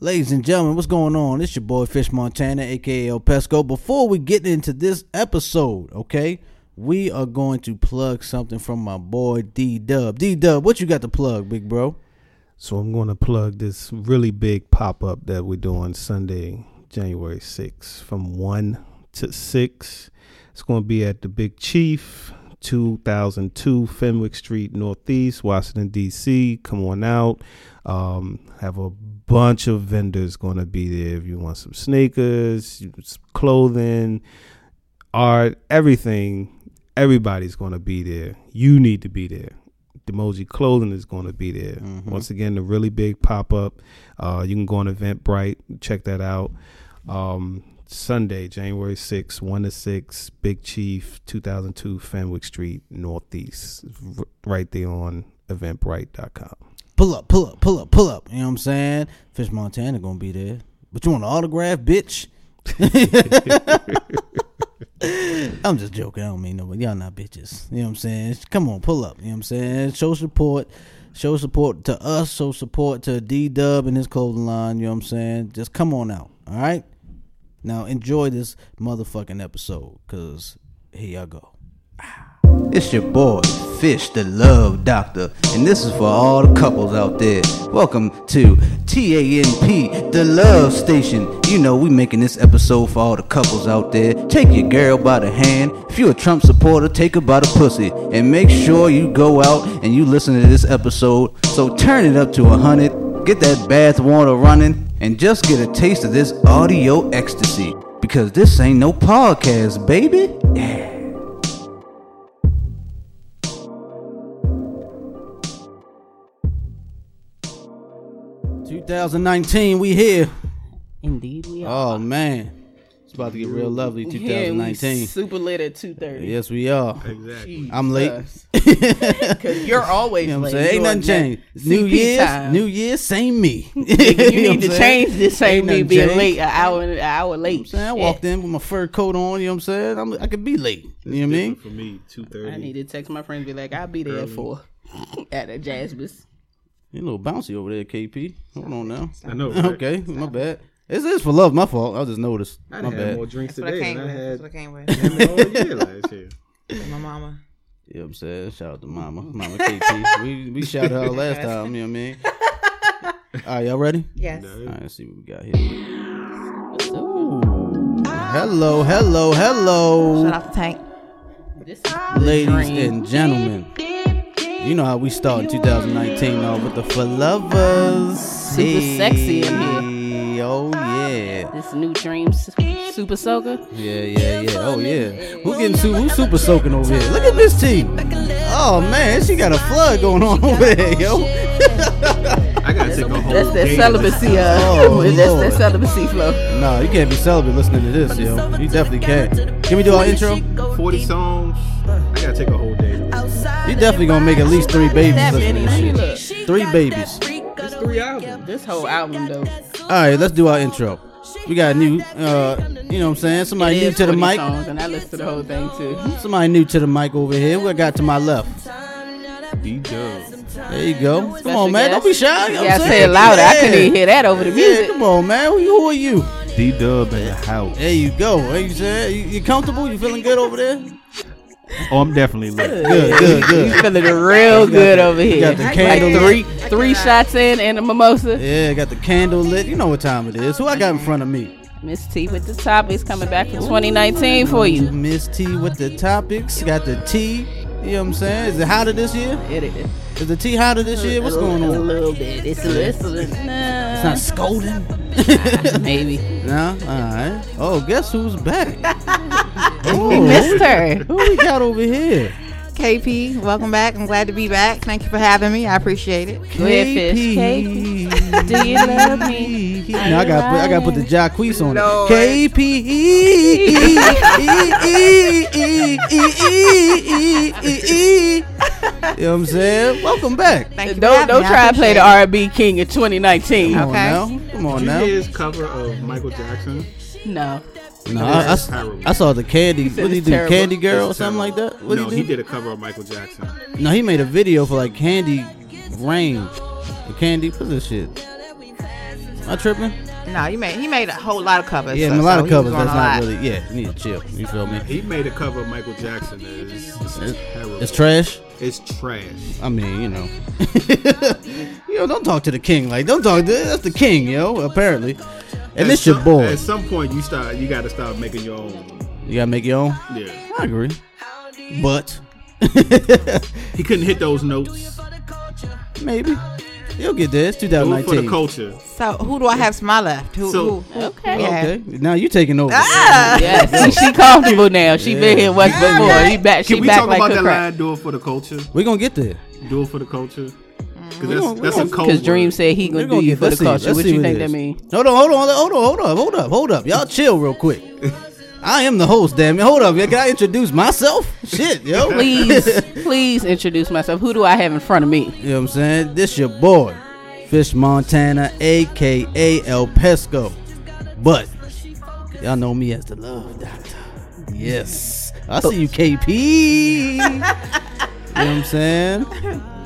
Ladies and gentlemen, what's going on? It's your boy Fish Montana, aka El Pesco. Before we get into this episode, okay, we are going to plug something from my boy D Dub. D Dub, what you got to plug, big bro? So I'm going to plug this really big pop up that we're doing Sunday, January 6th, from 1 to 6. It's going to be at the Big Chief, 2002 Fenwick Street, Northeast, Washington, D.C. Come on out. Um, have a bunch of vendors going to be there. If you want some sneakers, some clothing, art, everything, everybody's going to be there. You need to be there. Demoji Clothing is going to be there. Mm-hmm. Once again, the really big pop up. Uh, you can go on Eventbrite, check that out. Um, Sunday, January 6th, 1 to 6, Big Chief, 2002 Fenwick Street, Northeast. Right there on eventbrite.com. Pull up, pull up, pull up, pull up. You know what I'm saying? Fish Montana gonna be there. But you want an autograph, bitch? I'm just joking. I don't mean no, but y'all not bitches. You know what I'm saying? Come on, pull up. You know what I'm saying? Show support. Show support to us. Show support to D Dub and his clothing line. You know what I'm saying? Just come on out. All right. Now enjoy this motherfucking episode, cause here y'all go. Ah. It's your boy, Fish the Love Doctor, and this is for all the couples out there. Welcome to TANP, the Love Station. You know, we making this episode for all the couples out there. Take your girl by the hand. If you're a Trump supporter, take her by the pussy. And make sure you go out and you listen to this episode. So turn it up to a hundred, get that bath water running, and just get a taste of this audio ecstasy. Because this ain't no podcast, baby. Yeah. 2019, we here. Indeed, we are. Oh man, it's about to get real lovely. Yeah, we 2019. super lit at two thirty. Yes, we are. Exactly. I'm late. because you're always You know what I'm late. saying? Ain't You're nothing on changed. New CP Year's, time. New Year's, same me. Nigga, You you need to change this. Same Ain't me being changed. late an hour an hour You late. know I'm saying? I Shit. walked in with my fur coat on. You know what I'm saying? I'm, I could be late. You know what I mean? For me, 2.30. I need to text my friends. Be like, I'll be there at four at a Jasper's. You a little bouncy over there, KP. Hold on now. I know. Right? Okay, my bad. This is for love. My fault. I just noticed. I My had bad. more drinks That's what I today came than I with. That's what I had came with. damn near all year last year. My mama. You know what I'm saying? Shout out to Mama. Mama KP. we we shouted her out last time, you know what I mean? All right, y'all ready? Yes. All right, let's see what we got here. Ooh. Hello, hello, hello. Shut off the tank. This Ladies and gentlemen. You know how we start in 2019 off with the for lovers. Super sexy in here. Oh yeah. This new dream s- super soaker. Yeah, yeah, yeah. Oh yeah. Who getting super who's super soaking over here? Look at this team. Oh man, she got a flood going on over there, yo. I gotta take a whole That's that celibacy. Uh, Oh, that's that celibacy flow. No, you can't be celibate listening to this, yo. You definitely can't. Can we do our intro? You listen to 40 songs. I gotta take a whole day. To listen. definitely gonna make at least three babies That listening many. Look. Three babies. It's three albums. this whole album though. All right, let's do our intro. We got a new, uh, you know what I'm saying? Somebody It new is to the 40 mic. songs, and I listened to the whole thing too. Somebody new to the mic over here. What I got to my left? D-Dub. There you go. Come on, man. guest. Don't be shy. You know what Yeah, I'm I saying? it louder. I couldn't even hear that over the Yeah, music. come on, man. Who, who are you? D-Dub in the house. There you go. What you saying? You, you comfortable? You feeling good over there? Oh, I'm definitely lit. Good, good, good. You feeling it real good over here. got the Like candle three, three shots in and a mimosa. Yeah, got the candle lit. You know what time it is. Who I got in front of me? Miss T with the topics coming back for 2019 for you. Miss T with the topics. Got the T. You know what I'm saying? Is it hotter this year? It is. Is the tea hotter this year? What's going on? A little bit. It's a little. It's Nah, not scolding. maybe. no? Alright. Oh, guess who's back? We oh, missed her. who we got over here? KP, welcome back. I'm glad to be back. Thank you for having me. I appreciate it. Go ahead, Fish. KP. Do you love me? No, I got put, I got put the Jacquees on Lord. it. KP. You know what I'm saying? Welcome back. Thank you Don't don't me. Try to play the R&B king in 2019. Come on now. Come on Did you now. hear his cover of Michael Jackson? No. No, I saw the Candy. What did he do? terrible. Candy Girl or something like that? What no, he he did a cover of Michael Jackson. No, he made a video for like Candy Rain. The Candy, what's this shit? Am I tripping? No, you made he made a whole lot of covers. Yeah, so- a lot so of he covers. That's not really. Yeah, you need to chill. You feel me? He made a cover of Michael Jackson. It's, it's. It's trash. It's trash. I mean, you know, yo, don't talk to the king like don't talk. To, that's the king, yo. Apparently, and At this your some- boy. At some point, you start. You got to stop making your own. You gotta make your own. Yeah. I agree, but He couldn't hit those notes. maybe you'll get there. It's Do it for the culture. So who do I have to my left? Who? So- who, who Okay. Yeah. Okay, now you taking over. Ah! Yeah, see, she comfortable now. She been here once before. He back. She Can we back talk like about a that crack. line? Do it for the culture. We're gonna get there. Do it for the culture. Mm-hmm. Because that's, that's a gonna- cold Because Dream said he gonna gonna do you get- for the let's culture. let's What you think that that is. mean? Hold on, hold on, hold on, hold up, hold up, hold up. Y'all chill real quick. I am the host, damn it. Hold up, can I introduce myself? Shit, yo. Please, please introduce myself. Who do I have in front of me? You know what I'm saying? This your boy, Fish Montana, aka El Pesco. But y'all know me as the Love Doctor. Yes. I see you, KP. you know what I'm saying?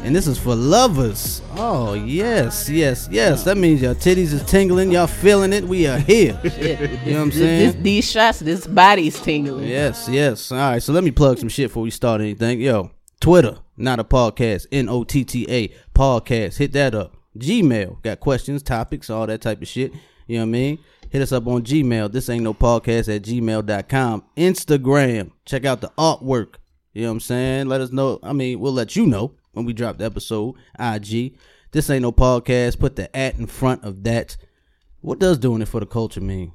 And this is for lovers. Oh, yes, yes, yes. That means your titties is tingling. Y'all feeling it. We are here. You know what I'm saying? this, these shots, this body's tingling. Yes, yes. All right, so let me plug some shit before we start anything. Yo, Twitter, not a podcast, N O T T A podcast. Hit that up. Gmail, got questions, topics, all that type of shit. You know what I mean? Hit us up on Gmail. This ain't no podcast at gmail.com. Instagram, check out the artwork. You know what I'm saying? Let us know. I mean, we'll let you know when we drop the episode. IG. This ain't no podcast. Put the at in front of that. What does doing it for the culture mean?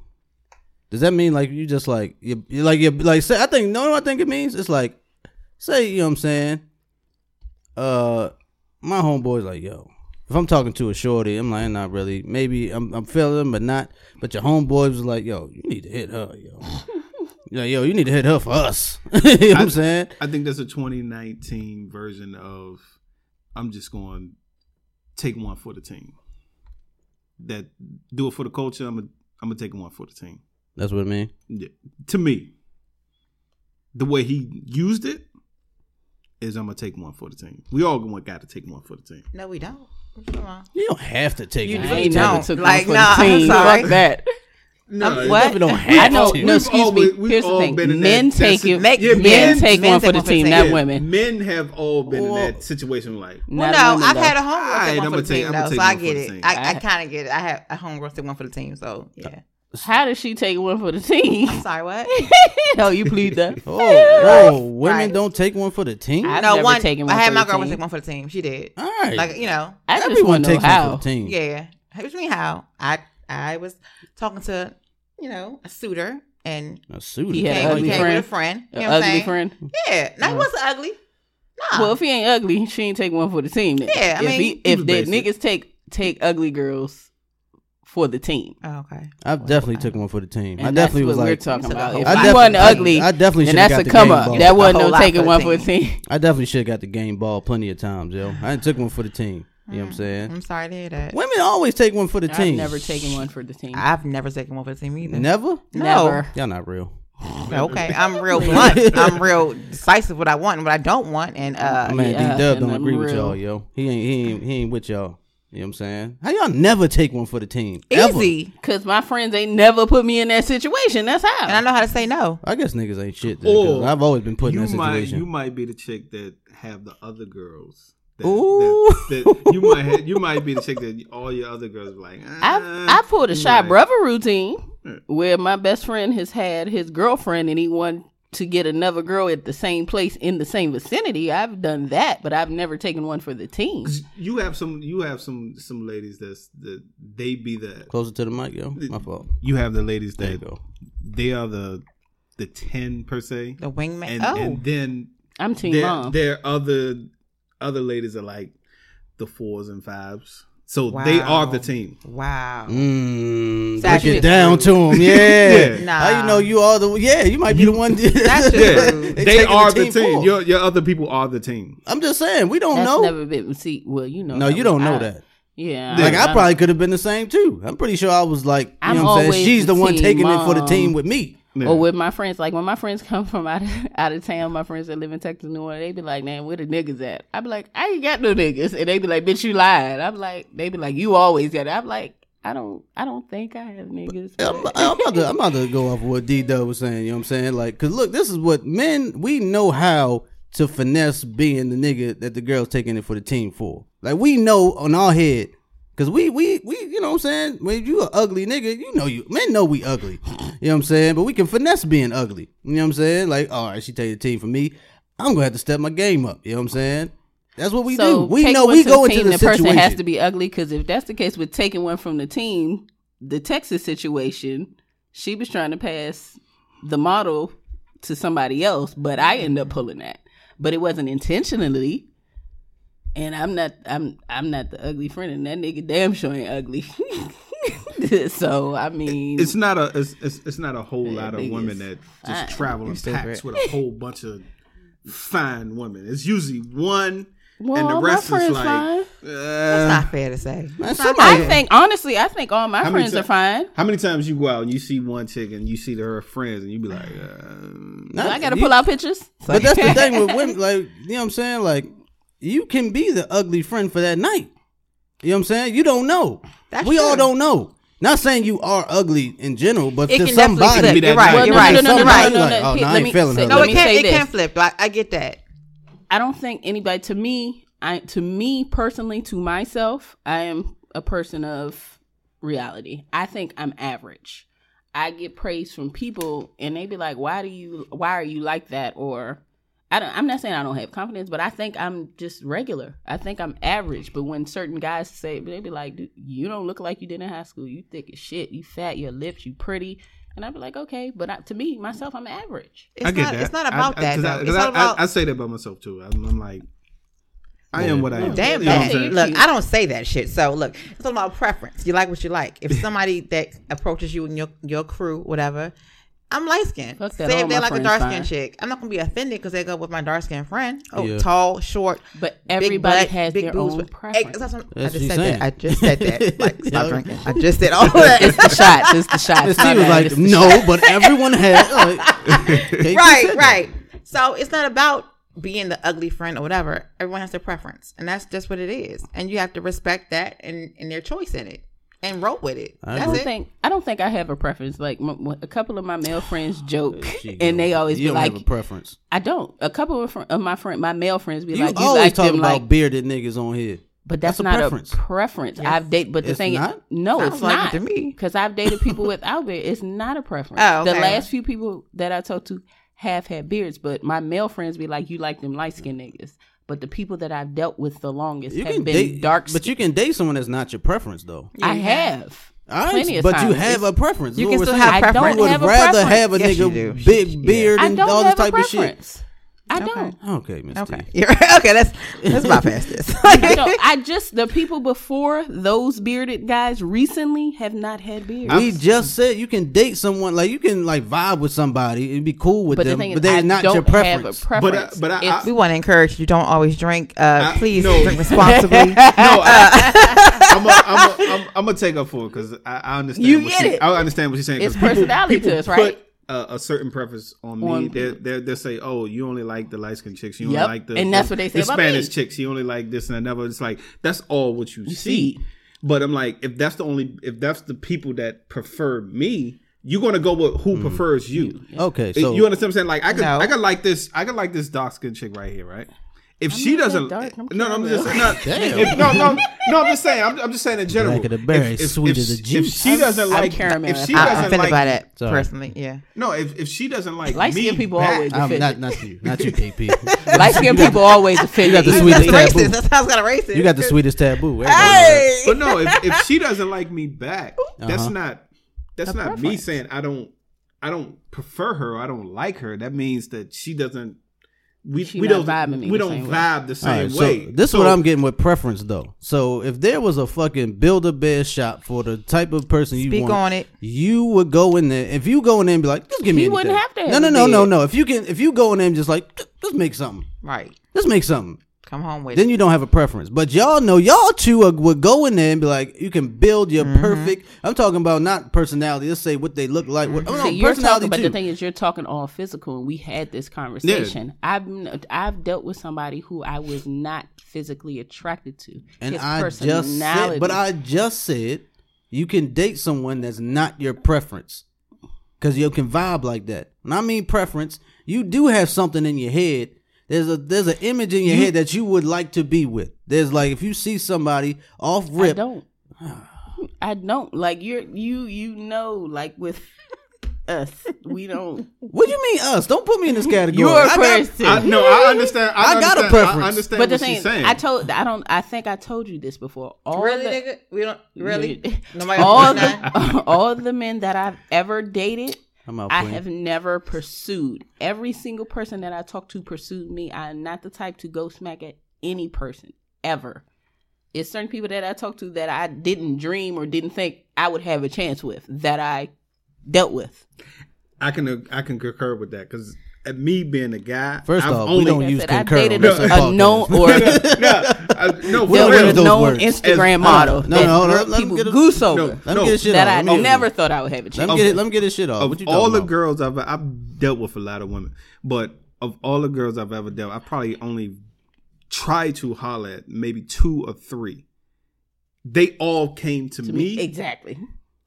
Does that mean like you just like you like you like say I think no I think it means it's like say you know what I'm saying uh my homeboy's like yo if I'm talking to a shorty I'm like not really maybe I'm I'm feeling but not but your homeboy was like yo you need to hit her yo yeah yo you need to hit her for us you know what I'm saying I think that's a 2019 version of I'm just going to take one for the team. That do it for the culture. I'm gonna I'm gonna take one for the team. that's what I mean Yeah. To me, the way he used it is I'm gonna take one for the team. We all got to take one for the team. No, we don't. What's on? you don't have to take You it I don't. never took Like, one nah, I'm sorry. Fuck that. No, Um, what? don't I know. to. No, excuse always- me. we've Here's the all thing: been in men that- take that's- Make- Yeah, men men- take men one take for the one for the team, team. not Yeah, women. Men have all been Well- in that situation. Like, Well, Not no, women, I've though. had a homegirl take one for the team I'ma though, so I get it. I, I I- kind of get it. I have a homegirl take one for the team, so yeah. How does she take one for the team? Sorry, what? oh, you plead that? oh whoa women Right. don't take one for the team I've no, never one. taken I had for my the girl team. take one for the team. She did. all right Like you know, I everyone want to know takes one for the team yeah. What you mean how? I I was talking to you know a suitor and a suit He had came, an ugly came friend. with a friend. You An know what ugly saying? friend. Yeah, no, he uh-huh. wasn't ugly. No. Well, if he ain't ugly, she ain't take one for the team. Then. Yeah, I if mean, he, he if was the niggas take take ugly girls for the team, oh, okay. I've definitely took one for the team and I that's definitely what was we're like talking about. If I you wasn't ugly, I definitely then should have got a the come game up. ball. That wasn't no taking for the one for the team. team. I definitely should have got the game ball plenty of times, yo. I done took one for the team. You know what I'm saying? I'm sorry to hear that. Women always take one for the I've team. never taken one for the team. I've never taken one for the team either. Never? No. Never. Y'all not real. Okay, I'm real blunt. I'm real decisive what I want and what I don't want, and uh, Man, yeah, D Dub and don't I'm agree with real. y'all, yo. He ain't he ain't he ain't with y'all. You know what I'm saying? How y'all never take one for the team? Ever? easy. Cause my friends ain't never put me in that situation. That's how. And I know how to say no. I guess niggas ain't shit. Then, 'cause Or I've always been put in you that might situation. you might be the chick that have the other girls. That, Ooh. that, that you might have, you might be the chick that all your other girls be like. I "Ah." I pulled a shy might- brother routine where my best friend has had his girlfriend and he wanted to get another girl at the same place in the same vicinity. I've done that, but I've never taken one for the team. You have some you have some some ladies that's that they be the Closer to the mic, yo. My fault. you have the ladies There you that go. they are the the ten per se, The wingman. and oh, and then I'm team their mom. their other other ladies are like the fours and fives, so they are the team. wow. Mm, break it down true. to them. yeah. Yeah. Nah. How you know you are the? Yeah, you might be the one. That's Yeah, true. they, taking are the team. for. Your your other people are the team. I'm just saying we don't That's know. never been see. Well, you know. no, you don't know I- that. Yeah, Like I I'm- probably could have been the same too. I'm pretty sure I was like, you I'm know what I'm saying? She's the, the one team taking it for the team with me. Yeah. Or with my friends, like when my friends come from out of, out of town, my friends that live in Texas, New Orleans, they be like, "Man, where the niggas at?" I be like, "I ain't got no niggas," and they be like, "Bitch, you lied." I'm like, they be like, "You always got it." I'm like, I don't. I don't think I have niggas. I'm, I'm about to, I'm about to go off of what D Dub was saying. You know what I'm saying? Like, cause look, this is what men we know how to finesse being the nigga that the girl's taking it for the team for. Like we know on our head, cause we we we you know what I'm saying. When you a ugly nigga, you know you men know we ugly. You know what I'm saying? But we can finesse being ugly. You know what I'm saying? Like, all right, she take the team for me. I'm gonna have to step my game up. You know what I'm saying? That's what we so do. We know we go the into the, the person situation. has to be ugly because if that's the case with taking one from the team, the Texas situation, she was trying to pass the model to somebody else, but I ended up pulling that. But it wasn't intentionally. And I'm not I'm I'm not the ugly friend and that nigga damn sure ain't ugly. so I mean It's not a it's, it's, it's not a whole lot of women that just fine. travel in still packs with a whole bunch of fine women. It's usually one, well, and the rest my is like. fine. That's uh, not fair to say. Somebody- I think honestly, I think all my friends ti- are fine. How many times you go out and you see one chick and you see her friends and you be like, uh, Not- I gotta pull out pictures. But that's the thing with women, like you know what I'm saying. Like you can be the ugly friend for that night. You know what I'm saying? You don't know. That's we all don't know. Not saying you are ugly in general, but It to can somebody, flip. Be that You're right. night. You're right. no, no, no, You're no, right. no, no, Like, oh, no, I let ain't me feeling say- her. No, it can say it can flip. I, I get that. I don't think anybody to me, I to me personally, to myself, I am a person of reality. I think I'm average. I get praise from people and they be like, Why do you why are you like that? Or I don't I'm not saying I don't have confidence, but I think I'm just regular. I think I'm average. But when certain guys say they be like, Dude, you don't look like you did in high school. You thick as shit, you fat, your lips, you pretty. And I'd be like, okay, but I, to me, myself, I'm average. It's I get not. that. It's not about I- that. 'cause I, though. 'cause It's I, not about. I, I say that by myself too. I'm, I'm like, I am what I am. Damn, You know that- look, I don't say that shit. So look, it's all about preference. You like what you like. If somebody that approaches you and your your crew, whatever, I'm light skinned. Fuck that, Say if they're like a dark fine. skinned chick, I'm not gonna be offended because they go with my dark skinned friend. Oh, Yeah. tall, short, But big everybody butt, has big their boobs. own Hey, preference. that's what- I just said she's that. I just said that. Like, stop Yeah. drinking. I just said all that. It's the shots. It's the shots. And was bad. like, It's no, but everyone has. Like, KP right, that. right. So it's not about being the ugly friend or whatever. Everyone has their preference, and that's just what it is. And you have to respect that and, and their choice in it, and roll with it. I I That's don't it. think I don't think I have a preference. Like m- m- a couple of my male friends joke, and they always you be don't like, have a preference. "I don't." A couple of, fr- of my friend, my male friends, be You like, "You always like talk them about like," bearded niggas on here. but that's, that's a not preference. a preference. I've dated, but the It's thing not? is, no, Sounds it's like it not to me. because I've dated people without beard. It's not a preference. Oh, The last few people that I talked to have had beards, but my male friends be like, "You like them light skinned niggas." But the people that I've dealt with the longest You have can been date, dark. but you can date someone that's not your preference though. I you have. All right, Plenty of but you have a preference. You Is can still saying. have I don't preference. You would have a rather preference. have a Yes, nigga big beard I and all this have a type of shit. Preference. I don't. Okay, Miss Okay, T. You're, okay. Let's let's bypass this. I just the people before those bearded guys recently have not had beards. We just said you can date someone like you can like vibe with somebody and be cool with but them, thing but they're not don't your have a preference. preference. But, uh, but I- It's- we want to encourage you. Don't always drink. Uh, I- please no. drink responsibly. No, I, I'm gonna I'm I'm I'm take up for it because I, I understand. You what get she, it. I understand what she's saying. 'cause It's personality to us, right? Put a, a certain preference on me. On- They they they say, "Oh, you only like the light skinned chicks. You Yep. only like the And that's the- what they say the about me. Spanish chicks. You only like this and another." It's like that's all what you, see. see. But I'm like, if that's the only, if that's the people that prefer me, you're gonna go with who hmm. prefers you. Okay, so you understand what I'm saying? Like I could, No. I could like this, I could like this dark skinned chick right here, right? If she not that doesn't, dark. I'm no, no, I'm just no, Damn. if, no, no, no. I'm just saying. I'm, I'm just saying in general. Black of the berry, sweet of the If juice. she doesn't I'm like, caramel. if she I'm I'm doesn't offended like, by that Sorry. personally. Yeah. no, if, if she doesn't like Light me, skinned people back, always I'm offended. not not you, not you, KP. Light skinned people always offended. got the sweetest though That's they- taboo. racist. That sounds kind of racist. You got the sweetest taboo. Hey. But no, if, if she doesn't like me back, that's Uh-huh. not that's not me saying I don't I don't prefer her. I don't like her. That means that she doesn't. We She we not don't vibing me we the don't same way. vibe the same right, so way. this is what I'm getting with preference though. So if there was a fucking build a bear shop for the type of person you Speak want, on it. you would go in there. If you go in there and be like, just give me He anything. wouldn't have to have no, no, no, no, no. If you can, if you go in there and just like, just, just make something. Right. Just make something. Come home with Then you don't have a preference. But y'all know, y'all two are, would go in there and be like, you can build your Mm-hmm. perfect. I'm talking about not personality. Let's say what they look like. What, oh, no, See, you're personality talking, but the thing is, you're talking all physical, and we had this conversation. I've I've dealt with somebody who I was not physically attracted to, and His I just said, but I just said you can date someone that's not your preference because you can vibe like that. And I mean preference. You do have something in your head. There's a there's an image in your head that you would like to be with. There's like if you see somebody off rip. I don't. I don't like you're you you know like with us we don't. what do you mean us? Don't put me in this category. You're I got- I, no, I understand. I, I got a preference. I understand but the what thing, she's saying. I told I don't. I think I told you this before. All really, the, nigga? We don't really. Yeah. Nobody all else does that? the all the men that I've ever dated, I'm out I playing. have never pursued. Every single person that I talked to pursued me. I'm not the type to go smack at any person ever. It's certain people that I talked to that I didn't dream or didn't think I would have a chance with that I dealt with. I can I can concur with that because me being a guy, First I've off, only, we don't Like use said, I concur. dated a, known or no, I, no, We for don't there use was real. a those known words. Instagram As- model no, that no, let- let people a- goose No, over Let me get his shit that off. I Let me- never thought I would have a Let chance. me, get, let me get his shit off. of all the about? girls I've I've dealt with a lot of women, but of all the girls I've ever dealt, I probably only tried to holler at maybe two or three. They all came to, To me, me, exactly.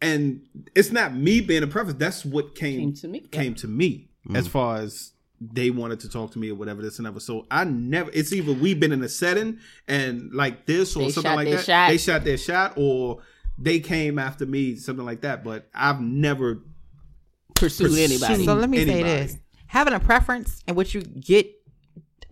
and it's not me being a preference. That's what came Came to me, Came to me Mm. as far as they wanted to talk to me or whatever this and ever. So I never. It's either we've been in a setting and like this or They something like that. shot. They shot their shot or they came after me, something like that. But I've never Pursued Pursue- anybody. So let me say this: having a preference and what you get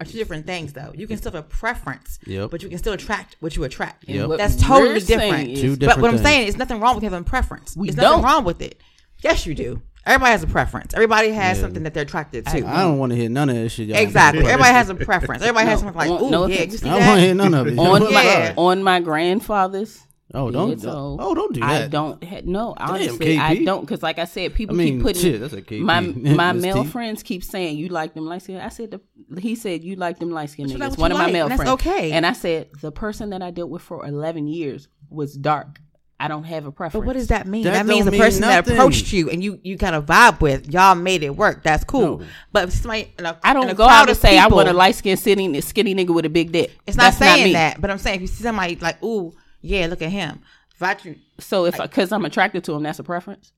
are two different things. Though you can still have a preference, Yep. but you can still attract what you attract. Yep. What That's totally we're different. is- Two But different what I'm things. saying is nothing wrong with having a preference. We There's nothing don't. wrong with it. Yes, you do. Everybody has a preference. Everybody has Yeah. something that they're attracted to. I don't want to hear none of this shit. Y'all exactly. Everybody has a preference. Everybody has something like, no, oh, no yeah, you see I don't want to hear none of it. on Oh, my Yeah. on my grandfather's. Oh, don't. bed, so oh, don't do that. I don't. Ha- no, honestly, KP. I don't. Because, like I said, I people mean, keep putting shit. That's a KP. my my male T. friends keep saying you like them light skin. I said the, he said you like them light skin That's niggas. One you of my male that's friends. okay. And I said the person that I dealt with for eleven years was dark. I don't have a preference. But what does that mean? That That, means don't the mean person that approached you and you you got a vibe with, y'all made it work. That's cool. No. But if somebody, in a, I don't a go crowd out and of say I want a light skinned skinny skinny nigga with a big dick. It's not That's saying me. that, but I'm saying if you see somebody like, ooh, yeah, look at him. If I So if because I'm attracted to him, that's a preference.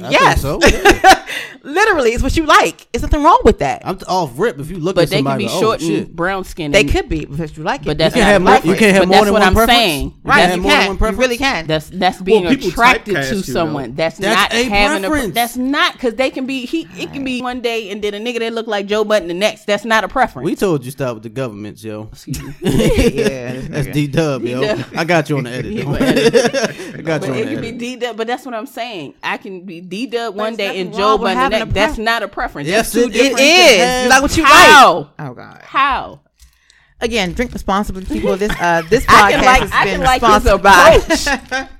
I yes, think so. literally, it's what you like. It's nothing wrong with that. I'm t- off rip. If you look at the biggest. But at they can be like, short oh, and brown skin. They could be because you like it. But that's You can't have more- you can't have But more that's than what one I'm preference? saying. right. have That's, You more than can. one You preference? really can. that's that's being people attracted to you, someone. though. That's, That's not a having preference. a. That's not because they can be. He it can be one day and then a nigga that look like Joe Budden the next. That's not a preference. We told you stop with the governments, yo. Excuse yeah, That's D Dub, yo. I got you on the edit. Yeah, though. but I got you on the edit. it the can be edit. D Dub, but that's what I'm saying. I can be D Dub one day nothing and Joe with Budden the next. That's not a preference. Yes, That's two it- it It different is. You like what you How? like. Oh God. How? Again, drink responsibly, people. This uh this podcast can like- has I been like sponsored by.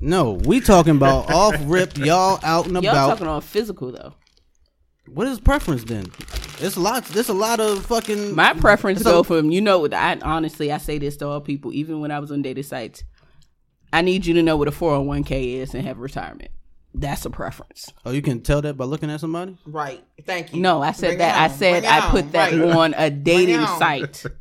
No, we talking about off rip, y'all out and about. Y'all about. talking on physical though. What is preference then? It's lots. There's a lot of fucking. My preference So- go from you know. I honestly I say this to all people, even when I was on dating sites. I need you to know what a four hundred one k is and have retirement. That's a preference. Oh, you can tell that by looking at somebody. right. Thank you. No, I said Bring that. I said Bring it I on. put that Right. on a dating site.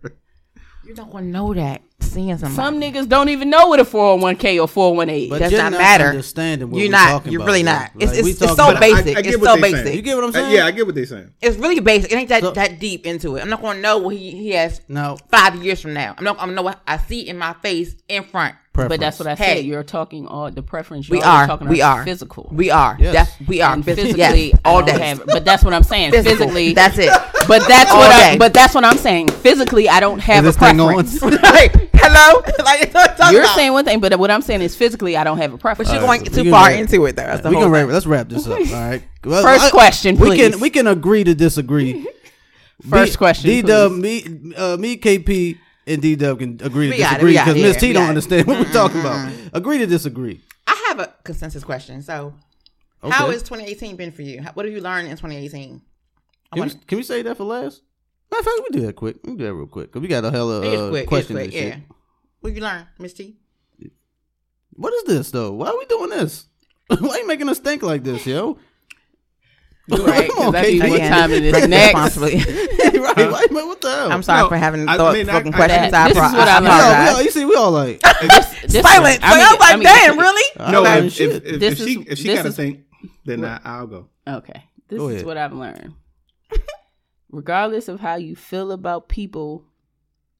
You don't want to know that. Seeing somebody. Some niggas don't even know what a four hundred one k or four one eight. But Does you're not not matter. understanding what You're not. talking You're really yo. not. It's- Like, it's- we it's talking so about- basic. It's so basic. saying. You get what I'm Uh, saying? yeah, I get what they're saying. It's really basic. It ain't that So- that deep into it. I'm not going to know what he, he has no five years from now. I'm not. I'm gonna know what I see in my face in front. preference. But that's what I Hey. said. You're talking all the preference. We Y'all are are. talking We about are physical. We are. Yes. That's, we are. and physically, yes, all day. have- but that's what I'm saying. Physical. Physically, That's it. But that's All what. I, but that's what I'm saying. Physically, I don't have a this thing on? preference. Like, hello. like, what I'm You're about. saying one thing, but what I'm saying is physically, I don't have a preference. But you're All right, going so too far wrap- into it, though. That's the we whole can wrap, let's wrap this up. All right. Well, First question, We can we can agree to disagree. First question, D Dub, me, uh, me, KP, and D Dub can agree to We disagree because it, Miss T we don't understand what we're talking about. Agree to disagree. I have a consensus question. So, Okay. how has 2018 been for you? How- What have you learned in 2018? I Can we, can we say that for last? Matter of fact, we do that quick. We do that real quick because we got a hell of it's uh, quick. It's quick. and shit. Yeah. What have you learned, Miss T? What is this though? Why are we doing this? Why are you making us think like this, yo? Right, Come on, because I need KG. more Again, time in this drink next. responsibly. right? Like, man, what the hell? I'm sorry No, for having I thought mean, I- provoking I- questions. This I, is pro- what I I We learned. all, we all, apologize. you see, we all like. This Silent. one- So I was like, mean, damn, really? No, I if, if, if, This if she if she got to is- think, then I, I'll go. Okay. This Go is ahead. what I've learned. Regardless of how you feel about people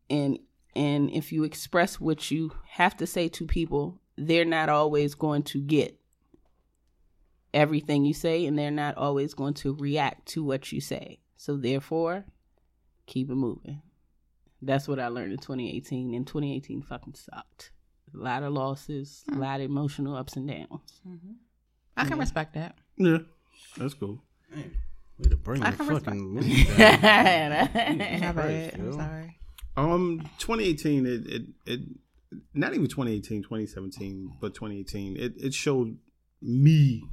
and and if you express what you have to say to people, they're not always going to get everything you say and they're not always going to react to what you say. So therefore, keep it moving. That's what I learned in 2018 and 2018 fucking sucked. A lot of losses, a lot of emotional ups and downs. Mm-hmm. I can respect that. Yeah, that's cool. Way to bring I the can respect- fucking minute down. My Christ, I'm sorry. Um, 2018, it, it, it, not even 2018, 2017, but 2018, it, it showed me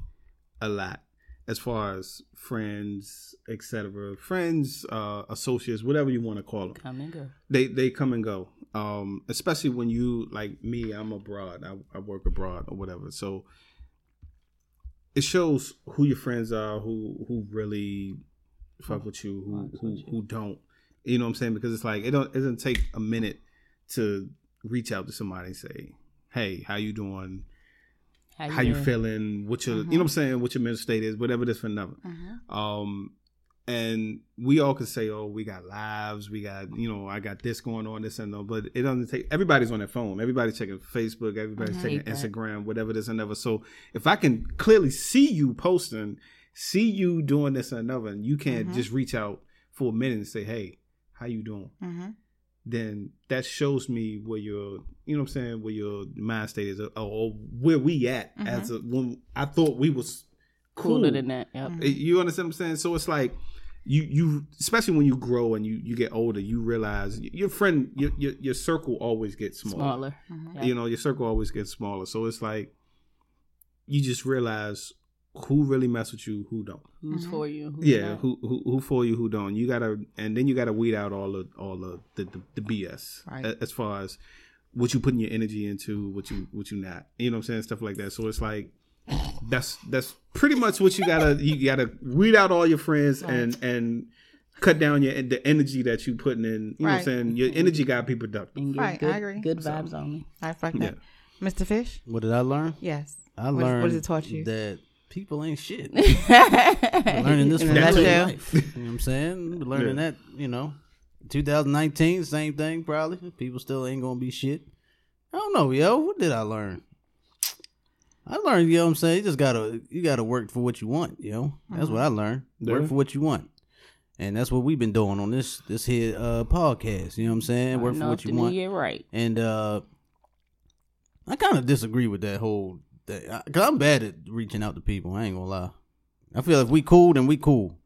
a lot as far as friends, etc. Friends, uh, associates, whatever you want to call them. Come and go. They they come and go. Um, especially when you like me, I'm abroad. I, I work abroad or whatever. So it shows who your friends are, who who really fuck with you, who who who don't. You know what I'm saying? Because it's like it don't it doesn't take a minute to reach out to somebody and say, "Hey, how you doing? How you doing? feeling? What your you know what I'm uh-huh. saying? What your mental state is? Whatever this for another." Uh-huh. Um, and we all could say, "Oh, we got lives, we got you know, I got this going on, this and that." But it doesn't take. Everybody's on their phone. Everybody's checking Facebook. Everybody's checking that. Instagram. Whatever this and another. So if I can clearly see you posting, see you doing this and another, and you can't uh-huh. just reach out for a minute and say, "Hey, how you doing?" Mm-hmm. Then that shows me where your, you know, what I'm saying, where your mind state is, or, or where we at as a when I thought we was cool. cooler than that. Yep. Uh, You understand what I'm saying? So it's like you you especially when you grow and you you get older, you realize your friend your your, your circle always gets smaller. Smaller. Yeah. You know, your circle always gets smaller. So it's like you just realize who really mess with you, who don't. Who's Mm-hmm. for you? Who's Yeah, not. who, who who for you, who don't. You gotta and then you gotta weed out all the all the the, the, the BS Right. as far as what you putting your energy into, what you what you not. You know what I'm saying? Stuff like that. So it's like that's that's pretty much what you gotta you gotta weed out all your friends and and cut down your the energy that you putting in. You know what I'm saying? Your energy gotta be productive. And get Right, I good, agree. Good vibes only. I respect that. Mr. Fish? What did I learn? Yes. I What- learned what has it taught you? that people ain't shit. I'm learning this In from a real life. You know what I'm saying? Learning Yeah. that, you know, 2019, same thing probably. People still ain't gonna be shit. I don't know, yo. What did I learn? I learned, you know what I'm saying? You just gotta you gotta work for what you want, you know. That's what I learned. Work for what you want. And that's what we've been doing on this this here uh podcast. You know what I'm saying? Work for what you to want. get right. And uh I kind of disagree with that whole thing. Cause I'm bad at reaching out to people. I ain't gonna lie. I feel if we cool, then we cool.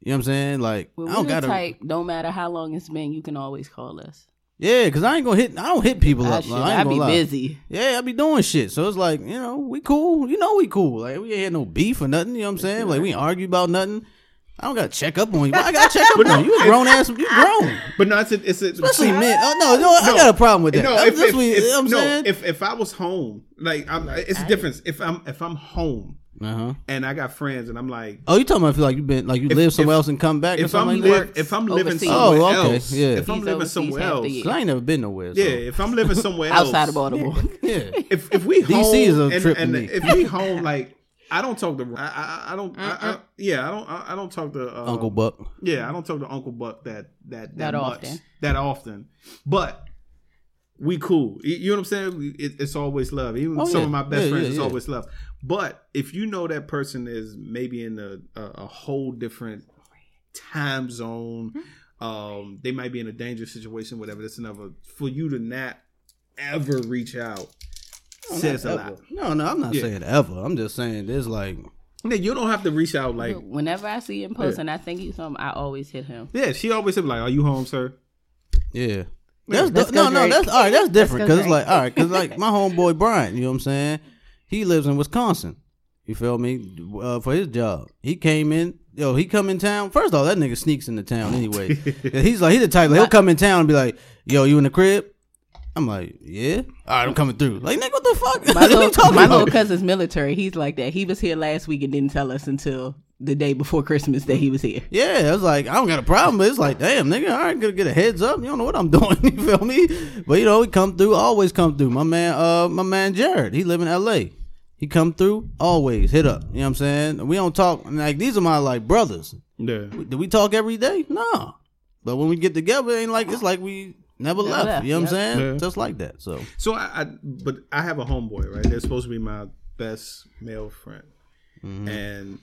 You know what I'm saying? Like Well, I don't the gotta. type. No matter how long it's been, you can always call us. Yeah, cause I ain't gonna hit. I don't hit people I up. should. like, I ain't I be lie. busy. Yeah, I be doing shit. So it's like you know we cool. You know we cool. Like we ain't had no beef or nothing. You know what I'm saying? Like we ain't argue about nothing. I don't gotta check up on you. I gotta check up on you. You a grown ass. You grown. But no, it's a, it's a, Especially men. Oh no, no, I got a problem with that. No, That's if, just if, what- if- you know what I'm no, saying? if if I was home, like I'm, it's a difference. If I'm if I'm home uh huh. and I got friends and I'm like, Oh, you talking about feel like you've been like you If- live somewhere if- else and come back or if I'm something live, like that? if I'm living Overseas. somewhere Oh, okay, else, yeah. if I'm He's living somewhere else, year. 'Cause I ain't never been nowhere. So. yeah, if I'm living somewhere else Outside of Baltimore. yeah. if if we home, DC is a and, trip to and me. if we home like I don't talk to I I, I don't I, I, yeah I don't I, I don't talk to uh, Uncle Buck. yeah I don't talk to Uncle Buck that that that, That much often. that often but we cool you, you know what I'm saying it, it's always love even Oh, some yeah. of my best Yeah, friends yeah, it's yeah. always love but if you know that person is maybe in a a, a whole different time zone um they might be in a dangerous situation whatever That's another for you to not ever reach out says a lot No, no, I'm not Yeah. saying ever. I'm just saying there's like Yeah, you don't have to reach out like. Whenever I see him post and I think he's something, I always hit him. Yeah, she always said like, "Are you home, sir?" yeah. That's Let's di- no, no. That's all right. That's different because it's like all right, because like my homeboy Brian, you know what I'm saying? He lives in Wisconsin. You feel me? Uh, for his job, he came in. Yo, he come in town. First of all, that nigga sneaks in the town anyway. he's like he the type. Like, he'll come in town and be like, "Yo, you in the crib?" I'm like, "Yeah." All right, I'm coming through. Like, nigga, what the fuck? My What little, talking my about? little cousin's military. He's like that. He was here last week and didn't tell us until the day before Christmas that he was here. Yeah, I was like I don't got a problem, but it's like, damn, nigga, I ain't gonna get a heads up. You don't know what I'm doing. You feel me? But you know, he come through, always come through. My man, uh, my man Jared, he live in L.A. He come through, always hit up. You know what I'm saying? We don't talk like these are my like brothers. Yeah. Do we talk every day? No. But when we get together, it ain't like it's like we never left. left, You know what I'm saying? Yeah. Just like that. So So I, I, but I have a homeboy, right? They're supposed to be my best male friend, Mm-hmm. and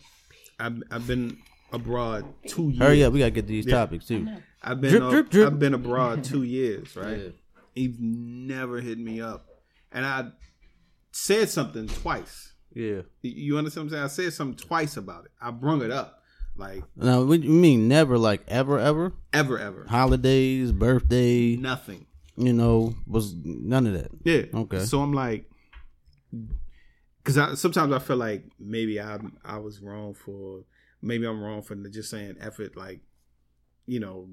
I've I've been abroad two years. hurry up, we gotta get these topics too. I've been Drip, up- drip, drip. I've been abroad two years, right? Yeah. He's never hit me up, and I said something twice. Yeah. You- You understand what I'm saying? I said something twice about it. I brung it up, like Now, what you mean never like ever ever? ever, ever, Holidays, birthday, nothing. you know, was none of that. Yeah. Okay. So I'm like, because I, sometimes I feel like maybe I I was wrong for maybe I'm wrong for just saying effort. Like, you know,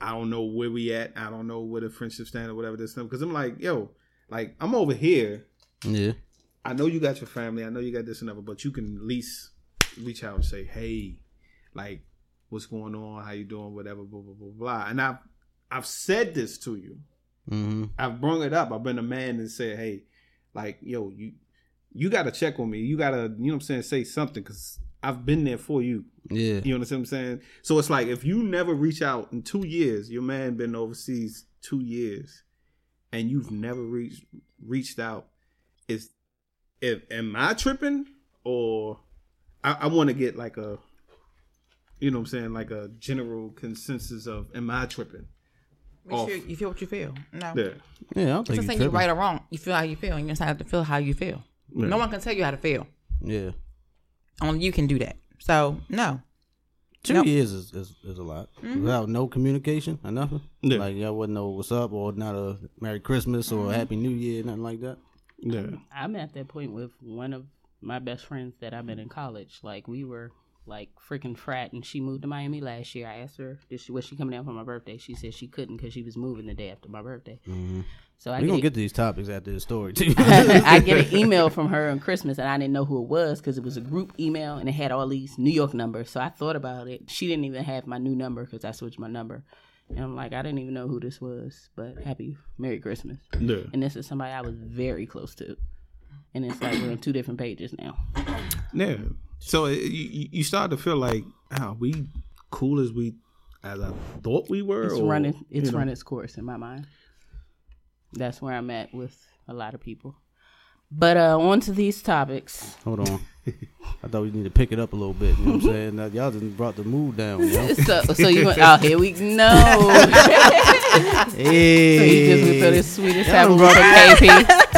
I don't know where we at. I don't know where the friendship stand or whatever this stuff. Because I'm like, yo, like I'm over here. Yeah. I know you got your family. I know you got this and that, but you can at least reach out and say, hey, like, what's going on? How you doing? Whatever, blah blah blah blah. And I've I've said this to you. Mm-hmm. I've brung it up. I've been a man and said, hey, like, yo, you you got to check on me. You got to, you know what I'm saying, say something because I've been there for you. Yeah. You understand what I'm saying? So it's like if you never reach out in two years, your man been overseas two years, and you've never reached reached out. Is if am I tripping or I, I want to get like a, you know what I'm saying, like a general consensus of am I tripping? Off. sure you feel what you feel. No. Yeah. Yeah, I don't It's think not you saying you're right or wrong. You feel how you feel. and You just have to feel how you feel. Yeah. No one can tell you how to feel. Yeah. Only you can do that. So no. Two Nope. years is, is, is a lot. Mm-hmm. Without no communication or nothing. Yeah. Like y'all wouldn't know what's up or not a Merry Christmas or a Happy New Year, nothing like that. Yeah. I'm at that point with one of my best friends that I met in college. Like we were like freaking frat, and she moved to Miami last year. I asked her, "Did she was she coming down for my birthday?" She said she couldn't because she was moving the day after my birthday. Mm-hmm. So I gonna get, to these topics after this story too. I get an email from her on Christmas, and I didn't know who it was because it was a group email and it had all these New York numbers. So I thought about it. She didn't even have my new number because I switched my number, and I'm like, I didn't even know who this was. But happy Merry Christmas. Yeah. And this is somebody I was very close to, and it's like we're on two different pages now. Yeah. So it, you you start to feel like, oh, we cool as we as I thought we were. It's or, running. It's you know? run its course in my mind. That's where I'm at with a lot of people. But uh on to these topics. Hold on. I thought we need to pick it up a little bit. You know what I'm saying? Now, y'all just brought the mood down. Yo. So, so you went, oh here we no. hey, so you just went through this sweetest Y'all happy brought birthday,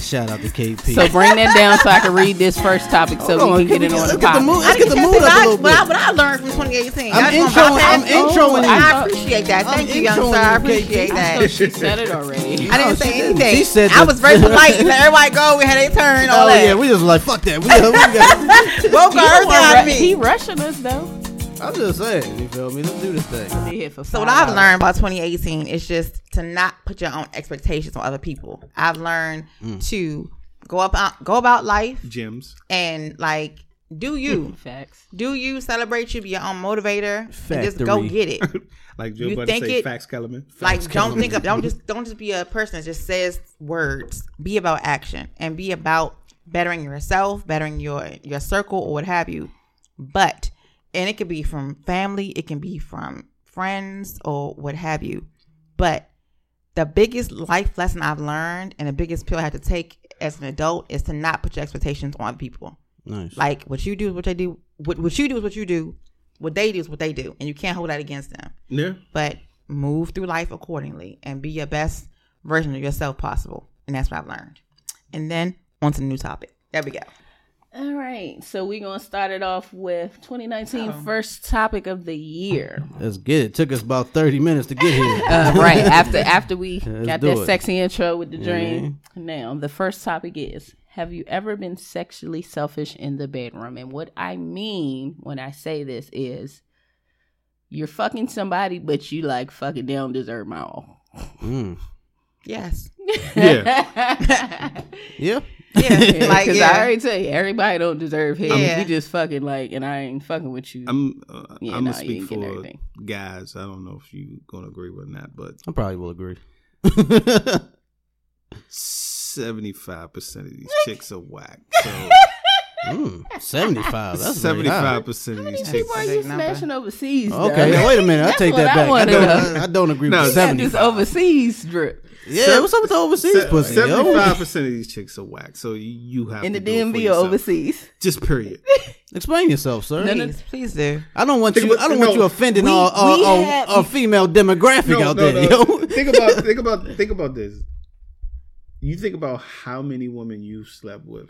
KP. shout out to KP. So bring that down so I can read this first topic so Hold we on, can get can it on get- the let's get the mood- let's get the mood up a little What I, bit. what I learned from 2018. I'm Y'all just gonna introing- I'm introing you. I appreciate that. I'm Thank you, young sir. I appreciate KP. that. She said it already. I didn't oh, she say anything. She said I was very polite and let everybody go. We had their turn. Oh yeah, we just like fuck that. We, we got, Woke He, our out of ru- he rushing us though. I'm just saying. You feel me? Let's do this thing. They here for So what five I've hours. learned about 2018 is just to not put your own expectations on other people. I've learned Mm. to go up go about life Gems. and like do you. facts. do you celebrate you be your own motivator and just go Factory. get it Like Joe You Budden think say, it- facts, Kellerman. like don't think of don't just don't just be a person that just says words be about action and be about bettering yourself bettering your your circle or what have you but and it could be from family it can be from friends or what have you but the biggest life lesson i've learned and the biggest pill i had to take as an adult is to not put your expectations on people Nice. like what you do is what they do what, what you do is what you do what they do is what they do and you can't hold that against them Yeah. but move through life accordingly and be your best version of yourself possible. And that's what I've learned. And then on to the new topic. There we go. All right, so we're gonna start it off with 2019 Oh. first topic of the year. Let's get it. Took us about 30 minutes to get here. Uh, right after after we Let's got that it. sexy intro with the Yeah. dream. Now the first topic is: Have you ever been sexually selfish in the bedroom? And what I mean when I say this is, you're fucking somebody, but you like fucking they don't deserve my all. Mm. Yes. Yeah. Yeah. Yeah, like Because yeah. I already tell you, everybody don't deserve head. Yeah. You just fucking like, and I ain't fucking with you. I'm uh, Yeah, I'm nah, gonna you speak for guys. I don't know if you gonna agree with that, but I probably will agree. seventy five percent of these chicks are whack. So Mm, 75. That's seventy very high. five percent of these People chicks. are a you big number. smashing overseas? Okay, now wait a minute. I take that back. I wanna don't, know. I don't agree No, with Got this 75. overseas drip Yeah, what's up with the overseas pussy, Seventy yo? five percent of these chicks are whack. So you, you have in the to do it for DMV or overseas. Just period. Explain yourself, sir. No, no, Please, please do. I don't want Think you. about- I don't no, want you offending we- our, our, we our, have- our female demographic out there, yo. think about think about think about this. You think about how many women you've slept with,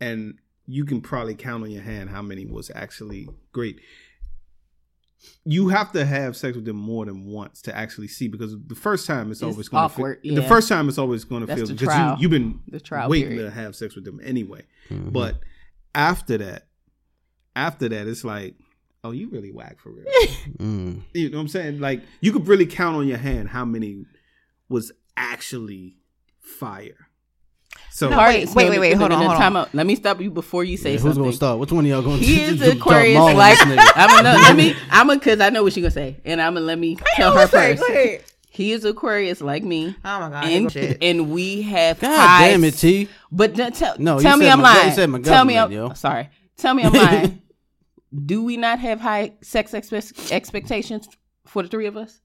and you can probably count on your hand how many was actually great. You have to have sex with them more than once to actually see because the first time it's, It's always going to awkward, feel. The first time it's always going to That's feel because trial. you, you've been The trial waiting period. to have sex with them anyway. Mhm. But after that, after that, it's like, oh, you really whack for real. Mm. You know what I'm saying? Like you could really count on your hand how many was actually fire. So No, wait, wait, wait, wait, hold on, no, hold time on. out. Let me stop you before you say Yeah, who's something. gonna start? Which one of y'all gonna? He is Aquarius, like? I'm gonna let me. I'm gonna because I know what she gonna say, and I'm gonna let me tell her first. He is Aquarius, like me, Oh my god. and and we have God high damn it, T. But don't tell, No, tell me I'm my- lying. said my tell me I'm yo. sorry. Tell me I'm lying. Do we not have high sex expe- expectations for the three of us?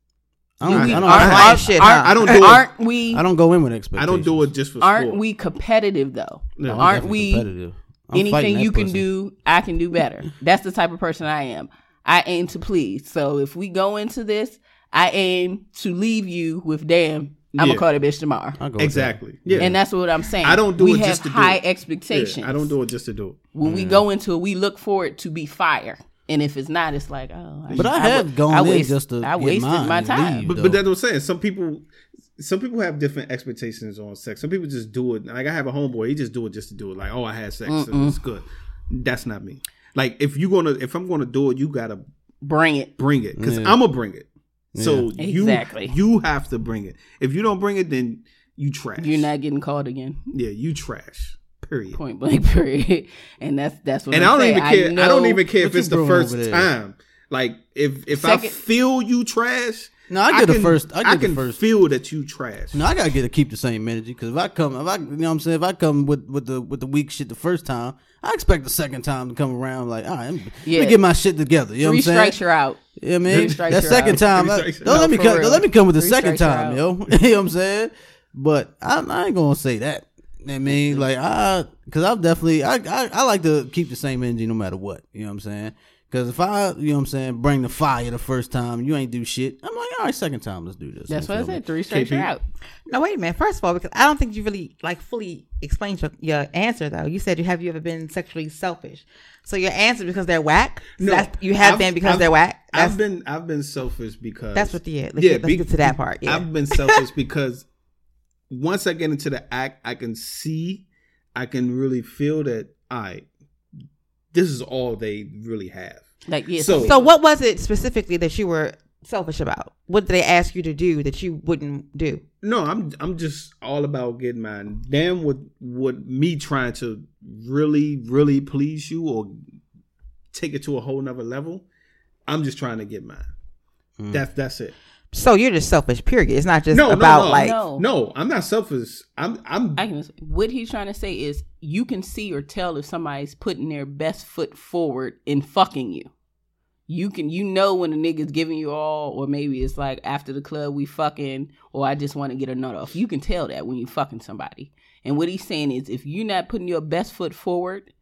I don't. we, I don't, aren't, I, high shit, huh? I don't do. Aren't we? I don't go in with expectations. I don't do it just for Aren't sport. we competitive though? No, aren't we? competitive. I'm Anything that you can pussy. do, I can do better. That's the type of person I am. I aim to please. So if we go into this, I aim to leave you with damn. I'm Yeah. gonna call that bitch tomorrow. I'll go Exactly. Yeah. And that's what I'm saying. I don't do we it have just to do high it. expectations. Yeah, I don't do it just to do it. when we go into it, we look for it to be fire. And if it's not, it's like, oh. But I have wa- gone I in waste- just to I wasted mine my time. leave. But, but that's what I'm saying. Some people, some people have different expectations on sex. Some people just do it. Like I have a homeboy, he just do it just to do it. Like oh, I had sex, and it's good. That's not me. Like if you gonna, if I'm gonna do it, you gotta Bring it. bring it because Yeah. I'm gonna bring it. So Yeah. you Exactly. you have to bring it. If you don't bring it, then you trash. You're not getting called again. Yeah, you trash. Period. Point blank. Period. And that's that's what. and I'm I don't saying. even care. I, know- don't even care if it's the first time. Like if if I feel you trash, No, I get the can- first- I get the can first- feel that you trash. No, I gotta get to keep the same energy because if I come, if I, you know, what I'm saying, if I come with with the with the weak shit the first time, I expect the second time to come around like, all right, let me, Yeah. let me get my shit together. You know what Three I'm saying? strikes you're out. Yeah, man. Three strikes That second out. time, I- don't you're let me come. For Don't let me come with the real. second time, you're yo. you know what I'm saying? But I, I ain't gonna say that. I mean, like I, because I've definitely, I, I, I like to keep the same energy no matter what. You know what I'm saying? Because if I, you know what I'm saying, bring the fire the first time, you ain't do shit. I'm like, all right, second time, let's do this. That's what I said. Three strikes KP. you're out. No, wait a minute. First of all, because I don't think you really like fully explained your, your answer though. You said you have you ever been sexually selfish? So your answer because they're whack. So No, that's, you have I've- been because I've- they're whack. That's I've been I've been selfish because that's what the yeah. Let's, get, let's be- get to that part. Yeah. I've been selfish because once I get into the act, I can see, I can really feel that I this is all they really have. Like yeah. So- so what was it specifically that you were selfish about? What did they ask you to do that you wouldn't do? No, I'm I'm just all about getting mine. Damn, with what me trying to really really please you or take it to a whole nother level. I'm just trying to get mine. Mm. That's that's it. So you're just selfish. Period. It's not just No, about no, no, like No. no. I'm not selfish. I'm I'm I can. What he's trying to say is, you can see or tell if somebody's putting their best foot forward in fucking you. You can, you know, when a nigga's giving you all, or maybe it's like after the club we fucking, or I just want to get a nut off. You can tell that when you fucking somebody. And what he's saying is, if you're not putting your best foot forward,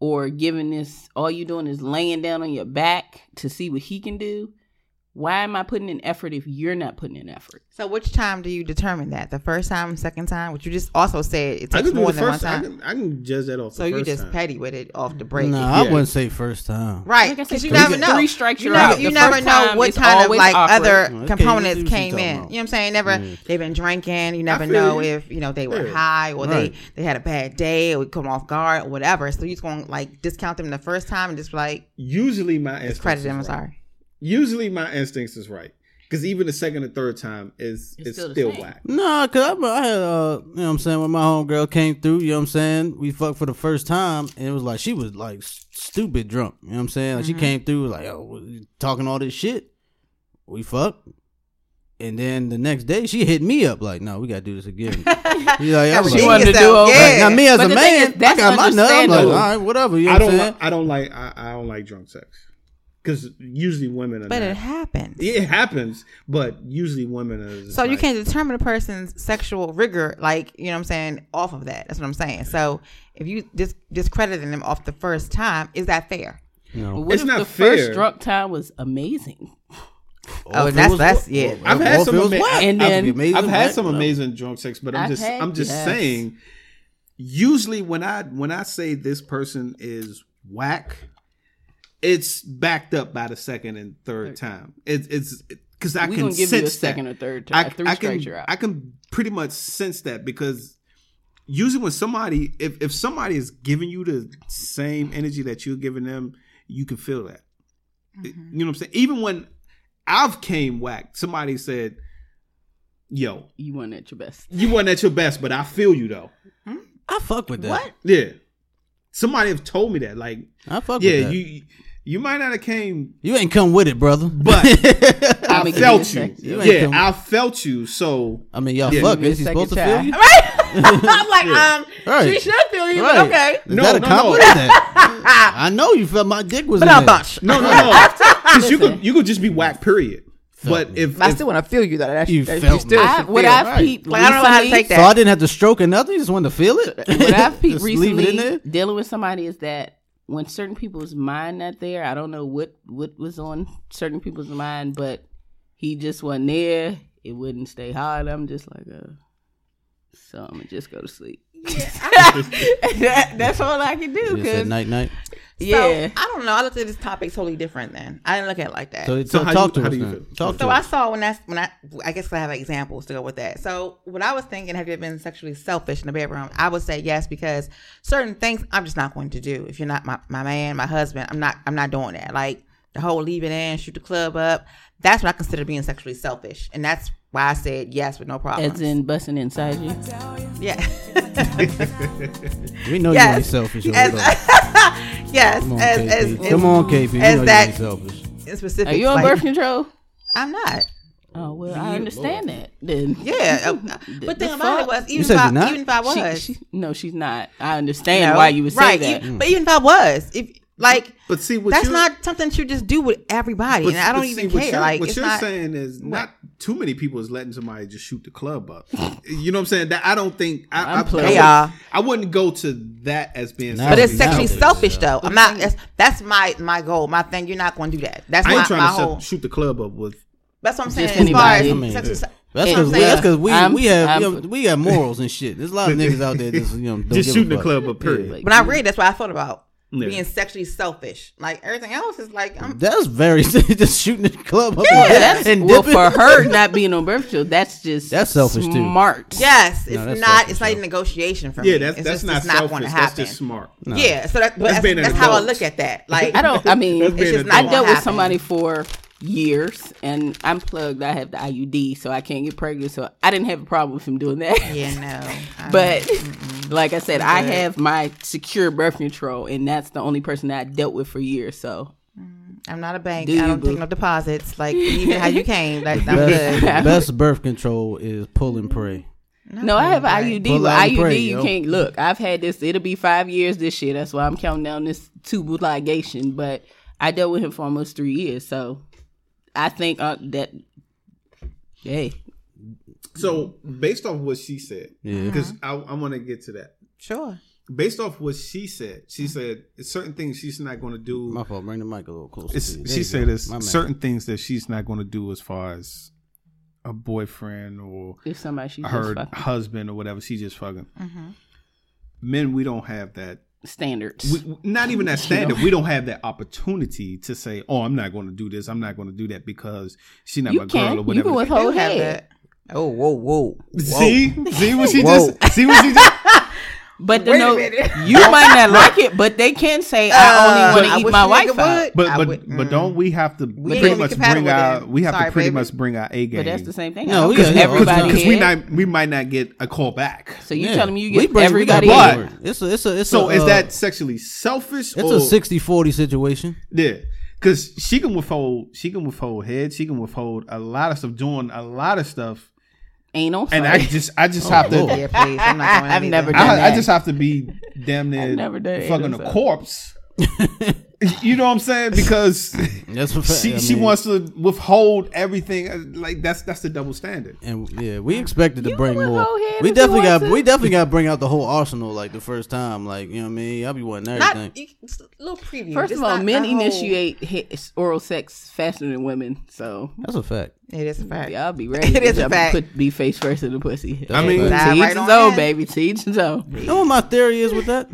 or giving this, all you're doing is laying down on your back to see what he can do. Why am I putting in effort if you're not putting in effort? So which time do you determine that? The first time, second time? Which you just also said it takes more than one first. I time. can, I can judge that off. so the you first just time. petty with it off the break. No, I wouldn't say first time. Right, because said, you never know. three strikes, you you're never, you never know time what is kind of like awkward. other Okay, components came you're in. You know what I'm saying? Never Yeah. they've been drinking. You never know you. if you know they were Yeah. high or Right. they they had a bad day or we come off guard or whatever. So you just gonna like discount them the first time and just like Usually my instincts discredit them. I'm sorry. Usually my instincts is right Because even the second and third time is It's is still still, the whack. Nah, cause I, I had uh, you know what I'm saying when my homegirl came through, you know what I'm saying. We fucked for the first time, and it was like she was like stupid drunk. You know what I'm saying? Like she came through like, oh, talking all this shit. We fucked, and then the next day she hit me up like, no, we gotta do this again. He's like, I was She like, wanted to do yourself. over. Yeah. now me as But a the thing man, that's I got my nut. I'm like, all understandable. right, whatever. You know I what I'm don't. Li- I don't like. I, I don't like drunk sex. Because usually women are. But not. it happens. it happens, but usually women are. just So you can't determine a person's sexual rigor, like you know what I'm saying, off of that. That's what I'm saying. So if you dis- discrediting them off the first time, is that fair? No. What It's if not the fair. first drunk time was amazing? Oh, if that's- was- that's- yeah. I've had some it ama- whack, And that would then- be amazing, I've had some Whatever. amazing drunk sex, but I'm I've just had- I'm just yes. saying. Usually, when I when I say this person is whack, it's backed up by the second and third time. It's it's because I We can give sense you a second that. or third time. I, three I can you're out. I can pretty much sense that because usually when somebody if if somebody is giving you the same energy that you're giving them, you can feel that. Mm-hmm. You know what I'm saying? Even when I've came whack, somebody said, "Yo, you weren't at your best. you weren't at your best, but I feel you though." Hmm? I fuck with that. What? Yeah, somebody have told me that. Like, I fuck yeah, with that. you you might not have came, You ain't come with it, brother. but I I'ma give you felt you. You Yeah, come- I felt you. So I mean, y'all Yeah. fuck. Give me Is he supposed to feel you? Right? I'm like, um, Right. she should feel you, Right. but okay. Is No, that a no, no. compliment? That- I know you felt my dick was But in I'm there. bunch. no, no, no, because you could you could just be whack. Period. But if, I still want to feel you though. That's, You that's, felt you still me. I, should what feel. I've right. peeped Like, I don't know how to recently- take that. So I didn't have to stroke or nothing. You just wanted to feel it. what I've peeped it recently dealing with somebody is that when certain people's mind not there, I don't know what what was on certain people's mind, but he just wasn't there. It wouldn't stay hard. I'm just like, uh, so I'm gonna just go to sleep. that, that's all I can do. Cause night night. yeah, I don't know. I looked at this topic totally different then. I didn't look at it like that. So, So so how talk you- to how us do you feel? Talk So to I us. saw when that's when I I guess I have examples to go with that. So what I was thinking, have you been sexually selfish in the bedroom? I would say yes because certain things I'm just not going to do. If you're not my, my man, my husband, I'm not I'm not doing that. Like the whole leave it in, shoot the club up. That's what I consider being sexually selfish, and that's why I said yes with no problem. as in busting inside you. yeah, We know Yes. you ain't selfish. As- As, yes. Come on, as, KP. as, as, Come on, KP. We as know you that- ain't selfish. in specific. Are you on like, birth control? I'm not. Oh well, I understand that. Then Yeah, uh, The- but thing about it was even said if I, you're not? even if I was, she- no, she's not. I understand No. why you would say right, that. e- but even if I was, if like but see what that's not something that you just do with everybody, But, and I don't but even see, what care. you're- Like what it's you're not. saying is not too many people is letting somebody just shoot the club up. you know what I'm saying? That I don't think I, I, I'm playing. I, wouldn't- I wouldn't go to that as being. Now but it's sexually Nowadays, selfish yeah. though. I'm not. That's, that's my my goal, my thing. You're not going to do that. That's I my, ain't trying my to whole. shoot the club up with. That's what I'm saying. Just As far as. I mean, sexually, se- That's because we, that's saying? 'cause we, I'm- we have I'm- you know, we got morals and shit. There's a lot of niggas out there just you know don't Just give a shooting the club up, period. Yeah. Like, When I read, that's what I thought about Yeah. being sexually selfish. Like everything else is like I'm. That's very just shooting the club up Yeah, and, that's and well dipping. for her not being on birth control. That's just That's selfish, too. Smart. Yes, it's No, not. selfish, It's not though. even negotiation for me. Yeah, that's it's that's just, not it's not going to That's happen. just smart. Yeah, so that, but That's that's, that's how I look at that. Like I don't. I mean, it's just not I dealt with somebody for years, and I'm plugged. I have the IUD, so I can't get pregnant. So I didn't have a problem with him doing that. Yeah, no. But don't- like I said, I have my secure birth control, and that's the only person that I dealt with for years. So mm, I'm not a bank. Do I you, don't take no deposits. Like even how you came. Like I'm Best, good. best birth control is pull and pray. no, I have an. IUD. Pull But IUD, pray, you yo. can't look. I've had this. It'll be five years this year. That's why I'm counting down this tubal ligation. But I dealt with him for almost three years. So I think uh, that. Hey, So based off what she said, Yeah. because I, I want to get to that. Sure. Based off what she said, she said certain things she's not going to do. My fault. Bring the mic a little closer. It's, to you. There she you said go. it's My man. certain things that she's not going to do as far as a boyfriend or if somebody she just her fucking husband or whatever. She just fucking. Mm-hmm. Men, we don't have that. Standards. We, we- not even that standard. We don't have that opportunity to say, "Oh, I'm not going to do this. I'm not going to do that because she's not you my girl can. or You whatever." can the withhold do have that. Oh, whoa, whoa. whoa. See, see what she Whoa. just, see what she just. But the Wait no, you might not like it, but they can say I Uh, only want to eat my wife out. would. But but would- but don't we have to ain't pretty much bring with our we have Sorry, to pretty baby. much bring our A game. But that's the same thing. No, because got- everybody because we not we might not get a call back. So you Yeah. telling me you get bring- we got everybody? But- both. It's a, it's a, it's So a, is uh, that sexually selfish? It's or, a 60-40 situation. Yeah, because she can withhold she can withhold head. She can withhold a lot of stuff, doing a lot of stuff, anal. and I just I just oh. have to. Yeah, please. I'm not doing that I've never done I, I just have to be damn near never fucking a corpse. you know what I'm saying? Because That's a she I she wants to withhold everything. Like that's that's the double standard. And yeah, we expected to You bring more. We definitely got to. we definitely got to bring out the whole arsenal like the first time. Like you know what I mean? I'll be wanting Not everything. you- just a little preview. First Just of all, men the whole- initiate hit, oral sex faster than women, so That's a fact. It is a fact. y'all be ready. It to a fact. Put be face first in the pussy. I mean, to Dive each right his on baby. To each his. You know what my theory is with that?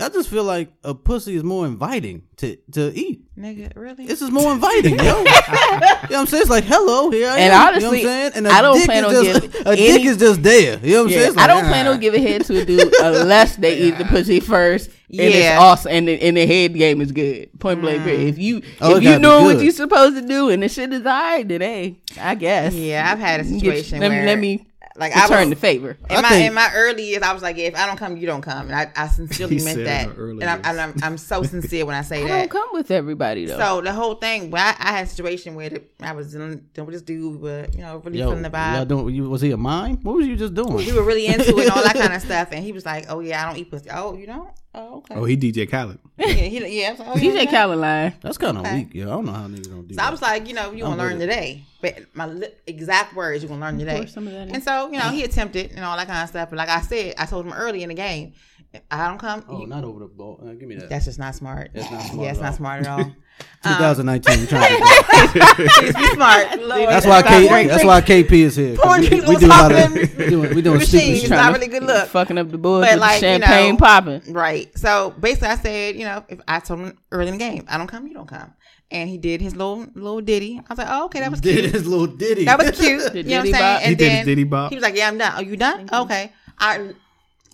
I just feel like a pussy is more inviting to to eat. Nigga, really? This is more inviting, yo. you know what I'm saying? It's like, hello, here I And am. honestly, you know what I'm saying? And a I don't dick plan on just, giving a dick is just there. You know what I'm saying? Yeah, It's I don't plan ah. on giving head to a dude unless they eat the pussy first. And it's Yeah. awesome, and the, and the head game is good. Point blank. period. If you Oh, if you know what you're supposed to do and the shit is alright, then hey, I guess. yeah, I've had a You get- situation let, me- let me like I return was, the favor. in I my think- in my early years, I was like, if I don't come, you don't come, and I, I sincerely He meant that, in her early and I'm, and I'm I'm so sincere when I say I that. don't come with everybody though. So the whole thing, when I, I had a situation where the, I was dealing, dealing with this dude, but you know, really Yo, feeling the y'all vibe. doing, you, was he a mime? What was you just doing? We were really into it and all that kind of stuff, and he was like, "Oh yeah, I don't eat pussy. Oh, you don't? Oh okay. Oh, he DJ Khaled. yeah, he, yeah. I was like, oh, DJ yeah. Caroline. That's kind of Okay. weak, yo. I don't know how niggas don't do So I was like, you know, you I'm gonna learn today, but my li- exact words you gonna learn today. some of that. And so you know, he attempted and all that kind of stuff. But like I said, I told him early in the game, if I don't come. oh, you- not over the ball. Uh, give me that. that's just not smart. That's not smart Yeah, it's at not all. smart at all. 2019. we trying to Please be smart. That's why K, that's why KP is here. 'cause Pouring We, drinks we do a lot of we doing, we doing machine. stupid It's shit. not really good look. Fucking up the boys But with like, the you know- champagne popping. Right. So basically, I said, you know, if I told him early in the game, I don't come, you don't come, and he did his little little ditty. I was like, oh, okay, that was cute. Did cute. his little ditty. That was cute. You know what I'm saying? bop. And He did his then diddy bop. He was like, yeah, I'm done. Are you done? Okay. I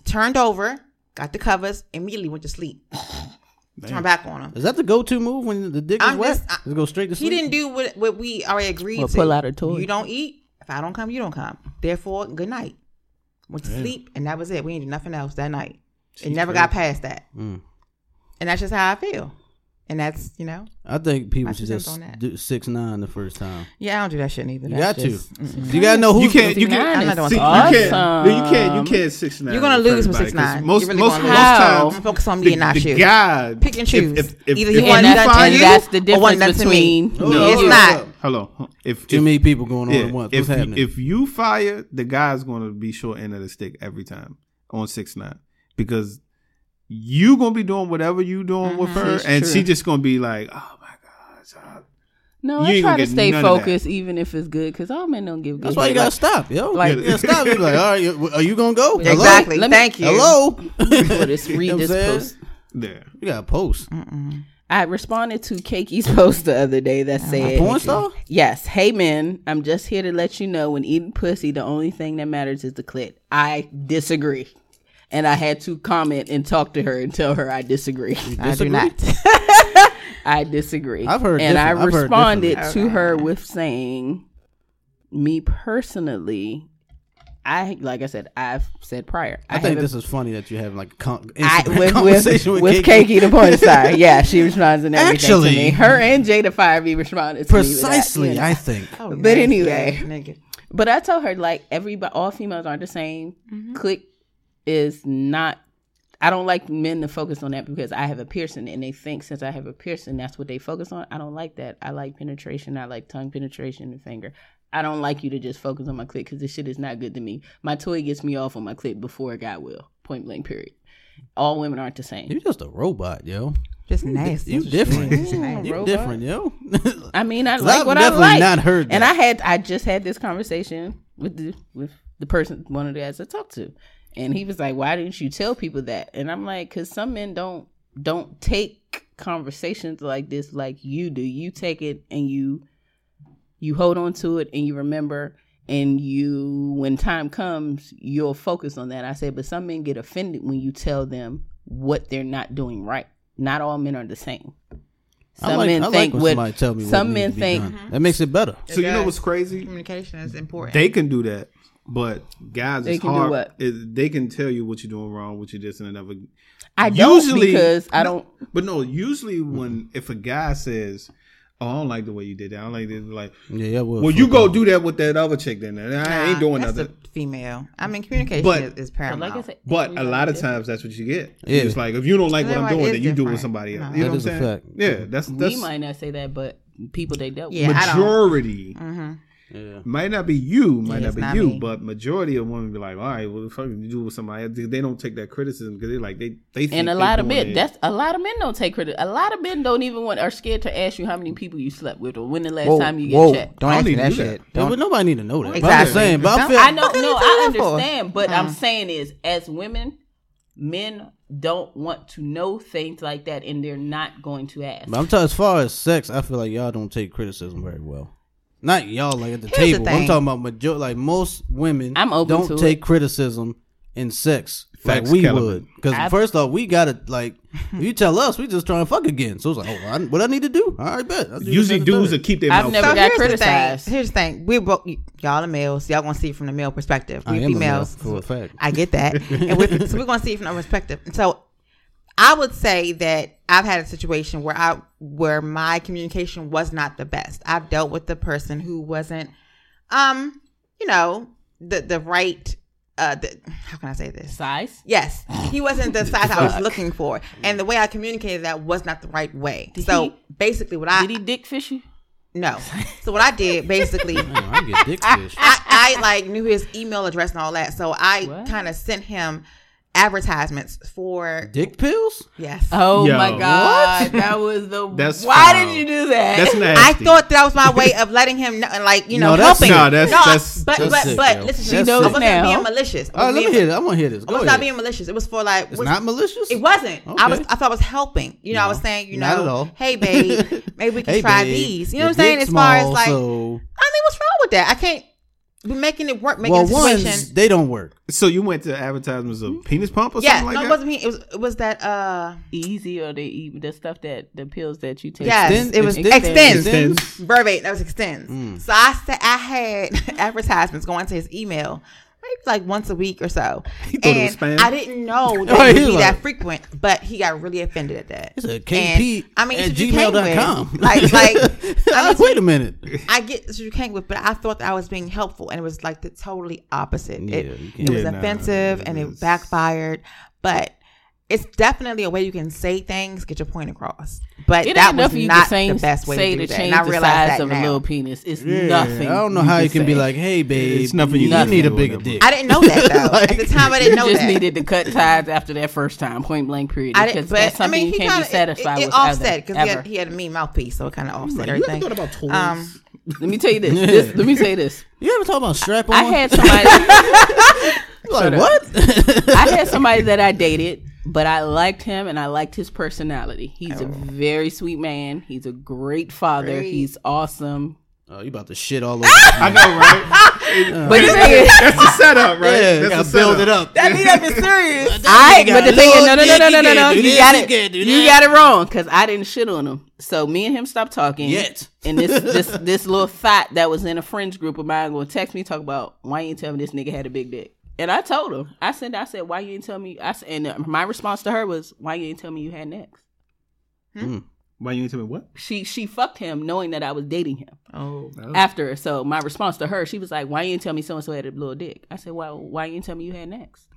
turned over, got the covers, immediately went to sleep. Turned back on him. Is that the go-to move when the dick is I'm wet? just- I- Just go straight to sleep. He didn't do what, what we already agreed Or to. pull out a toy. You don't eat. If I don't come, you don't come. Therefore, good night. Went to sleep, and that was it. We didn't do nothing else that night. It never got past that. Mm. And that's just how I feel. And that's, you know, I think people should just do six nine the first time. yeah, I don't do that shit either. You got to. You gotta know who You can't. You can't. I'm not is doing See, you can't. You can't. You can't six nine. You're gonna lose with six nine. Most You're really most most times. Focus on me the, and not the you. guy Pick and choose. If, if, if, Either if he you want And, it done that, to and you that's the difference one me. between. No, It's not. Hello. If Too if, many people going on yeah, at once. if What's you, happening? if you fire, the guy's gonna be short end of the stick every time on six nine because you gonna be doing whatever you doing with mm-hmm. her, It's and true. she just gonna be like, oh my god. No, You I try gonna stay none of that. focused, even if it's good, because all men don't give good. That's why you head. gotta stop, yo. like- you stop. You like, all right, you- are you gonna go? Hello? Exactly. Let me- Thank you. Hello. Like, for this, You read know this post. There. You gotta post. I responded to Keki's post the other day that said, Porn star? Yes, hey men, I'm just here to let you know when eating pussy, the only thing that matters is the clit. I disagree. And I had to comment and talk to her and tell her I disagree. I do Disagree? not. I disagree. I've heard and I different- I've responded differently. to her with saying, "Me personally, I like I said, I've said prior. I, think this is funny that you have like a con- I, Instagram with conversation with, with, with Keiki the porn star. Yeah, she responds and everything Actually- to me. Her and Jada Fireby responded to me with that, Precisely, you know. I think. Oh, But nasty anyway. ass. But I told her like everybody, all females aren't the same. Mm-hmm. Click is not. I don't like men to focus on that because I have a piercing and they think since I have a piercing that's what they focus on. I don't like that. I like penetration. I like tongue penetration and finger. I don't like you to just focus on my clit because this shit is not good to me. My toy gets me off on my clit before a guy will. Point blank. Period. All women aren't the same. You're just a robot, yo. Just nasty. You different. Just. You robot. different, yo. I mean, I I've like what I like. not heard And. I had, I just had this conversation with the with the person, one of the guys I talked to, and he was like, "Why didn't you tell people that?" And I'm like, "Cause some men don't don't take conversations like this like you do. You take it and you you hold on to it and you remember." and you when time comes you'll focus on that i said but some men get offended when you tell them what they're not doing right not all men are the same some like, men I like think when what tell me some what men needs to be think done. Mm-hmm. that makes it better. So you know what's crazy? Communication is important. They can do that, but guys, They it's can do hard. what? It- they can tell you what you're doing wrong, what you this and another. i don't Usually- because i don't But no, usually when if a guy says, "Oh, I don't like the way you did that," I don't like this, like, Yeah, yeah. well, you go do that with that other chick. Then I ain't doing that's nothing. a female. I mean, communication But- is, is but paramount. like i said But a lot of different. times that's what you get. Yeah. It's like if you don't like what I'm doing, is then you do it with somebody else. No. You know That what is a I'm saying? fact. Yeah, that's we that's might not say that but people they dealt with Yeah, I don't. majority. Mm-hmm. Yeah. Might not be you, might Yeah, not be not you, me. but majority of women be like, all right, well, the fuck you do it with somebody. else." They don't take that criticism because they're like they they think and a lot of men it. that's a lot of men don't take credit a lot of men don't even want are scared to ask you how many people you slept with or when the last Whoa, time you get whoa, checked Don't I ask don't me that shit. Yeah, Don't- but nobody need to know that. But I'm Exactly. saying. But I Don't- feel I know, no, I doing that for? understand, but I'm Uh. saying is, as women, men don't want to know things like that, and they're not going to ask. But I'm talking as far as sex, I feel like y'all don't take criticism very well. Not y'all like at the Here's the table. I'm talking about major like most women I'm open don't to take it. criticism in sex Facts, like we Kelvin. would. Because first off, we gotta like you tell us we just trying to fuck again. So it's like, oh, I, what I need to do? All right, bet. I'll usually dudes that. will keep their I've mouth never shut. got here's criticized. The thing. Here's the thing. We both y'all are males. Y'all gonna see it from the male perspective. I We am male, females. for fact. I get that. and we so we're gonna see it from our perspective. So I would say that I've had a situation where I where my communication was not the best. I've dealt with the person who wasn't um, you know, the the right uh the, how can I say this? Size? Yes, he wasn't the size I was looking for, and the way I communicated that was not the right way. so he- basically, what I Did he dick fish you? no, so what I did basically, Man, I get dick fish. I, I like knew his email address and all that, so I kind of sent him advertisements for dick pills? yes. Oh Yo. my god, that was the. That's why foul. did you do that? That's nasty. I thought that was my way of letting him know, like you know, No, that's- helping. no, that's- that's- but that's but sick, but yo. listen, She knows I it wasn't now. being malicious. I All right, was let me hear this. I want to hear this. I was ahead. not being malicious. It was for like it's was- not malicious. It wasn't. I was. I thought I was helping. You know, I was saying, you know, hey babe, maybe we can Hey, try babe, these. You know what I'm saying? As far as like, I mean, what's wrong with that? I can't be making it work. Making well, the situation. ones they don't work. So you went to advertisements of penis pump or yeah, something like that? no, that? it wasn't me. It was. It was that. uh easy or the e- the stuff that the pills that you take. Yes, Extend- it was extend- ExtenZe. ExtenZe? Verbatim, that was ExtenZe. Mm. So I said I had advertisements going to his email. Maybe like once a week or so, He thought it was spam? I didn't know that it would be that frequent. But he got really offended at that. He said And, KP I mean, at it's you gmail.com. Like, like I mean, wait a minute. I get what you came with, but I thought that I was being helpful, and it was like the totally opposite. Yeah, it, it was nah, offensive, and it's- it backfired. But it's definitely a way you can say things, get your point across. But It that was you not can say, the best way say to do to that. change And I the realize size that of a little penis. It's Yeah, nothing. I don't know how you can be like, hey, babe, It's nothing you you, need a bigger dick. I didn't know that though. Like- At the time, I didn't know just that. Just needed to cut ties after that first time, point blank period. I because didn't, that's but I something mean, you he can't kind be of satisfied it, it with. offset because because he had, he had a mean mouthpiece, so it kind of offset everything. You ever everything. thought about toys? Um, Let me tell you this. this. Let me say this. You ever talk about strap on? I had somebody. like what? I had somebody that I dated, but I liked him and I liked his personality. He's a oh. very sweet man. He's a great father. Great. He's awesome. oh, you about to shit all over? I know, right? But the thing is, That's the setup, right? yeah, That's gotta the build setup. it up. that need to be serious. I You but the thing is, no, no, no, no, no, no, no. you You got it. this, you can't do You that. got it wrong because I didn't shit on him. So me and him stopped talking. Yet. And this this this little thought that was in a friends group of mine going to text me talk about why you ain't tell me this nigga had a big dick. And I told him. I said I said why you ain't tell me. I said, and uh, my response to her was why you ain't tell me you had next. Why you ain't tell me what? She she fucked him knowing that I was dating him. Oh, after. So my response to her, she was like, "Why you didn't tell me so and so had a little dick?" I said, "Well, why you didn't tell me you had next?"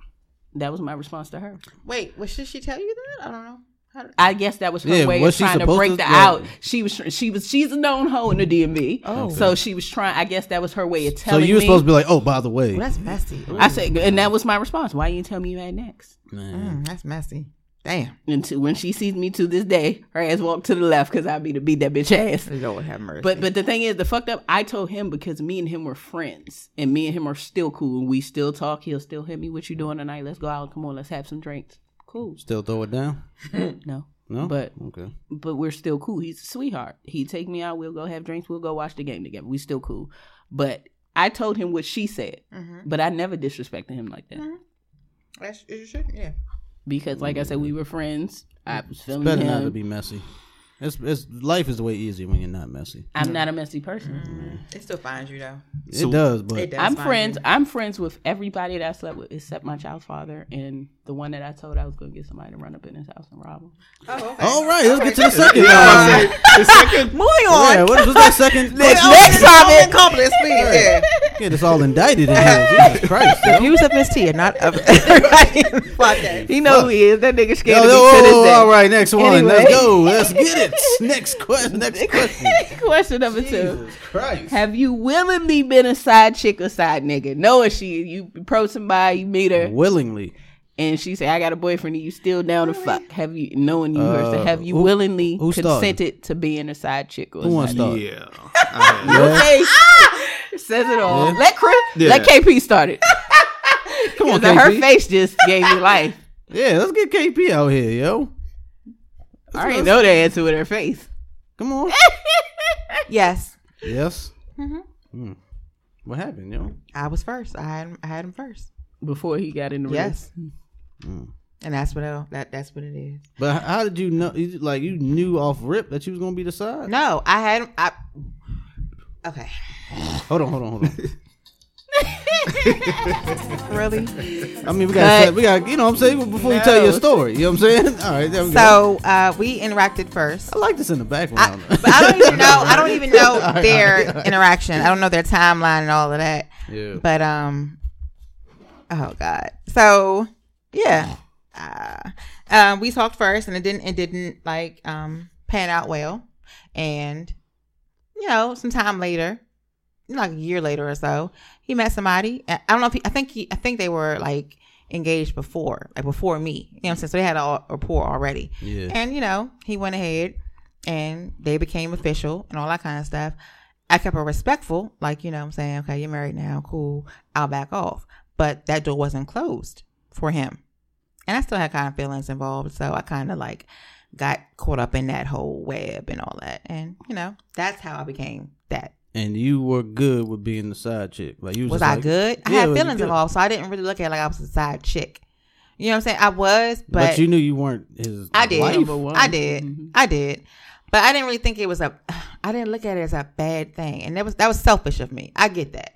That was my response to her. wait, what should she tell you that? I don't know. How did- I guess that was her Yeah, way of trying to break to- the yeah. out. She was she was she's a known hoe in the DMV. Oh. so she was trying. I guess that was her way of telling. Me. So you were me. supposed to be like, oh, by the way, Well, that's messy. I said, and that was my response. Why you didn't tell me you had next? man. Mm, that's messy. Damn. And to, when she sees me to this day, her ass walk to the left because I'll be to beat that bitch ass. Lord have mercy. But but the thing is, the fucked up. I told him because me and him were friends, and me and him are still cool. And we still talk. He'll still hit me. What you doing tonight? Let's go out. Come on, let's have some drinks. Cool. Still throw it down? No, No, But- okay. but we're still cool. He's a sweetheart. He take me out. We'll go have drinks. We'll go watch the game together. We still cool. But I told him what she said, Mhm. but I never disrespected him like that Mhm. That's, you should, yeah. because, like I said, we were friends. I was feeling Better him. not to be messy. It's, it's life is way easier when you're not messy. I'm not a messy person. Mm-hmm. It still finds you though. So- it does, but It does I'm friends. you. I'm friends with everybody that I slept with except my child's father and the one that I told I was going to get somebody to run up in his house and rob him. Oh, okay. all right, let's get to the second. Yeah, the second Moving on. Yeah, what was that second? Next, next topic. Confidence, please. Yeah. Get us all indicted in here. Jesus Christ. The yo. views of Miss T are not of everybody in the podcast. He know who he is. That nigga scared yo, of me to this whoa, day. all right, next one. Anyway. Let's go. Let's get it. Next question. Next question. Question number two. Jesus Christ. Have you willingly been a side chick or side nigga? Knowing she, you approach somebody, you meet her, Willingly. and she say, "I got a boyfriend," and you still down to fuck. Have you, knowing you her, so Uh, have you who- willingly who started? consented to being a side chick or Who a wants to start? Yeah. I had- Yeah. Okay, says it all. Yeah. Let Chris, Yeah. let KP start it. Come on, 'Cause her face just gave me life. Yeah, let's get KP out here, yo. I already know the answer with her face. Come on. Yes, yes. Mhm. Hmm. What happened, yo? I was first. I had him, I had him first. Before he got in the Yes, Mm. and that's what it, that that's what it is. But how did you know? Like you knew off rip that you was gonna be the side? No, I had him. I okay. Hold on, hold on, hold on. Really? I mean, we got, we got, you know, what I'm saying before you tell your story. You know what I'm saying? All right, there we go. So uh, we interacted first. I like this in the I, background. but I don't even know. I don't even know right, their all right, all right. interaction. I don't know their timeline and all of that. yeah. But um, oh god. So yeah, uh, um, we talked first, and it didn't. It didn't like um pan out well, and you know, some time later, like a year later or so, he met somebody. I don't know if he, I think he. I think they were like engaged before, like before me. You know what I'm saying? So they had a rapport already. Yeah. And you know, he went ahead and they became official and all that kind of stuff. I kept her respectful, like, you know, what I'm saying, okay, you're married now, cool, I'll back off. But that door wasn't closed for him. And I still had kind of feelings involved. So I kind of like got caught up in that whole web and all that. And, you know, that's how I became that. And you were good with being the side chick. Like you was, Was I like- good? I Yeah, had feelings good? involved. So I didn't really look at it like I was a side chick. You know what I'm saying? I was, But, but, you knew you weren't his. I did. wife. I did. Mhm. I did. But I didn't really think it was a I didn't look at it as a bad thing. And that was that was selfish of me. I get that.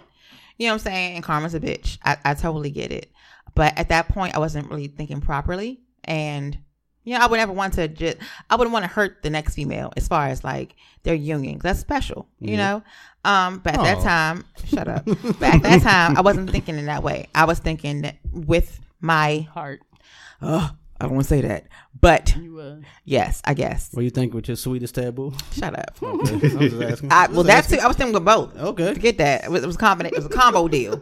You know what I'm saying? And karma's a bitch. I, I totally get it. But at that point I wasn't really thinking properly. And you know, I would never want to just I wouldn't want to hurt the next female as far as like their union. That's special, you Yeah. know? Um, but at that time, shut up. but at that time I wasn't thinking in that way. I was thinking that with my Heart. oh, I won't say that. But You uh, yes, I guess. What do you think with your sweetest taboo? Shut up. Okay. I was just asking. I, Just well, that's asking. too. I was thinking with both. Okay. Forget that. It was, it was a combination. It was a combo deal.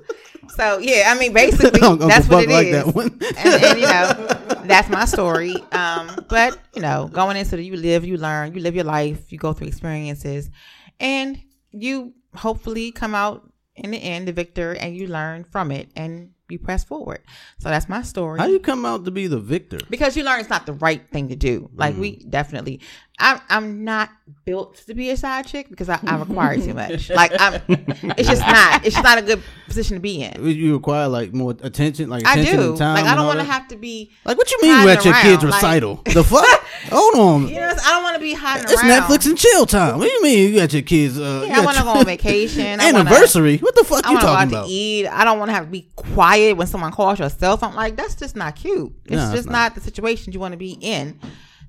So yeah, I mean, basically, Uncle that's what Buck it like is. that one. and, and you know, that's my story. Um, but you know, going into the, you live, you learn, you live your life, you go through experiences, and you hopefully come out in the end the victor, and you learn from it, and you press forward. So that's my story How do you come out to be the victor? because you learn it's not the right thing to do. Like Mm. we definitely, I'm I'm not built to be a side chick because I, I require too much. Like I'm, it's just not. It's just not a good position to be in. You require like more attention, like I attention do. and time. Like I don't want to have to be. Like what you mean you hiding at your kid's around, like- recital? the fuck? Hold on. You know, I don't want to be hiding It's around. Netflix and chill time. What do you mean you got your kids? Uh, Yeah, I want to go on vacation. I wanna- Anniversary? what the fuck I you want to go out talking to about? eat. I don't want to have to be quiet when someone calls your cell phone. Like that's just not cute. It's No, it's just not. not. the situation you want to be in.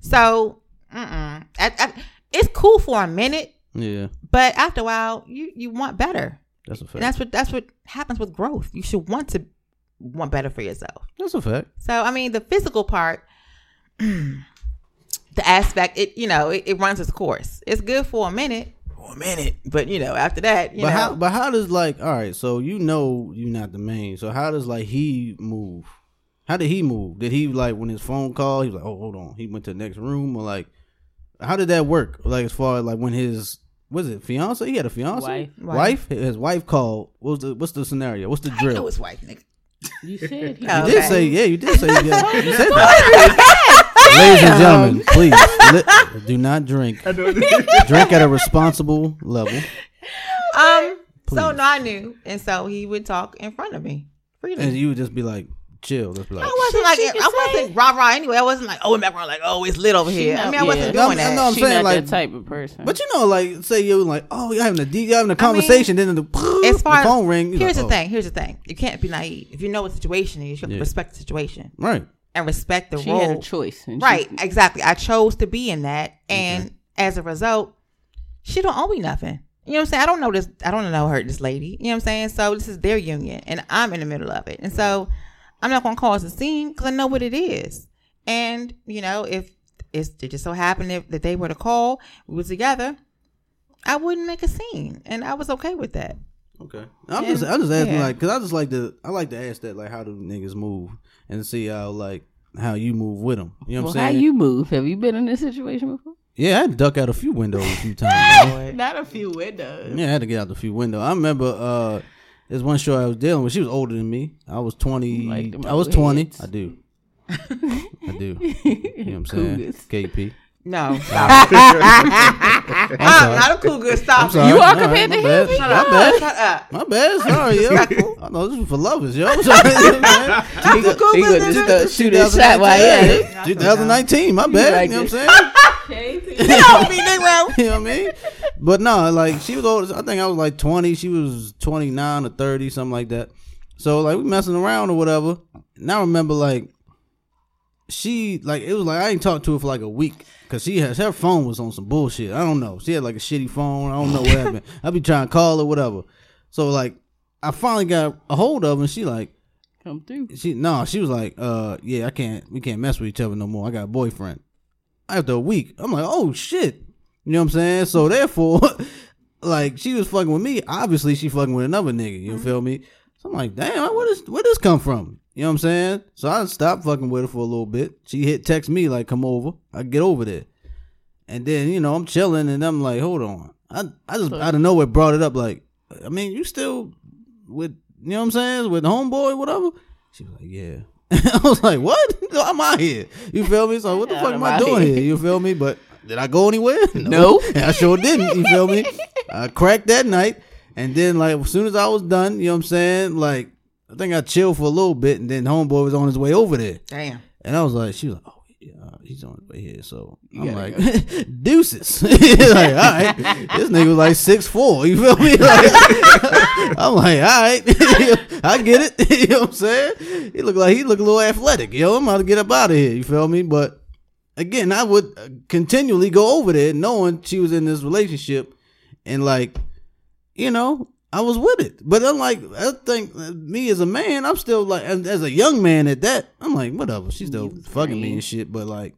So. I, I, it's cool for a minute, Yeah, but after a while, you you want better. that's a fact. And that's what that's what happens with growth. You should want to want better for yourself. That's a fact. So I mean, the physical part, the aspect, it you know, it, it runs its course. It's good for a minute, for a minute, but you know, after that, you but know, how? But how does like? All right, so you know you're not the main. So how does like he move? How did he move? Did he like when his phone called? He was like, "Oh, hold on." He went to the next room, or like, how did that work? Like as far as like when his was it fiance? He had a fiance, Wife. wife. His wife called. What was the what's the scenario? What's the I drill? know his wife, nigga. you said he You did say, yeah, you did say, yeah, you said that. Ladies and gentlemen, please li- do not drink. drink at a responsible level. Um. Please. Please. So no, I knew, and so he would talk in front of me freely. and you would just be like, chill. Let's be like, I wasn't Shit, like she I can wasn't rah rah anyway. I wasn't like oh in background like oh it's lit over She here. I mean I wasn't yeah. doing No, that. no, I'm She saying, not like- that type of person. But you know, like, say you're like, oh, you're having a deep, you're having a conversation, then the, as far the phone ring. here's like, the oh. thing. Here's the thing. You can't be naive. If you know what situation is, you have to Yeah. respect the situation oh, right. and respect the she role. had a choice, and she- Right, exactly. I chose to be in that, and as a result, she don't owe me nothing. You know what I'm saying? I don't know this. I don't know her, this lady. You know what I'm saying? So this is their union, and I'm in the middle of it, and so I'm not gonna cause a scene because I know what it is. And you know, if it's, it just so happened if, that they were to call, we were together, I wouldn't make a scene, and I was okay with that. Okay. I'm And- just, I'm just asking, yeah. like, cause I just like to, I like to ask that, like, how do niggas move and see how, like, how you move with them. You know what well, I'm saying? how you move? Have you been in this situation before? yeah, I had to duck out a few windows a few times. Not a few windows. yeah, I had to get out the few windows. I remember, uh, there's one show I was dealing with. She was older than me. I was 20. Like I was 20. I do. I do. You know what I'm saying? Cougars. KP. No, stop. I'm I'm not a cool good. Stop. You are All right, compared my to bad. him? My Shut bad. up. Shut up. My bad. Sorry, yo. Disrespectful. I know this is for lovers, yo. I'm sorry. He go- he gonna just uh, shoot his shot while he at it. 2019, my bad. like you know what. I'm saying? Don't be Negro. you know what I mean? But no, like she was old. I think I was like 20. She was 29 or 30, something like that. So like we messing around or whatever. And I remember like she like it was like I ain't talked to her for like a week because she has her phone was on some bullshit. I don't know. She had like a shitty phone. I don't know what happened. I be trying to call her, whatever. So like I finally got a hold of her and she like Come through. she no, she was like, uh, yeah, I can't we can't mess with each other no more. I got a boyfriend. After a week, I'm like, oh shit. You know what I'm saying? So therefore, like she was fucking with me. Obviously she fucking with another nigga, you feel me? So I'm like, damn, where does where this come from? You know what I'm saying? So I stopped fucking with her for a little bit. She hit text me like, come over. I get over there. And then, you know, I'm chilling and I'm like, hold on. I I just out of nowhere brought it up like, I mean, you still with you know what I'm saying? With homeboy, whatever. She was like, Yeah. I was like, What? I'm out here. You feel me? So what the fuck I'm I doing here. here? You feel me? But did I go anywhere? No. I sure didn't. You feel me? I cracked that night. And then like as soon as I was done, you know what I'm saying? Like I think I chilled for a little bit and then homeboy was on his way over there. Damn. And I was like, she was like, oh, yeah, he's on his way here. So I'm like, deuces. like, all right. This nigga was like six four. You feel me? Like, I'm like, all right. I get it. you know what I'm saying? He looked like he looked a little athletic. Yo, I'm about to get up out of here. You feel me? But again, I would uh, continually go over there knowing she was in this relationship and like, you know, I was with it. But unlike I think me as a man, I'm still like as, as a young man at that, I'm like, whatever. She's still You fucking me and shit. But like,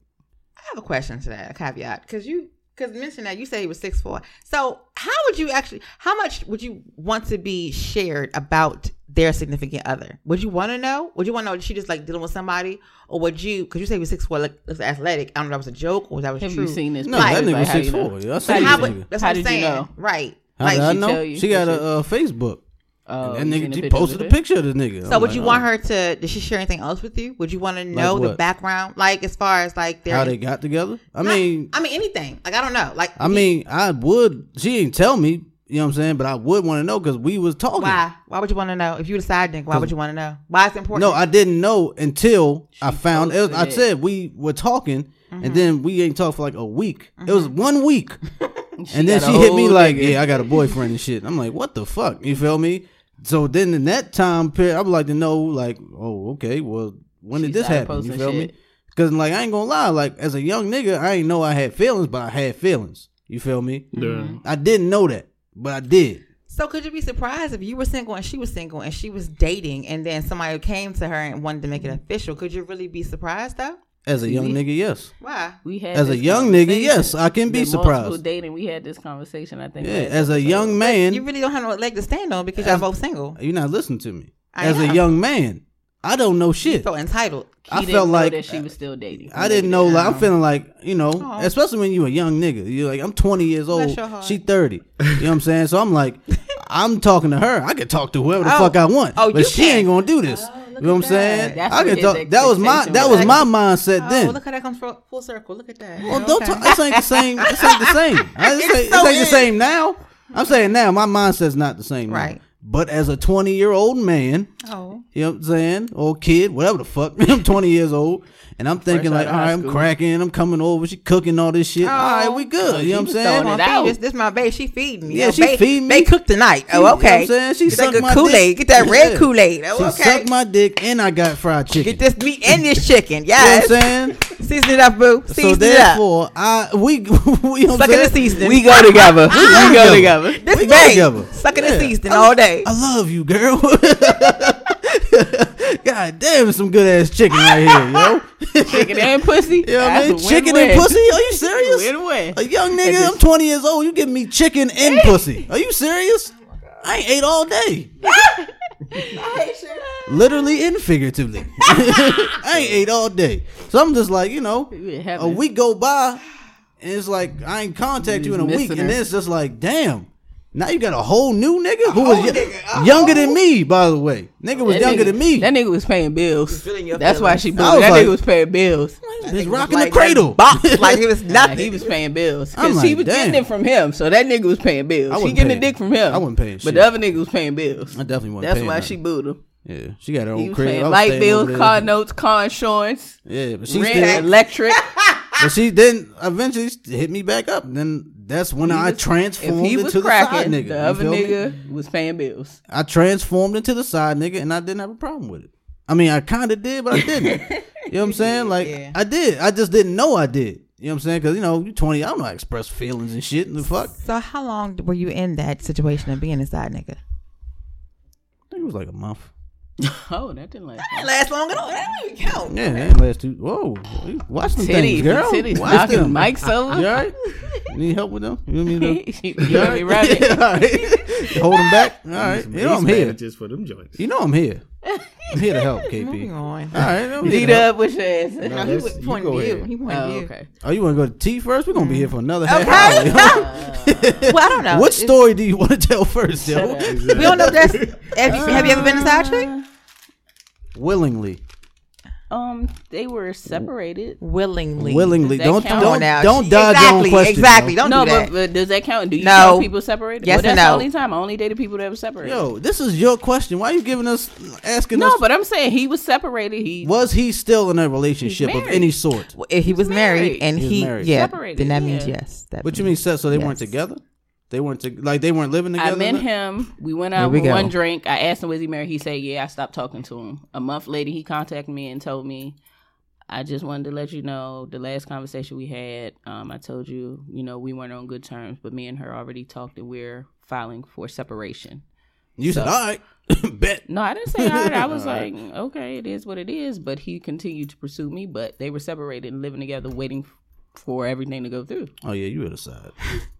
I have a question to that, a caveat, because you because mention that you said he was six four. So how would you actually? How much would you want to be shared about their significant other? Would you want to know? Would you want to know? Is she just like dealing with somebody, or would you? Because you say he was six four, like looks athletic. I don't know if that was a joke or if that was Have true. you seen this? no, picture? that nigga Like, was how six you know? four. I How seen How this would, nigga. that's How what I'm did you know? Right. How Like, did I she know? tell you? She got a Did uh, Facebook. Oh, and you that seen nigga, the she pictures posted of a it? picture of the nigga. So I'm would like, you oh. want her to? Did she share anything else with you? Would you want to know the what? background, like as far as like their? how they got together? I Not- mean, I mean anything. Like I don't know. Like I mean, I would. She didn't tell me. You know what I'm saying? But I would want to know because we was talking. why? Why would you want to know? If you decide, then why would you want to know? Why it's important? No, I didn't know until I found. It was, I posted it. said we were talking, Mm-hmm. and then we ain't talked for like a week. It was one week, She and then she hit me like, nigga. "Yeah, I got a boyfriend and shit." I'm like, "What the fuck?" You feel me? So then in that time period, I would like to know, like, oh, okay, well, when She did this happen? You posting feel me? Because like I ain't gonna lie, like as a young nigga, I ain't know I had feelings, but I had feelings. You feel me? Yeah. Mm-hmm. I didn't know that, but I did. So could you be surprised if you were single and she was single and she was dating and then somebody came to her and wanted to make it official? Could you really be surprised though? As a young we- nigga, yes. Why? We had As a young nigga, yes, I can be surprised. dating, we had this conversation. I think. Yeah, as a young man, You really don't have no leg to stand on because y'all both single. You're not listening to me. I As a young man, I don't know You shit. feel entitled. He I felt like that she was still dating. I didn't know. Like I'm Oh. feeling like you know, Aw. especially when you a young nigga. You're like I'm 20 years old. Bless your heart. She 30. You know what I'm saying? So I'm like, I'm talking to her. I can talk to whoever the Oh. fuck I want. Oh, but she can. ain't gonna do this. Oh, you know what I'm saying? that. That's I can talk. That was my that was was. my mindset Oh, then. look how that comes full, full circle. Look at that. Well, Yeah, don't talk, this ain't the same. This ain't the same. I- This It's ain't, so this ain't the same now. I'm saying now my mindset's not the same. now. Right. But as a 20 year old man, Oh. you know what I'm saying, or kid, whatever the fuck, I'm 20 years old, and I'm thinking like, out all of high right, I'm school. cracking, I'm coming over, she cooking all this shit. all right, we oh, good. You know what I'm saying? throwing Come it on, out. feed This, this my babe. She feeding me. Yeah, Oh, she babe, feeding me. They cook tonight. You know Oh, what I'm okay. saying? She Get that good my Kool Aid. dick. Get that red Kool Aid. She Oh, okay. sucked my dick, and I got fried chicken. Get this meat and this chicken. Yeah. you know what I'm saying? Season it up, boo. So Season it up. therefore, I we, we you know what the saying? seasoning. We go together. Ah! we go go together. together. This we go babe. together. Sucking Yeah. the seasoning all day. I love you, girl. God damn, some good ass chicken right here, yo. Chicken and pussy. You know I mean? Chicken win-win. and pussy? Are you serious? Win-win. A young nigga, I'm 20 years old. You give me chicken and pussy. Are you serious? I ain't ate all day. Literally and figuratively. I ain't ate all day. So I'm just like, you know, You a week go by and it's like I ain't contact you in a week. missing And then it's just like, damn. Now you got a whole new nigga who was nigga, a younger than me, by the way. Nigga was That younger nigga- than me. That nigga was paying bills. feeling your That's why she I blew. That like- nigga was paying bills. He's Nigga rocking like the cradle. Box, like it was Nah, he was paying bills I'm because he like, was getting damn. it from him. So that nigga was paying bills. She wasn't getting the dick from him. I wasn't paying But shit. the other nigga was paying bills. I definitely wasn't That's why nothing. she booed him. Yeah, she got her own was crib. Paying light bills, car notes, car insurance, Yeah, but she rent, electric. but she then eventually hit me back up. Then that's when I was- transformed if he was into the side cracking, nigga. the other feel me? nigga was paying bills. I transformed into the side nigga, and I didn't have a problem with it. I mean, I kind of did, but I didn't. you know what I'm saying? Like Yeah. I did. I just didn't know I did. You know what I'm saying? Because you know, you're 20. I don't know how to express feelings and shit. And the fuck, So how long were you in that situation of being a side nigga? I think it was like a month. Oh, that didn't last. That last long at all. That don't even count. Yeah, that ain't last two. Whoa, watch them Titties, things, girl. titties, Watch knocking them. mics over. You all right? Need help with them? You want me to? you want me running? all right. Hold them back. All right. You know I'm here. Just for them joints. You know I'm here. I'm here to help, KP. Moving on. All right. I'm here Beat to help. up with your ass. No, he that's- was you pointing go to you. ahead. He pointed Oh, to you. okay. Oh, you want to go to T first? We're gonna be here for another mm. half Okay. hour. well, I don't know. what It's- story do you want to tell first, yo? We don't know if that's. Have you, have you ever been a side chick? Uh, Willingly, Um, they were separated. Willingly. willingly. Does that Don't count? don't Come on now. don't She- dodge your own exactly, question. Exactly. yo. Don't no, do but, that. but does that count? Do you No. know people separated? Yes well, and that's the no. only time I only dated people that were separated. Yo, this is your question. Why are you giving us asking no, us? but I'm saying he was separated. He was he still in a relationship of any sort? if he was married, married. and He he, married. yeah, Separated, then that means yes. That What you mean? So so they weren't together? They weren't to, like they weren't living together. I met him. We went Here out we for go. one drink. I asked him was he married. He said yeah. I stopped talking to him. A month later, he contacted me and told me, "I just wanted to let you know the last conversation we had. Um, I told you, you know, we weren't on good terms, but me and her already talked and we're filing for separation." You said, all right, bet. No, I didn't say all right. I was like, okay, it is what it is. But he continued to pursue me. But they were separated and living together, waiting for everything to go through. Oh yeah, you at a side.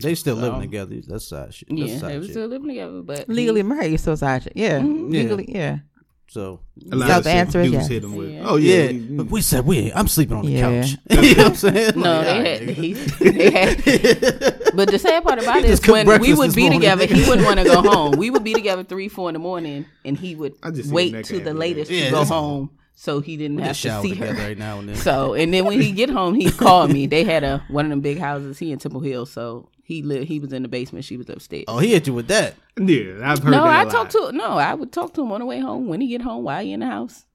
They still living together. That's side shit. That's Yeah, side they were shit. still living together. But legally married, you're still a side chick. Yeah, Mm-hmm. Yeah. legally, yeah. So A lot So of the shit answer is yes. hit him with. Yeah. Oh yeah, yeah, you- but we said we. I'm sleeping on the Yeah. couch. you know what I'm saying? No, Like, they all had, he, they had. But the sad part about He it just is when we would be morning. together, he wouldn't want to go home. We would be together three, four in the morning, and he would just wait to the latest. Yeah, to go home, so he didn't We have just to see her. right now and then. So, and then when he get home, he called me. They had a one of them big houses. He in Temple Hill, so he lived. He was in the basement. She was upstairs. oh, he hit you with that. yeah, I've heard. no, that a I lot. talked to no. I would talk to him on the way home when he get home. While he in the house,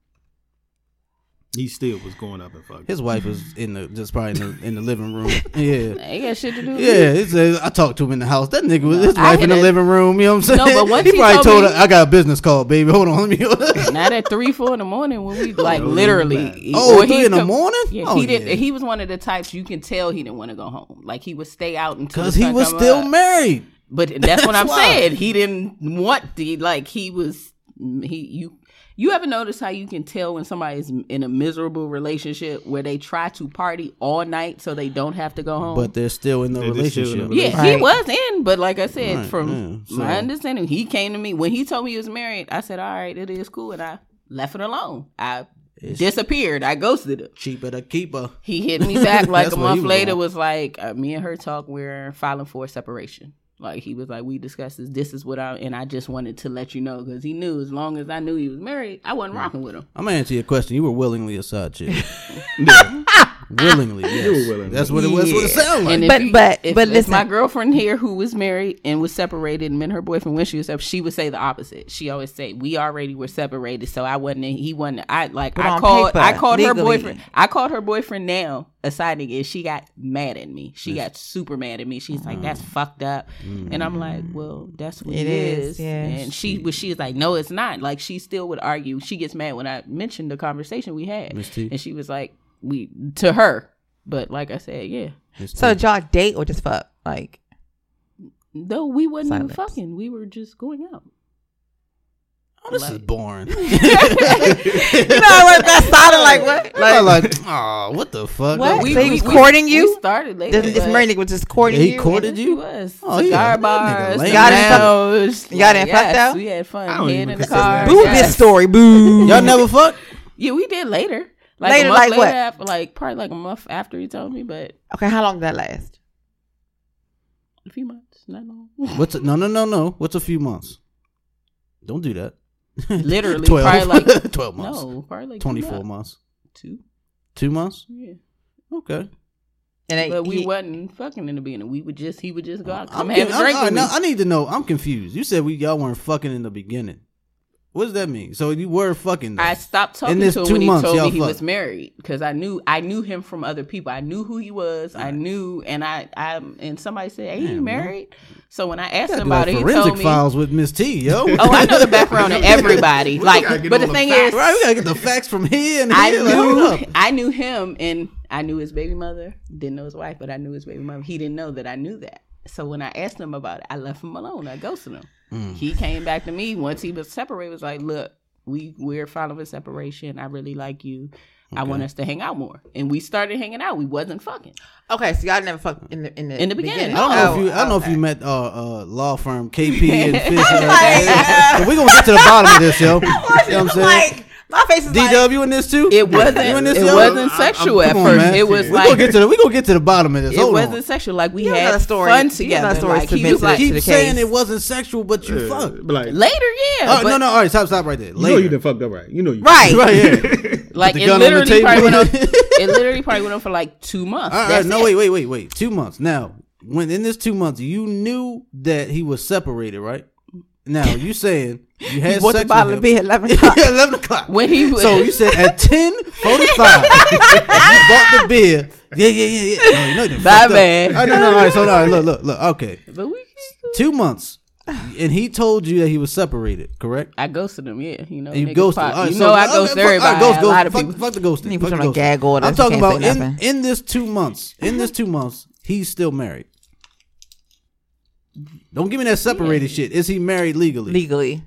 He still was going up and fucking. His wife was in the just probably in the, in the living room. Yeah. I ain't got shit to do. Yeah, me. he said, I talked to him in the house. That nigga was his I wife in the had a- living room. You know what I'm saying? No, but once he he probably told told me- her, "I got a business call, baby. Hold on, let me." Not at three, four in the morning when we oh, like no, literally. Oh, or he'd in the morning? Yeah, Oh, he did. yeah. He was one of the types you can tell he didn't want to go home. Like he would stay out until Because he was still up. married. But that's what I'm why. saying. He didn't want the like he was he you you ever notice how you can tell when somebody's in a miserable relationship where they try to party all night so they don't have to go home? But they're still in the They're just still in relationship. yeah, Right. he was in, but like I said, Right, from yeah, so- my understanding, he came to me when he told me he was married. I said, "All right, it is cool," and I left it alone. I disappeared. I ghosted him. Cheaper to keep her. He hit me back like a month was later. on. Was like uh, me and her talk. We're filing for separation. Like he was like, we discussed this. This is what I and I just wanted to let you know because he knew as long as I knew he was married, I wasn't mm. rocking with him. I'm gonna answer your question. You were willingly a side chick. willingly. Ah, yes. You were willingly. That's what it was. What it sounded like. And if But- you- but- if, but if listen. my girlfriend here who was married and was separated, and met her boyfriend when she was up, she would say the opposite. She always say, "We already were separated, so I wasn't. He wasn't. I like. But I called. paper, I called her boyfriend. I called her boyfriend now a sighting, and she got mad at me. She got super mad at me. She's like, "That's mm. fucked up," and I'm like, mm. "Well, that's what It it is, is." yeah. And she was. She was like, "No, it's not." Like she still would argue. She gets mad when I mentioned the conversation we had, and she was like, "We to her." But like I said, yeah. So did y'all date or just fuck? Like, No, we wasn't even fucking. We were just going out. Oh, this is boring. you know what? That sounded like what? like, like, oh, what the fuck? What? we, So he was we- courting we you? started later. This, this but- nigga was just courting He you. courted He you? was. Oh, Cigar yeah, that nigga bars. lame. Y'all didn't fuck- lounge. y'all didn't fuck though? We had fun. I don't Head even in the car. Boo yes. this story. Boo. Y'all never fuck? Yeah, we did later. Like Later, a month like later what? After, like probably like a month after he told me, but Okay, how long did that last? a few months, not long. What's a, no, no, no, no. What's a few months? Don't do that. Literally, 12. probably like 12 months. no, probably like two 24 months. months. Two, Two months? yeah. Okay. And they, But we he- wasn't fucking in the beginning. We would just he would just go out, I'm come have a drink I, with me. I, I need to know. I'm confused. You said we y'all weren't fucking in the beginning. What does that mean? So you were fucking. though. I stopped talking to him when he months, told me he was married because I knew I knew him from other people. I knew who he was. I knew, and I I and somebody said, "Hey, he Damn, man. married?" So when I asked him about it, he forensic told me, files with Miss T, yo. "Oh, I know the background of everybody." Like, but the the thing facts. is, right, we gotta get the facts from here and I here. Knew. I knew him, and I knew his baby mother. Didn't know his wife, but I knew his baby mother. He didn't know that I knew that. So when I asked him about it, I left him alone. I ghosted him. Mm. He came back to me once he was separated. Was like, look, we we're filing a separation. I really like you. I want us to hang out more, and we started hanging out. We wasn't fucking. okay, so y'all never fucked in the in the, In the beginning. I don't know Oh, if you. I don't know if you met uh, uh law firm KP and Fish. uh, we gonna get to the bottom of this, yo. You know what I'm saying? Like my face is like DW in this too. It wasn't. You in It this, yo? wasn't sexual I'm- at on, first. man. It was we like gonna get to the. We gonna get to the bottom of this. it Hold wasn't on. sexual. Like we You had a story- fun you together. another story like he submit was to like the- Keep saying case. it wasn't sexual, but you Yeah, fucked. but like, later, yeah. Oh but no, no. All right, stop, stop right there. you know Later. you done fucked up, right? You know you right. Right, yeah. Like it gun on the literally probably went on. it literally probably went on for like two months. Uh, uh, all right, no, wait, wait, wait, wait. Two months. Now, when in this two months, you knew that he was separated, right? Now you saying you had He bought sex the bottle with of him. beer at eleven o'clock. Yeah, eleven o'clock. When he was, So you said at ten forty five, you bought the beer. Yeah, yeah, yeah, yeah. No, you know you done My fucked up. bad. All right, no, no, all right. So, all right, look, look, look. Okay, but we, two months, and he told you that he was separated, correct? I ghosted him. Yeah, you know, And you niggas ghosted. pop- All right, you so- know, I okay, ghost fuck- all right, everybody. ghost, a lot of fuck, people. Fuck the ghosting. He Fuck put the you on a ghosting. gag order, I'm so talking can't about say in, nothing. in this two months. In this two months, he's still married. Don't give me that separated shit. Is he married legally? Legally.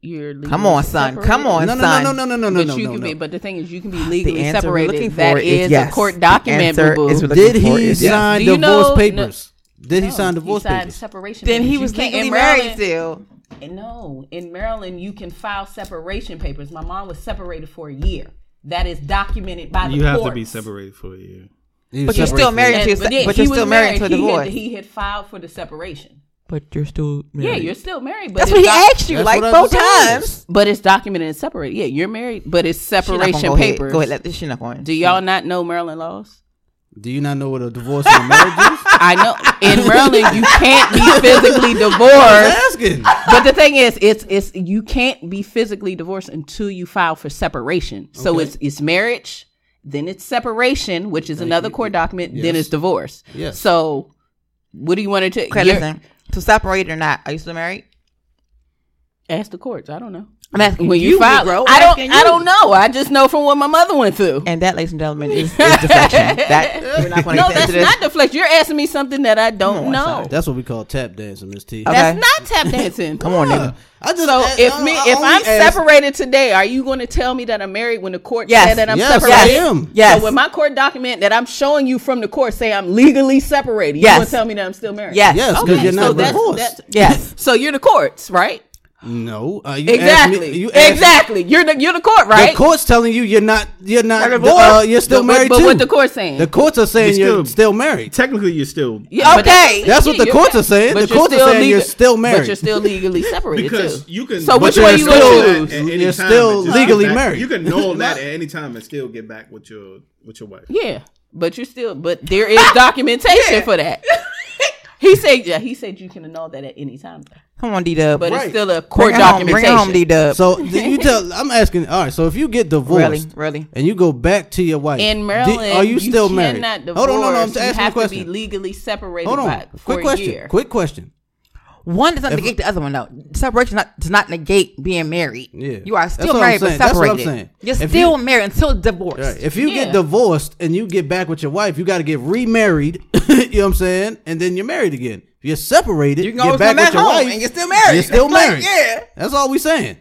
You're legally Come on, son. separated. Come on, no, no, son. no, no, no, no, no, But no, you no, can no. be. But the thing is, you can be legally answer we're looking separated. for That is is yes. a court document. answer is Did looking for he is sign Do you divorce know- papers? Did he No, sign divorce signed papers? Separation. Then he papers. You was legally married still. And No, in Maryland, you can file separation papers. My mom was separated for a year. That is documented by the You have to be separated for a year. He was But you're still married And- to your, but yeah, but you're still married to a He had- divorce. He had, filed for the separation. but you're still married. Yeah, you're still married. But That's what he doc- asked you like what four times. But it's documented and separated. Yeah, you're married, but it's She not gonna separation go ahead. papers. Go ahead. Let this. She not going. Do y'all not know Maryland laws? Do you not know what a divorce and a marriage is? I know in Maryland you can't be physically I'm divorced. asking. But the thing is, it's it's you can't be physically divorced until you file for separation. So Okay. it's it's marriage, then it's separation, which is another court document, then it's divorce. Yes. So what do you want to take? Okay, listen. To separate or not? Are you still married? Ask the courts. I don't know. I'm asking When you, you, file, Negro. I don't. Asking I don't know. I just know from what my mother went through. And that, ladies and gentlemen, is, is deflection. that we're not going to No, that's this. not deflection. You're asking me something that I don't Come on, know. That's what we call tap dancing, Miss T. Okay. That's not tap dancing. Come on, nigga. I just So I- if I- me I if I'm asked- separated today, are you going to tell me that I'm married when the court Yes. said that I'm Yes, separated? I am. Yes. So when my court document that I'm showing you from the court say I'm legally separated, yes. you Yes. going to tell me that I'm still married? Yes. Yes, because Okay, you're so not that's- divorced. that's- Yes. So you're the courts, right? No, uh, you Exactly. Me, you asked- exactly. You're the you're the court, right? The court's telling you you're not. You're not. You're Uh, you're still but, married but too. what the court's saying? The courts are saying You're you're still- still married. Technically, you're still Yeah, Okay. That's what the courts are saying. But The courts are still saying you're still married. But you're still legally separated because too. you can. So which But one you're still- gonna choose? at any You're still legally back- married. You can null that at any time and still get back with your with your wife. Yeah, but you're still. But there is documentation for that. He said, yeah, he said you can annul that at any time, Come on, D Dub. but Right. it's still a Bring court it home. Bring documentation. it home, D Dub. So did you tell? I'm asking. All right. So if you get divorced, Really, really. and you go back to your wife In di- Maryland, are you still married? Cannot divorce. Hold on, no, no. I'm you asking a have to question. be legally separated Hold on. by, for Quick a question. year. Quick question. One does not negate the other one though. Separation not, does not negate being married. Yeah. You are That's still what I'm married but saying. That's what I'm separated. saying. You're If still you- married until divorce. Right. If you Yeah. get divorced and you get back with your wife, you got to get remarried. you know what I'm saying? And then you're married again. If you're separated, You can get always back come back your home wife, and you're still married. You're still Like, married. yeah. That's all we saying.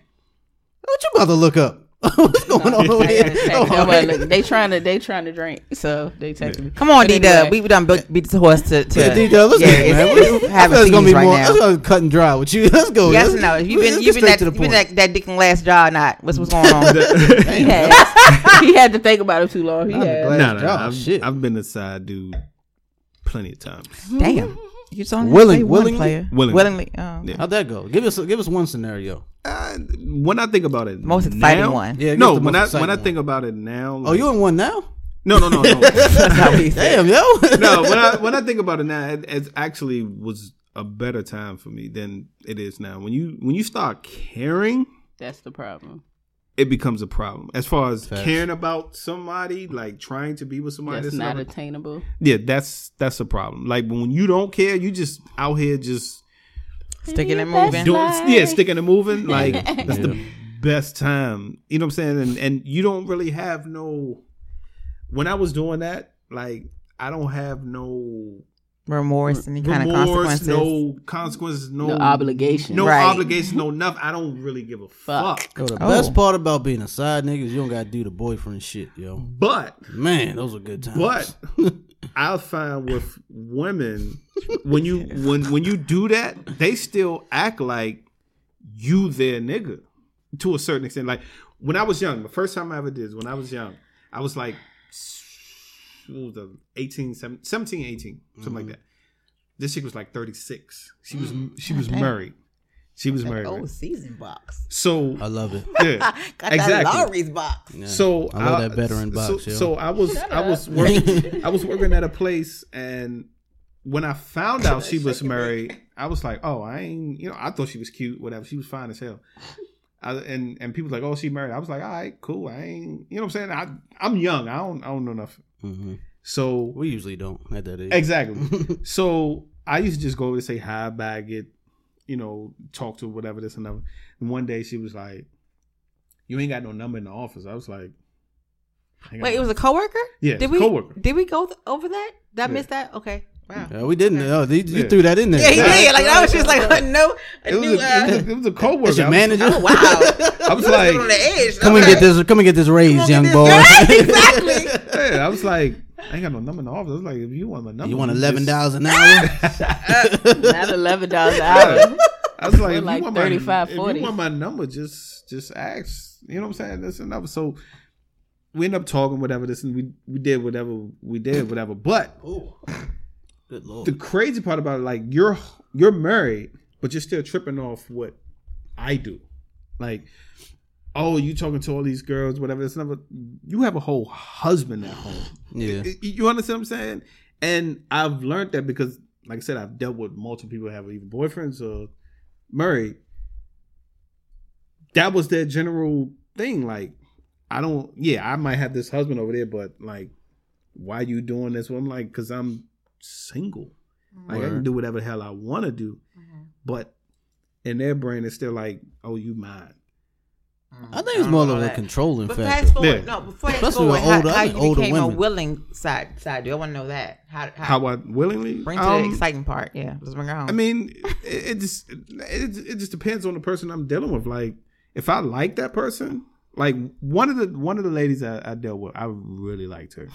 What you about to look up? What's going on over here? they, they, trying to they trying to drink, so they texted me. Come on, But D Dub. anyway, We we done beat, beat the horse to. to Yeah, DJ, let's yeah, get it, man. We- it's I it's gonna be right more. now. Let's go cut and dry with you. Let's go. Yes Let's- or no? Have you let's been get you been that, to the you been that, that dick and last jaw not? What's what's going on? he had, he had to think about it too long. He had. glass No, no, no. I've, shit. I've been a side dude plenty of times. Damn. You just only Willing- say one willingly? player. Willingly. Willingly. Oh. Yeah. How'd that go? Give us give us one scenario. Uh, when I think about it, Most exciting now- one. Yeah, no, when I exciting when I think about it now, Oh, you in one now? no, no, no, no. That's how. Damn, yo. no, when I when I think about it now, it, it actually was a better time for me than it is now. When you when you start caring, That's the problem. It becomes a problem. As far as Facts. caring about somebody, like trying to be with somebody, That's that's not never- attainable. yeah, that's that's a problem. Like when you don't care, you just out here just Sticking and moving. doing yeah, sticking and moving. Like that's the best time. You know what I'm saying? And and you don't really have no. When I was doing that, like I don't have no Remorse, any kind of consequences. no consequences, no, No obligation. no Right. obligation, no nothing. I don't really give a Fuck. fuck. Yo, the Oh. best part about being a side nigga is you don't gotta do the boyfriend shit, yo. But Man, those are good times. but I find with women when you when when you do that, they still act like you their nigga to a certain extent. Like when I was young, the first time I ever did is when I was young, I was like what was the 18, 17, 17 18, something like mm-hmm. that. This chick was like 36. She was mm. she was damn. married. She was married. Oh, right? season box. So I love it. yeah. Got Exactly. that Lawry's box. Yeah. So I love uh, that veteran so, box, yo. So I was I was working I was working at a place and when I found out she was married, I was like, oh, I ain't you know, I thought she was cute, whatever. She was fine as hell. I, and and people like, oh, she married. I was like, all right, cool. I ain't, you know what I'm saying? I I'm young. I don't I don't know nothing. hmm So We usually don't at that age. exactly. so I used to just go over to say hi, bag it, you know, talk to whatever this and that. And one day she was like, "You ain't got no number in the office." I was like, I Wait, it was a coworker? Yeah, Did we coworker. did we go th- over that? Did I Yeah. miss that? Okay. Wow. Yeah, we didn't. Oh, you, you Yeah. threw that in there. Yeah, he did. Like I was just like, a no, It was, new. a, it, was Uh, a, it was a coworker. That's your I was- manager. oh wow. I was like, on the edge. Come and get this. Come and get this raise, young get boy. this- exactly. yeah, I was like, I ain't got no number in the office. I was like, if you want my number, You want just- eleven dollars an hour? Not eleven dollars an hour. I was like, if like you want 35, my, 40. If you want my number, just just ask. You know what I'm saying? This and that. So we end up talking, whatever. This and we we did whatever we did, whatever. But Good lord. the crazy part about it, like you're you're married, but you're still tripping off what I do. Like, oh, you talking to all these girls, whatever. It's never. You have a whole husband at home. Yeah. Y- You understand what I'm saying? And I've learned that because, like I said, I've dealt with multiple people who have either boyfriends or married. That was their general thing. Like, I don't. Yeah, I might have this husband over there, but like, why you doing this? Well, I'm like, because I'm single. Like, I can do whatever the hell I want to do, Mm-hmm. but in their brain, it's still like, oh, you mine. I think it's more of a controlling But factor. fast forward, Yeah. no, before fast Especially forward, with how, older- I how you older became a willing side side dude. I want to know that. How, how, How I willingly bring to Um, the exciting part? Yeah, let's bring her home. I mean, it, it just it, it just depends on the person I'm dealing with. Like, if I like that person, like one of the one of the ladies I, I dealt with, I really liked her.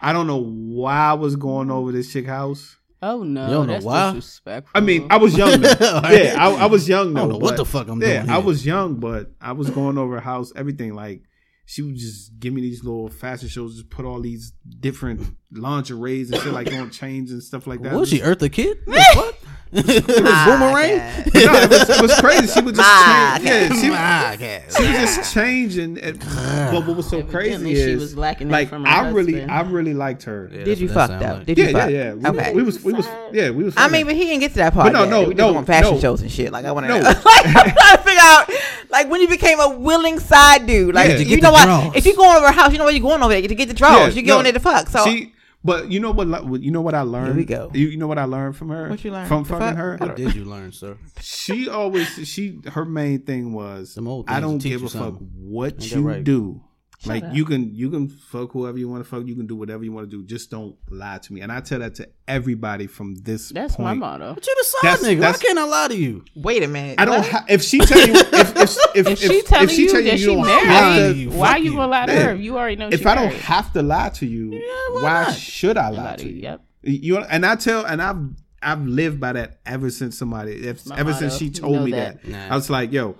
I don't know why I was going over this chick house. Oh no, You don't know that's why? disrespectful. I mean, I was young. Though. yeah, I, I was young. Though, I don't know what the fuck I'm yeah, doing Yeah, I was young, but I was going over house. Everything like she would just give me these little fashion shows, just put all these different lingeries and shit, like on chains and stuff like that. Was she, Eartha Kitt? what? It was Boomerang? God. No, it was, it was crazy. She was just My change. Yeah, she, My she was just changing. And, but what was so crazy Evidently is she was lacking like from her I really, husband. I really liked her. Yeah, Yeah, Did you that's what fuck that though? like. Did yeah, you fuck? yeah. We, Okay. we was, we was, yeah, we was. I mean, but he didn't get to that part. But no, yet. no, we no, doing fashion no. shows and shit. Like I want to No. know. like, I'm trying to figure out, like when you became a willing side dude. Like Yeah. To you know what? If you going over her house, you know where you're going over there to get the draws. Yeah, you going no. there to fuck. So See, but you know what? You know what I learned. we go. You, you know what I learned from her. What you learned? from The fucking fuck? her? What did you learn, sir? She always she her main thing was Them old I don't give you a fuck what you right? do. Like up. you can you can fuck whoever you want to fuck. You can do whatever you want to do. Just don't lie to me. And I tell that to everybody from this. That's my motto. But you the side That's- nigga. Why can't I lie to you? wait a minute. I don't. What? Ha- if she tell you, if if if, If she telling you tell that she don't married, have to- you Why fuck you you. gonna lie to her you already know if she I don't married? have to lie to you, why why, should I lie Lie to to you? you, yep. You know, and I tell, and I've I've lived by that ever since somebody, if, ever motto. since she You told know me that. that. Nah. I was like, yo,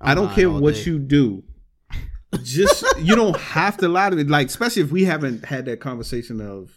I I'm don't care what day. you do. Just you don't have to lie to me. Like, especially if we haven't had that conversation of,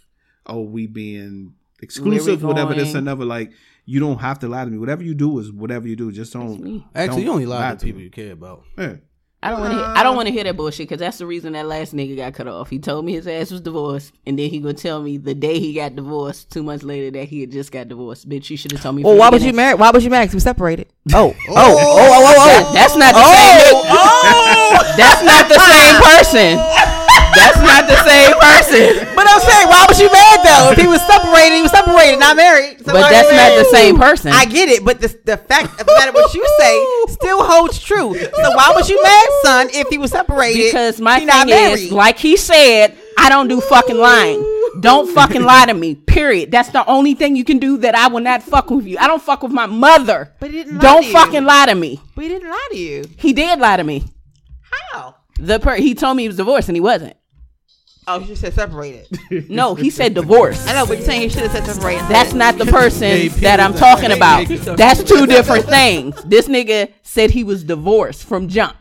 oh, we being exclusive, whatever this and another. Like, you don't have to lie to me. Whatever you do is whatever you do. Just don't. Actually, don't you only lie to to people me. you care about. Yeah. I don't want to. I don't want to hear that bullshit because that's the reason that last nigga got cut off. He told me his ass was divorced, and then he gonna tell me the day he got divorced, two months later, that he had just got divorced. Bitch, you should have told me. Well, why the was you beginning. married? Why was you married? 'Cause we separated. Oh, oh, oh, Oh. oh, oh, oh. That- that's not the same. Oh, oh. That's not the same person. That's not the same person. But I'm saying, why was you mad though? If he was separated, he was separated, not married. But that's you not the same person. I get it, but the the fact of the matter what you say still holds true. So why was you mad, son, if he was separated? Because my he not thing is, like he said, I don't do fucking lying. Don't fucking lie to me. Period. That's the only thing you can do that I will not fuck with you. I don't fuck with my mother. But he didn't lie Don't to you. fucking lie to me. But he didn't lie to you. He did lie to me. How? The per- he told me he was divorced and he wasn't. Oh, you said separated. No, he said divorce. I know, but you're saying he should have said separated. That's not the person that I'm talking about. That's two different things. This nigga said he was divorced from jump.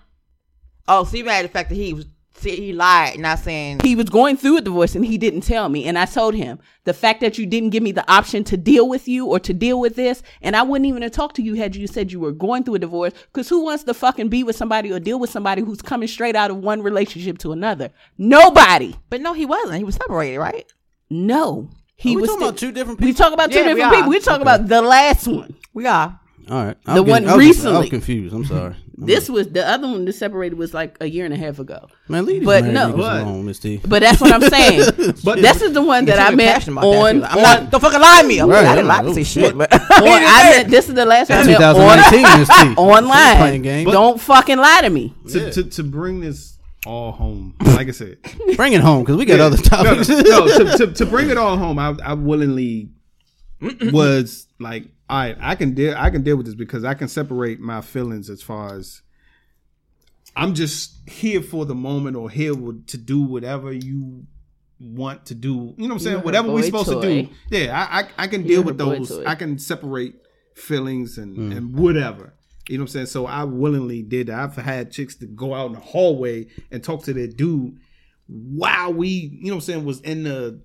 Oh, so you mad at the fact that he was see, he lied, not saying He was going through a divorce and he didn't tell me. And I told him the fact that you didn't give me the option to deal with you or to deal with this, and I wouldn't even have talked to you had you said you were going through a divorce. Because who wants to fucking be with somebody or deal with somebody who's coming straight out of one relationship to another? Nobody. But no, he wasn't. He was separated, right? No. He Are we was talking still- about two different We talk about two Yeah, different are. people. We talk about the last one. We are. All right. The one I was, I recently. was confused. I'm sorry. This was the other one that separated was like a year and a half ago. Man, leave but no. niggas But- alone, Miss T. But that's what I'm saying. But this is the one that I met passionate about that, on. I'm not, don't fucking lie to me. I'm Right, I didn't right. lie to say shit, but on- I met, this is the last one I met on, 2019, Miss T. Playing online. games. Don't fucking lie to me. to, to to bring this all home, like I said, Bring it home because we got Yeah. other topics. No, no, no, to, to, to bring it all home, I, I willingly was like, all right, I can deal, I can deal with this because I can separate my feelings as far as I'm just here for the moment or here to do whatever you want to do. You know what I'm saying? You're Whatever we're boy supposed to do. Yeah, I I, I can You're deal with those. toy. I can separate feelings and mm. and whatever. You know what I'm saying? So I willingly did that. I've had chicks to go out in the hallway and talk to their dude while we, you know what I'm saying, was in the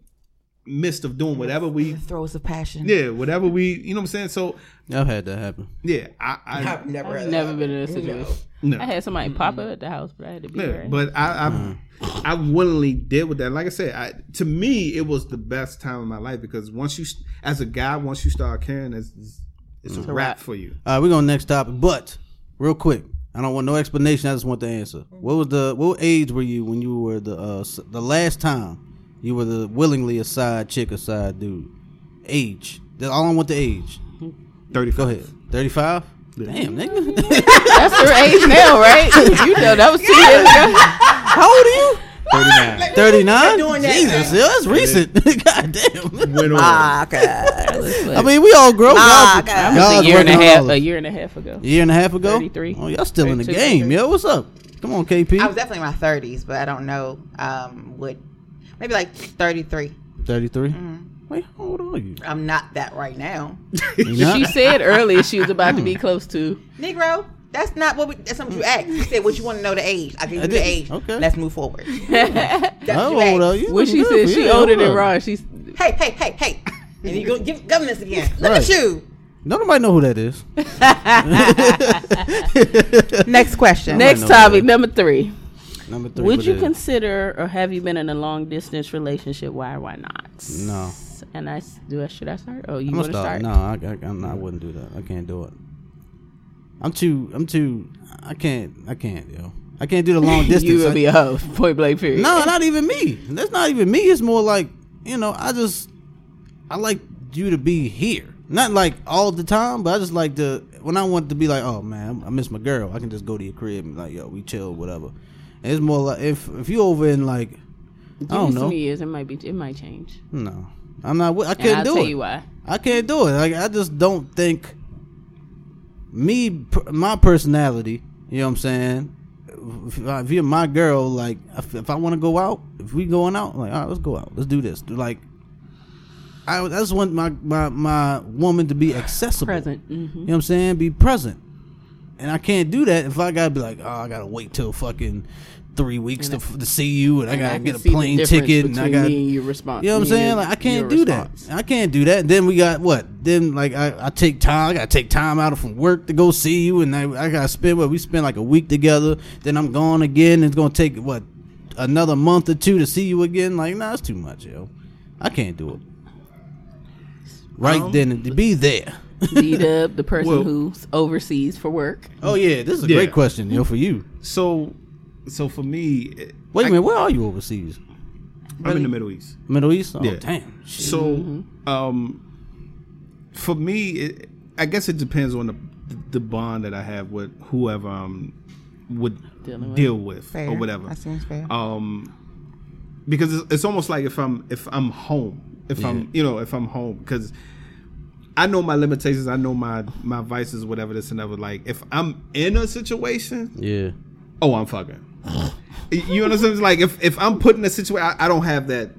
midst of doing whatever we throws of passion. yeah, whatever we you know what I'm saying? So I've had that happen. yeah, I, I I've never, I've never been in a situation. no. I had somebody pop up at the house, but I had to be Yeah, there. but I I, I willingly did with that. Like I said, I, to me it was the best time of my life because once you, as a guy, once you start caring, it's it's a wrap wrap. for you. All right, we're going to next topic. But real quick, I don't want no explanation. I just want the answer. What was the what age were you when you were the uh, the last time you were the willingly a side chick, a side dude? Age. That's all I want the age. Thirty. Go ahead. Thirty five. Damn, nigga. That's her age now, right? you know that was two years ago. How old are you? Thirty nine. Thirty nine. doing that. Jesus, yeah, that's recent. God damn. Went on. Ah, okay. I mean, we all grow. Ah, Y'all- okay. I y'all was a year and a half, hard. a year and a half ago. A year and a half ago. 33. Oh, y'all still in the game, 33. yo. What's up? Come on, KP. I was definitely in my thirties, but I don't know um what maybe like thirty three. 33. Mm-hmm. Wait, how old are you? I'm not that right now. She said earlier she was about to be close to. Negro, that's not what we, that's something you asked. You said what you want to know the age. I give I you the age. Okay. Let's move forward. That's How what you old are you? When she Good said for she you. older than up. Ron, she's Hey, hey, hey, hey. And you go give governance again. Look Right. at you. No, nobody know who that is. Next question. next know topic number three. Number three. Would you consider or have you been in a long distance relationship? Why or why not? No. And I do. I should I start? Oh, you want gonna start. No, I, I, I'm not- I wouldn't do that. I can't do it. I'm too. I'm too. I can't. I can't. Yo, I can't do the long distance. you I- be a hoe. Point blank. Period. No, not even me. That's not even me. It's more like you know. I just I like you to be here. Not like all the time, but I just like to when I want to be like, oh man, I miss my girl. I can just go to your crib and like, yo, we chill, whatever. It's more like if if you over in like, Give I don't me some know. years. It might be. It might change. No, I'm not. I can't do tell it. you why. I can't do it. Like I just don't think me, my personality. You know what I'm saying? If, if you're my girl, like if, if I want to go out, if we going out, like all right, let's go out, let's do this. Like I, I just want my my my woman to be accessible. Present. hmm You know what I'm saying? Be present. And I can't do that if I gotta be like, oh, I gotta wait till fucking three weeks to, to see you, and I gotta can get a plane ticket, and I got me and your response. you know what I'm saying? Like I can't do response. that. I can't do that. Then we got what? Then like I, I take time. I gotta take time out of from work to go see you, and I, I gotta spend what we spend like a week together. Then I'm gone again. It's gonna take what another month or two to see you again. Like nah, it's too much, yo. I can't do it. Right Um, then, to be there. Beat up the person Well- who's overseas for work. Oh yeah, this is a Yeah. great question, yo, for you. So, so for me, Wait a I- minute, where are you overseas? I'm in the Middle East. Middle East? Oh Yeah. damn. Shit. So, um, for me, it, I guess it depends on the the bond that I have with whoever I'm would with. deal with Fair. or whatever. That seems fair. Um, because it's, it's almost like if I'm if I'm home, if Yeah. I'm you know if I'm home because. I know my limitations. I know my my vices, whatever this and ever. Like if I'm in a situation, Yeah. oh, I'm fucking. You understand? It's Like if if I'm put in a situation, I, I don't have that.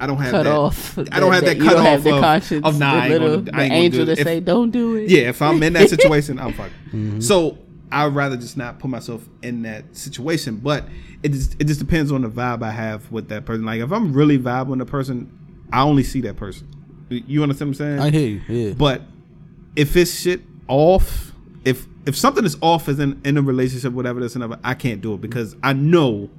I don't have Cut that. off. I don't have that, you cut don't off have the of, conscience. of nah, I the ain't little gonna, the I ain't gonna angel do to it. Say, "Don't do it." yeah, if I'm in that situation, I'm fucking. Mm-hmm. So I'd rather just not put myself in that situation. But it just it just depends on the vibe I have with that person. Like if I'm really vibing with a person, I only see that person. You understand what I'm saying? I hear you. Yeah. But if it's shit off, if if something is off as in in a relationship, whatever this and whatever, I can't do it because I know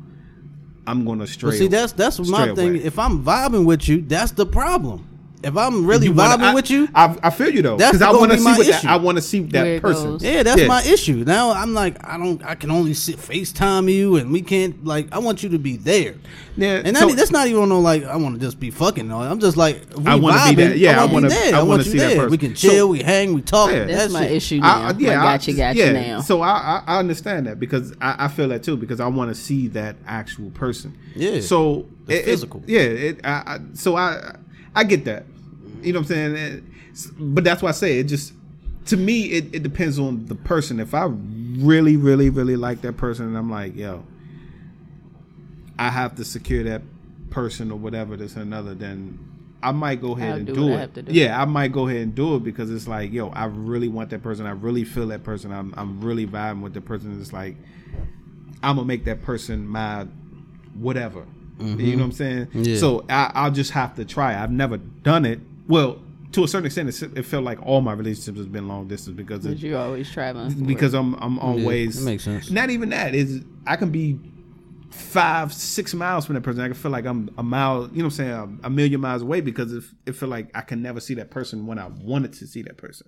I'm gonna stray. But see, that's that's my stray thing. away. If I'm vibing with you, that's the problem. If I'm really wanna- vibing I- with you, I, I feel you though, That's because I gonna want to be see my what that, issue. I want to see that person. goes. yeah, that's Yeah. my issue. Now I'm like, I don't, I can only sit FaceTime you, and we can't like. I want you to be there. Yeah, And so- that, that's not even no like. I want to just be fucking. No, I'm just like, we I wanna be there. Yeah, I I want wanna- be there. I I, wanna want you see that there. person. We can So- chill, we hang, we talk. Yeah. That's my shit. issue now. I, I- yeah, I I- got you, got yeah. you now. So I, I I understand that because I, I feel that too because I want to see that actual person. Yeah. So The it- it- physical. yeah. It, I, I, so I I get that. You know what I'm saying? It- but that's why I say it just to me it, it depends on the person. If I really really really like that person and I'm like yo, I have to secure that person or whatever this and another, then I might go ahead I'll and do do, what I it. have to do. Yeah, I might go ahead and do it because it's like, yo, I really want that person. I really feel that person. I'm I'm really vibing with the person. It's like I'm gonna make that person my whatever. You know mm-hmm. what I'm saying? Yeah. So I, I'll just have to try. I've never done it. Well, to a certain extent, it's, it felt like all my relationships has been long distance because But it, you always traveling. because. I'm I'm always that makes sense. Not even that is I can be five six miles from that person. I can feel like I'm a mile. You know what I'm saying? A, a million miles away because it, it feel like I can never see that person when I wanted to see that person.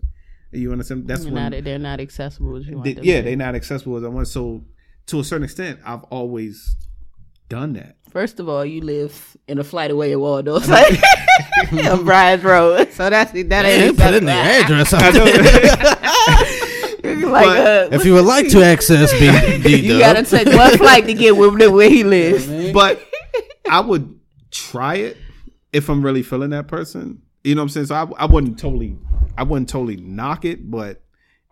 You understand? That's You're when not, they're not accessible as you want they, them yeah be. they're not accessible as I want. So to a certain extent, I've always done that. First of all, you live in a flight away in Waldorf, like on Bryans Road. So that's that They ain't put in the address. out there. like uh, if you would like to access B, B you gotta take one flight to get where, where he lives. but I would try it if I'm really feeling that person. You know what I'm saying? So I, I wouldn't totally, I wouldn't totally knock it, but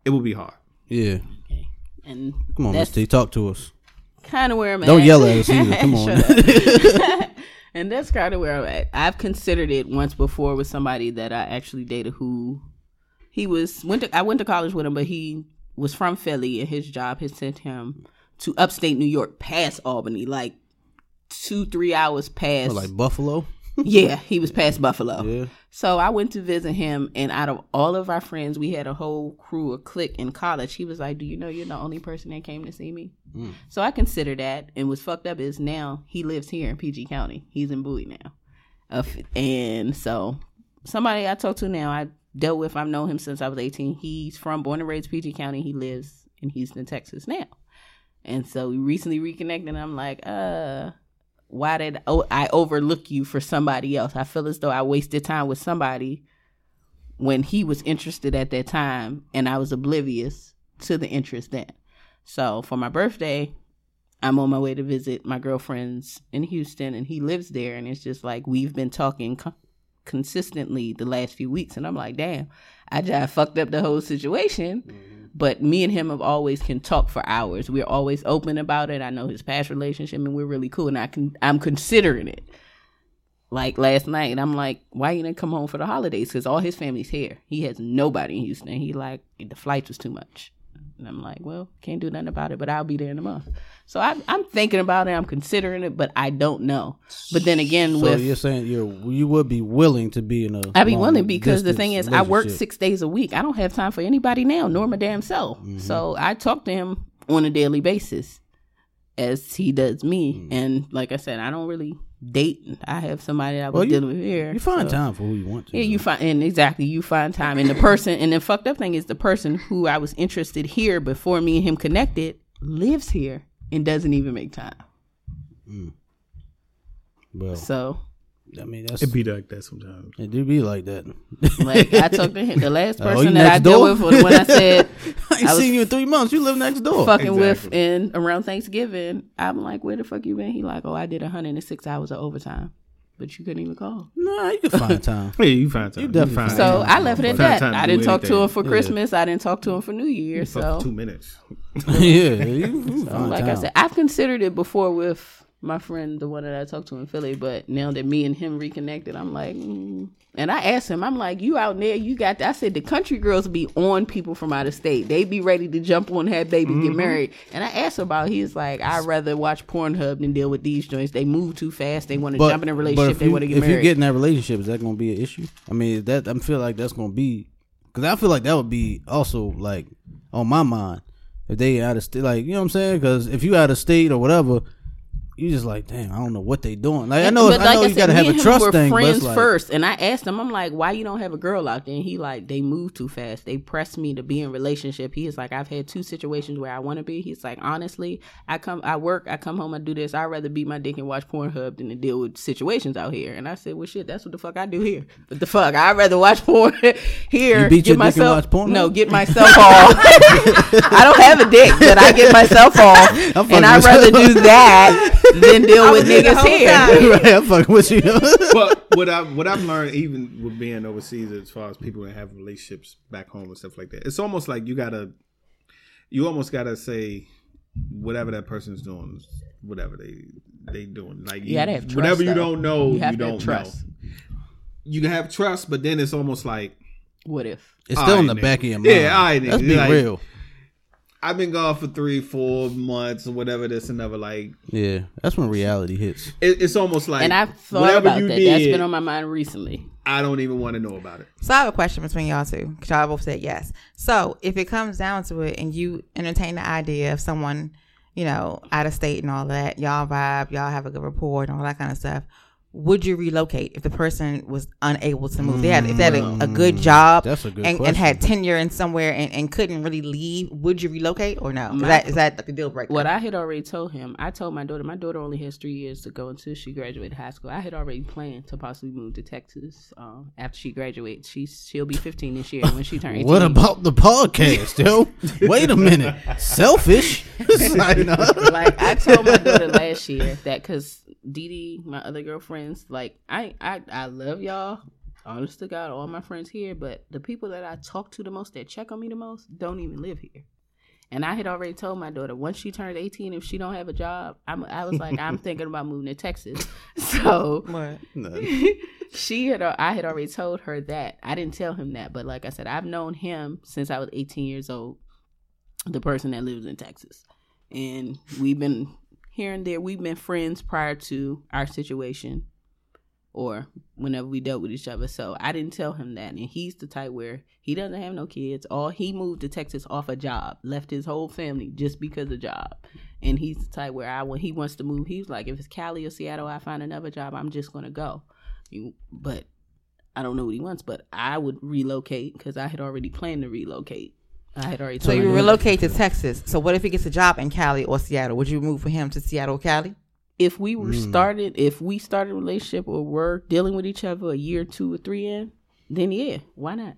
it would be hard. yeah. Okay. And Come on, that's Miss T, talk to us. Kind of where I'm at. Don't yell at us either. Come on. And that's kind of where I'm at. I've considered it once before with somebody that I actually dated who he was went to I went to college with him, but he was from Philly and his job had sent him to upstate New York past Albany, like two, three hours past What, like Buffalo. Yeah, he was past Buffalo. Yeah. So I went to visit him, and out of all of our friends, we had a whole crew, a clique in college. He was like, "Do you know you're the only person that came to see me?" Mm. So I consider that. And what's fucked up is now he lives here in PG County. He's in Bowie now, uh, and so somebody I talk to now, I dealt with. I've known him since I was 18. He's from born and raised PG County. He lives in Houston, Texas now, and so we recently reconnected. And I'm like, uh why did I overlook you for somebody else? I feel as though I wasted time with somebody when he was interested at that time and I was oblivious to the interest then. So for my birthday, I'm on my way to visit my girlfriend's in Houston and he lives there and it's just like we've been talking co- consistently the last few weeks and I'm like, damn, I just fucked up the whole situation. Mm-hmm. But me and him have always can talk for hours. We're always open about it. I know his past relationship and we're really cool and I can I'm considering it. Like last night, I'm like, why you didn't come home for the holidays? Because all his family's here. He has nobody in Houston. He like the flights was too much. And I'm like, well, can't do nothing about it, but I'll be there in a month. So I, I'm thinking about it. I'm considering it, but I don't know. But then again, So with you're saying you you would be willing to be in a I'd be willing because the thing is, I work six days a week. I don't have time for anybody now, nor my damn self. Mm-hmm. So I talk to him on a daily basis, as he does me. Mm. And like I said, I don't really date. I have somebody I was Well, you- dealing with here. You find so- time for who you want to. Yeah, you find and exactly you find time, and the person, and the fucked up thing is the person who I was interested here before me and him connected lives here and doesn't even make time. Mm. Well, So I mean that's It be like that sometimes. it do be like that. like I talked to him, the last Oh, person that I next dealt door? with was when I said I ain't I seen you in three months. You live next door. fucking with Exactly. in around Thanksgiving. I'm like, where the fuck you been? He like, oh, I did 106 hours of overtime, but you couldn't even call. Nah, you can find time. Yeah, you find time. You definitely find find So time. I left it at that. I didn't talk to anything. him for Christmas. I didn't talk to him for New Year. Fuck So, two minutes. yeah, you can so find like I said, I've considered it before with my friend, the one that I talked to in Philly. But now that me and him reconnected, I'm like, mm. and I asked him, I'm like, you out there, you got. I said the country girls be on people from out of state. They be ready to jump on, have babies, get married. And I asked him about. He's like, I'd rather watch Pornhub than deal with these joints. They move too fast. They want to jump in a relationship. if They you, want to get if you married. get in that relationship, is that going to be an issue? I mean, that I feel like that's going to be because I feel like that would be also like on my mind if they out of state, like you know what I'm saying? Because if you out of state or whatever, you just like, damn, I don't know what they doing. Like I know, I know you got to have a trust thing, friends like, first, and I asked him, I'm like, why you don't have a girl out there? And he like, they move too fast. They press me to be in relationship. He is like, I've had two situations where I want to be. He's like, honestly, I come, I work, I come home, I do this. I'd rather beat my dick and watch Pornhub than to deal with situations out here. And I said, well, shit, that's what the fuck I do here. But the fuck, I'd rather watch porn here. Get your dick and myself? No, get myself off. I don't have a dick, but I get myself off, and I'd rather do that than deal with niggas whole here. right, I'm fucking with you. but what I what I've learned even with being overseas as far as people that have relationships back home and stuff like that, it's almost like you gotta you almost gotta say whatever that person's doing, whatever they they doing. Like You gotta have trust, whatever you though. don't know, You you, have to don't trust. know. You can have trust, but then it's almost like What if? It's still in the Alright, back of your mind. Yeah, alright, Let's nigga. be Like- real. I've been gone for three, four months or whatever. This and never like Yeah, that's when reality hits. it, it's almost like And I've thought whatever about you that. did, That's been on my mind recently. I don't even want to know about it. So I have a question between y'all two. Because y'all both said yes. So if it comes down to it and you entertain the idea of someone, you know, out of state and all that, y'all vibe, y'all have a good rapport and all that kind of stuff, would you relocate if the person was unable to move? They had if they had a, a good job That's a good and, and had tenure in somewhere and, and couldn't really leave, would you relocate or no? Is that is that like a deal breaker? What I had already told him, I told my daughter, my daughter only has three years to go until she graduated high school. I had already planned to possibly move to Texas um, after she graduates. She's she'll be 15 this year when she turns 18. What about the podcast, yo? Wait a minute. Selfish. Like, no. like I told my daughter last year that because Dee Dee, my other girlfriends, like I, I, I love y'all. Honest to God, all my friends here, but the people that I talk to the most, that check on me the most, don't even live here. And I had already told my daughter once she turns 18, if she don't have a job, I'm, I was like, I'm thinking about moving to Texas. So she had, I had already told her that. I didn't tell him that, but like I said, I've known him since I was 18 years old. The person that lives in Texas, and we've been here and there. We've been friends prior to our situation, or whenever we dealt with each other. So I didn't tell him that, and he's the type where he doesn't have no kids. All he moved to Texas off a job, left his whole family just because of job. And he's the type where I when he wants to move, he's like, if it's Cali or Seattle, I find another job, I'm just gonna go. You, but I don't know what he wants. But I would relocate because I had already planned to relocate. I had already So told you relocate to Texas. So what if he gets a job in Cali or Seattle? Would you move for him to Seattle, or Cali? If we were Mm. started, if we started a relationship or were dealing with each other a year, two or three in, then yeah, why not?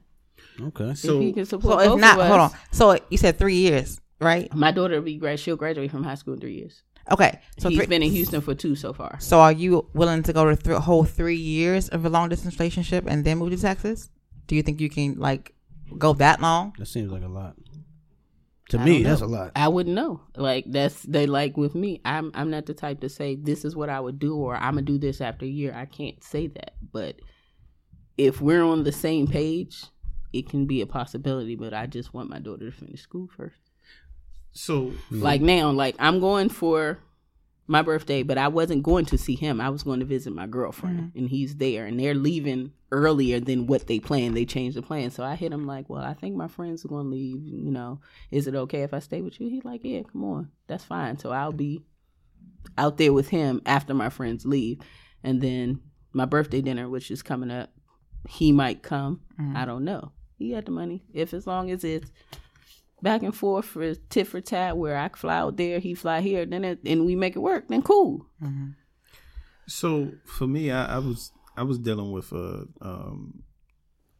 Okay. if So he can support So if not, us, hold on. So you said three years, right? My daughter will be grad. She'll graduate from high school in three years. Okay. So He's three, been in Houston for two so far. So are you willing to go to th- whole three years of a long distance relationship and then move to Texas? Do you think you can like go that long? That seems like a lot. To I me, that's a lot. I wouldn't know. Like that's they like with me. I'm I'm not the type to say this is what I would do or I'm gonna do this after a year. I can't say that. But if we're on the same page, it can be a possibility. But I just want my daughter to finish school first. so Like now, like I'm going for my birthday, but I wasn't going to see him. I was going to visit my girlfriend, mm. and he's there, and they're leaving earlier than what they planned. They changed the plan, so I hit him like, "Well, I think my friends are going to leave. You know, is it okay if I stay with you?" He's like, "Yeah, come on, that's fine." So I'll be out there with him after my friends leave, and then my birthday dinner, which is coming up, he might come. Mm. I don't know. He had the money. If as long as it's back and forth for tit for tat, where I fly out there, he fly here, then it, and we make it work, then cool. So for me, I, I was I was dealing with a um,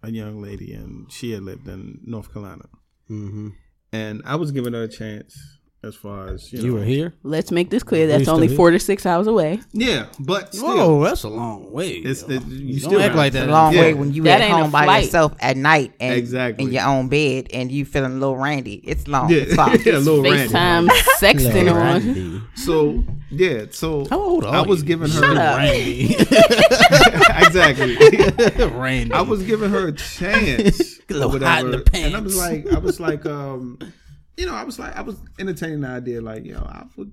a young lady, and she had lived in North Carolina, Mm-hmm. and I was giving her a chance as far as you, You know. were here. Let's make this clear. That's only four to six hours away. Yeah, but still, Whoa, that's a long way. it's yo. the, you Don't still act have- like that. It's a long Yeah. way when you That at home by flight. yourself at night and Exactly. in your own bed and you feeling a little randy. It's long. Yeah, It's far. yeah, a little randy. FaceTime sexting Little on. Randy. So yeah, so How old are I was you? giving her up. Randy. exactly. Randy. I was giving her a chance Get a or little hot in whatever, the and I was like, I was like, um, you know, I was like, I was entertaining the idea, like, you know, I would,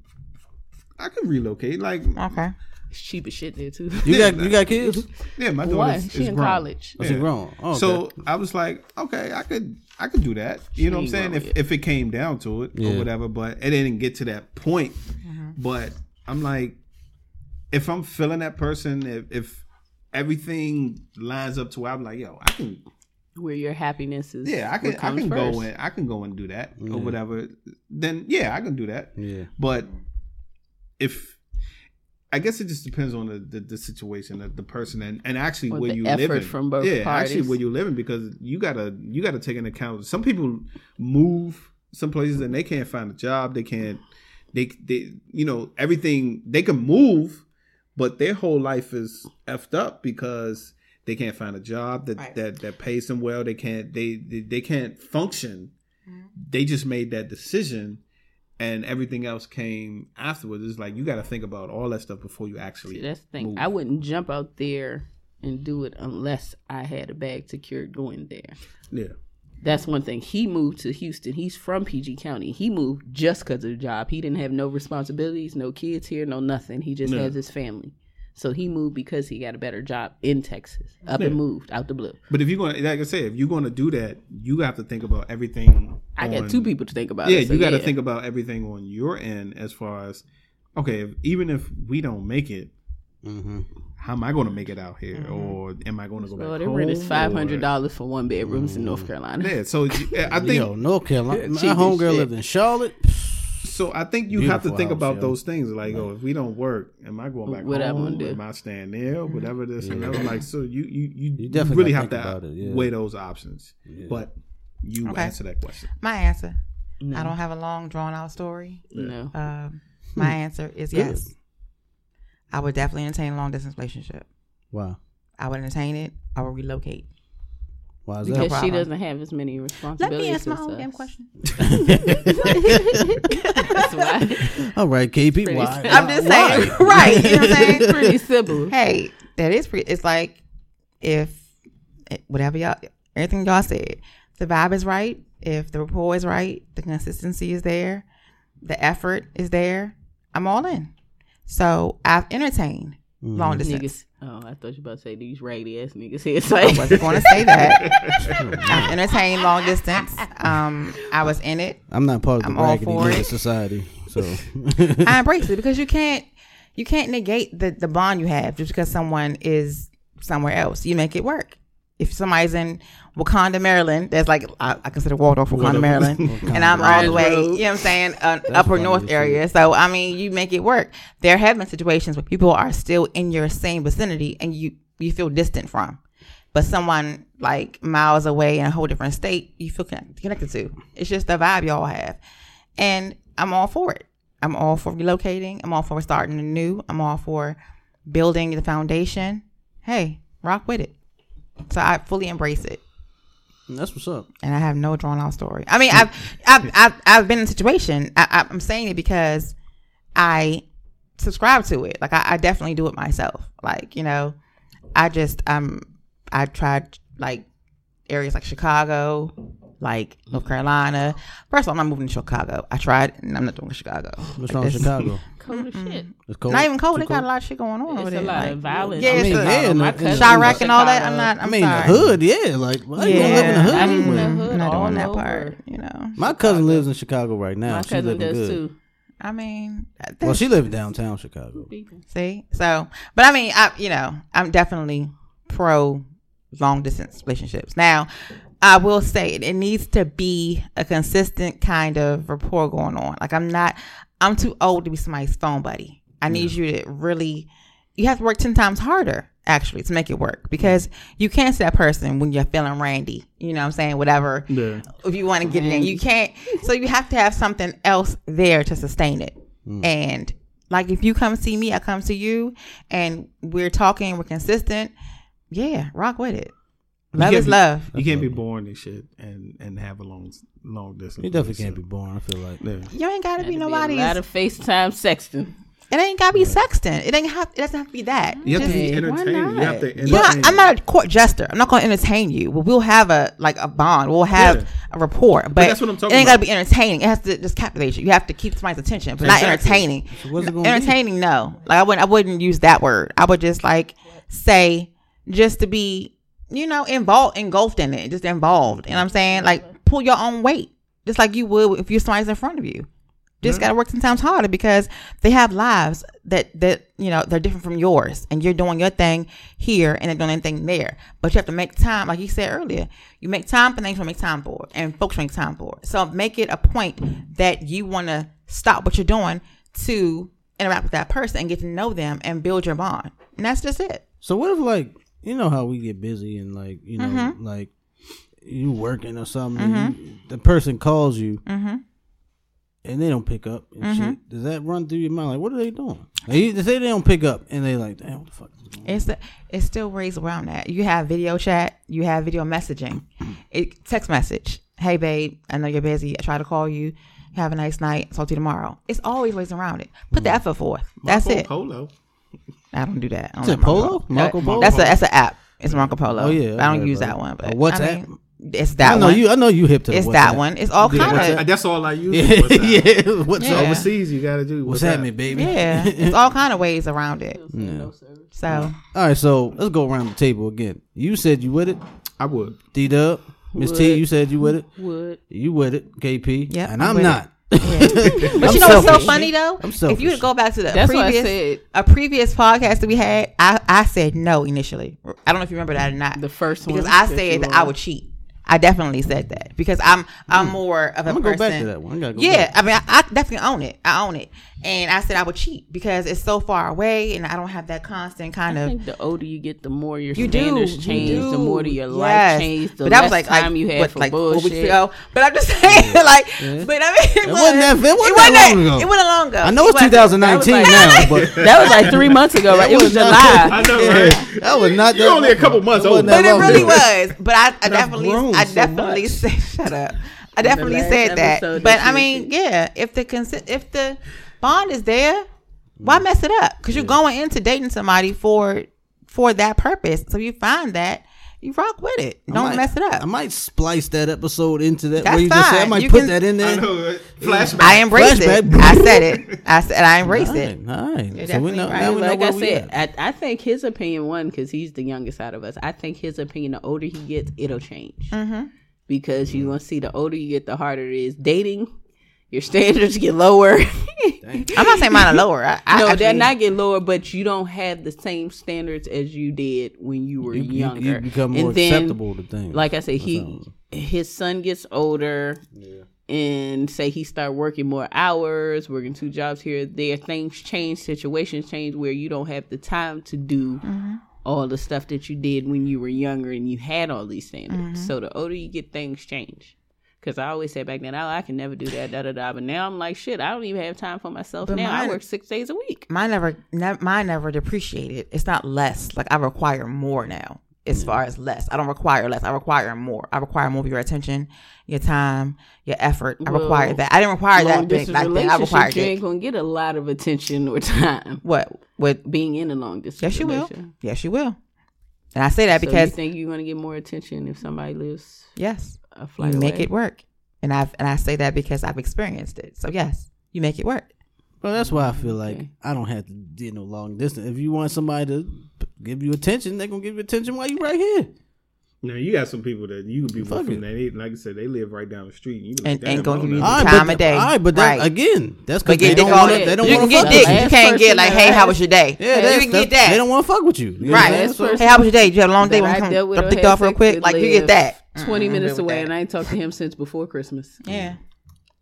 I could relocate, like, Okay. It's cheap as shit there too. You got you got kids? yeah, my daughter One, is, she is in grown. college. Oh, she grown. Oh, okay. So I was like, okay, I could, I could do that. You know what I'm saying? If yet. if it came down to it Yeah. or whatever, but it didn't get to that point. Uh-huh. But I'm like, if I'm feeling that person, if if everything lines up to where I'm like, yo, I can Where your happiness is. Yeah, I can I can first. go and I can go and do that Yeah. or whatever. Then yeah, I can do that. yeah. But if I guess it just depends on the, the, the situation, the, the person, and, and actually Or where you live from both yeah, actually where you living because you gotta you gotta take into account. Some people move some places and they can't find a job. They can't. They they you know everything they can move, but their whole life is effed up because they can't find a job that Right. that that pays them well. They can't they they, they can't function. Mm-hmm. They just made that decision and everything else came afterwards. It's like you got to think about all that stuff before you actually. See, that's the thing. move. I wouldn't jump out there and do it unless I had a bag secured going there. yeah, That's one thing. He moved to Houston. He's from PG County. He moved just because of the job. He didn't have no responsibilities, no kids here, no nothing. He just Yeah. has his family. So he moved because he got a better job in Texas. Up and moved out the blue. but if you're going, to like I said, if you're going to do that, you have to think about everything. I on- got two people to think about. Yeah, it, so you got to yeah. think about everything on your end as far as okay, if, even if we don't make it, Mm-hmm. how am I going to make it out here, or am I going to go back Well, the home? rent is five hundred or- dollars for one bedrooms in North Carolina. Yeah, so I think Yo, North Carolina. My homegirl shit. lived in Charlotte. So I think you have to think house, about yo. those things. Like, oh, if we don't work, am I going back What I'm home? gonna do. Am I staying there? Whatever this and Yeah. that. Like, so you you you, You definitely really have to it, yeah. weigh those options. Yeah. But you Okay. answer that question. My answer. No. I don't have a long drawn out story. No. Um, my answer is Good. yes. I would definitely entertain a long distance relationship. Wow. I would entertain it. I would relocate. Why is because that? she doesn't have as many responsibilities. Let me answer my own us. damn question. That's why. All right, KP. Pretty Why? I'm just why? saying, right? You know what I'm saying? Pretty simple. hey, that is pretty. It's like if eh, whatever y'all, everything y'all said, the vibe is right. If the rapport is right, the consistency is there, the effort is there. I'm all in. So I've entertained Mm-hmm. long distance. Niggas. Oh, I thought you were about to say these raggedy ass niggas here. It's I wasn't going to say that. I've entertained long distance. Um, I was in it. I'm not part of the I'm all raggedy for nigga it. society, so I embrace it because you can't you can't negate the the bond you have just because someone is somewhere else. You make it work. If somebody's in Wakanda, Maryland, that's like I, I consider Waldorf Wakanda, Waldorf. Maryland, and I'm all the way, you know what I'm saying, uh, upper north area. So I mean, you make it work. There have been situations where people are still in your same vicinity and you you feel distant from, but someone like miles away in a whole different state, you feel connect- connected to. It's just the vibe y'all have, and I'm all for it. I'm all for relocating. I'm all for starting anew. I'm all for building the foundation. Hey, rock with it. So I fully embrace it, that's what's up. and I have no drawn out story. I mean, I've I've I've, I've been in a situation. I, I- I'm saying it because I subscribe to it. Like I, I definitely do it myself. Like you know, I just um I tried like areas like Chicago, like North mm-hmm. Carolina. First of all, I'm not moving to Chicago. I tried, and I'm not doing Chicago. What's wrong with Chicago? cold as shit. It's cold. Not even cold. Too They got a lot of shit going on over It's there. a lot like, of violence. Yeah, I it's mean, a- yeah, in My cousin Chiraq in and all that. I'm not. I'm I mean, sorry. the hood, yeah. Like, why you gonna live in the Yeah, hood? I mean, anyway? the I'm hood not doing all that over. part. You know. My cousin lives in Chicago right now. My She cousin living does good. too. I mean, Well, that's- she lives downtown Chicago. See, so, but I mean, I you know, I'm definitely pro long distance relationships. Now, I will say it, it needs to be a consistent kind of rapport going on. Like I'm not, I'm too old to be somebody's phone buddy. I need you to really, you have to work ten times harder actually to make it work because you can't see that person when you're feeling randy. You know what I'm saying? Whatever. Yeah. If you want to get it in, you can't. So you have to have something else there to sustain it. Mm. And like if you come see me, I come to you, and we're talking, we're consistent. Yeah, rock with it. Love can't is be- love. You can't be born and shit and and have a long long distance. You definitely can't be born. I feel like. Yeah. You ain't gotta be A nobody's. lot of FaceTime sexting. it ain't gotta be sexting. It ain't have. It doesn't have to be that. You have to Just- be entertaining. You have to entertain. you know, I'm not a court jester. I'm not going to entertain you, but we'll have a like a bond. We'll have Yeah. a rapport. But, that's what I'm talking It ain't got to be entertaining. It has to just captivate you. You have to keep somebody's attention, but Exactly. not entertaining. So what's it gonna be? entertaining, no. Like I wouldn't. I wouldn't use that word. I would just like say just to be, you know, involved, engulfed in it, just involved. You know what I'm saying? Like mm-hmm. pull your own weight, just like you would if you somebody's in front of you. Just mm-hmm. got to work sometimes harder because they have lives that that you know they're different from yours, and you're doing your thing here and they're doing anything there. But you have to make time, like you said earlier. You make time for things you make time for, and folks make time for. it. So make it a point that you want to stop what you're doing to interact with that person and get to know them and build your bond, and that's just it. So what if like you know how we get busy and like you know Mm-hmm. like you working or something, and you, the person calls you Mm-hmm. and they don't pick up and shit. Does that run through your mind? Like, what are they doing? Like, you- they say they don't pick up and they like, damn, what the fuck? Is going on? It's the, it still raised around that. You have video chat, you have video messaging, it text message. Hey babe, I know you're busy. I try to call you. Have a nice night. Talk to you tomorrow. It's always ways around it. Put the effort forth. That's Marco it. Polo. I don't do that. I don't it like Polo? Polo. Marco Polo? That's a that's an app. It's oh, Marco Polo. Oh, yeah, I don't use that one. But WhatsApp? I mean, it's that I know one. you. I know you hip to. the it's that WhatsApp. one. It's all Yeah, kind of That's all I use. Yeah, What's yeah. What's Yeah. Overseas, you got to do. What's that? happening, baby? yeah. It's all kind of ways around it. No service. So All right, so let's go around the table again. You said you with it, I would. D Dub, Miss T. Would. You said you with it. Would. You with it, KP. Yeah, and I'm I'm with not. But I'm you know what's so funny though? I'm If you would go back to the That's previous said. a previous podcast that we had, I, I said no initially. I don't know if you remember that or not. The first one. because I said that were I would cheat. I definitely said that because I'm I'm hmm. more of a I'm person. go back to that one. I go yeah, back. I mean, I, I definitely own it. I own it, and I said I would cheat because it's so far away, and I don't have that constant kind I of. think the older you get, the more your You do, standards you change, do. the more do your Yes. life change, the but that less was like time like, you have what, for like four bullshit. weeks ago. But I'm just saying, like, but I mean, it, wasn't that- it wasn't it that wasn't long ago. It wasn't long ago. I know it's wasn't. 2019 like- now, but That was like three months ago, right? It was July. I know, right? that was not You're that only a couple months old, wasn't older. that But it really was. But I, I definitely, I definitely much. said, shut up. I definitely said that. But I mean, yeah, if the consi- if the bond is there, why mess it up? Because you're going into dating somebody for for that purpose. So you find that you rock with it. Don't might- mess it up. I might splice that episode into that. That's where you just say I might You put can- that in I there. know. Flashback. I embrace it. I said it. I said I embrace All it. right, all right. So we know. right. Now we like where I said, at. I, I think his opinion one because he's the youngest out of us. I think his opinion, the older he gets, it'll change Mm-hmm. because you gonna see the older you get, the harder it is dating. Your standards get lower. I'm not saying mine are lower. I, I no, actually- they're not getting lower, but you don't have the same standards as you did when you were You, you, younger. you become more and then, acceptable to things. Like I said, he his son gets older, and say he start working more hours, working two jobs here. There, things change, situations change, where you don't have the time to do Mm-hmm. all the stuff that you did when you were younger and you had all these standards. Mm-hmm. So the older you get, things change. Because I always said back then, oh, I can never do that, da da da. But now I'm like, shit, I don't even have time for myself. But now I work six days a week. mine never, ne- mine never depreciated. It's not less. Like I require more now. As mm. far as less, I don't require less. I require more. I require more of your attention, your time, your effort. I require that. I didn't require that big back then. I required you ain't gonna get a lot of attention or time What? With being in a long distance. yes, you will. Yes, you will. And I say that So because you think you're gonna get more attention if somebody lives yes, a you flight make away? it work. And I've and I say that because I've experienced it. So yes, you make it work. Well, that's why I feel like Okay. I don't have to do no long distance. If you want somebody to give you attention, they're gonna give you attention while you right here. Now you got some people that you could be Fuck with from that. Like I said, they live right down the street. And, you And- like, ain't gonna I give you the time but, of day. All right, but that, Right. again, that's because But they get don't dick want all to. They don't You can to get dick. You you. can't get like, hey, how was your day? Yeah, you can get that. They don't want to fuck with you. You Right. what I'm Last saying? person Hey, how was your day? Did you have a long day? that When I you come drop or dick off real quick? Like you get that. 20 Mm, minutes I'm away, and. I ain't talked to him since before Christmas. Yeah.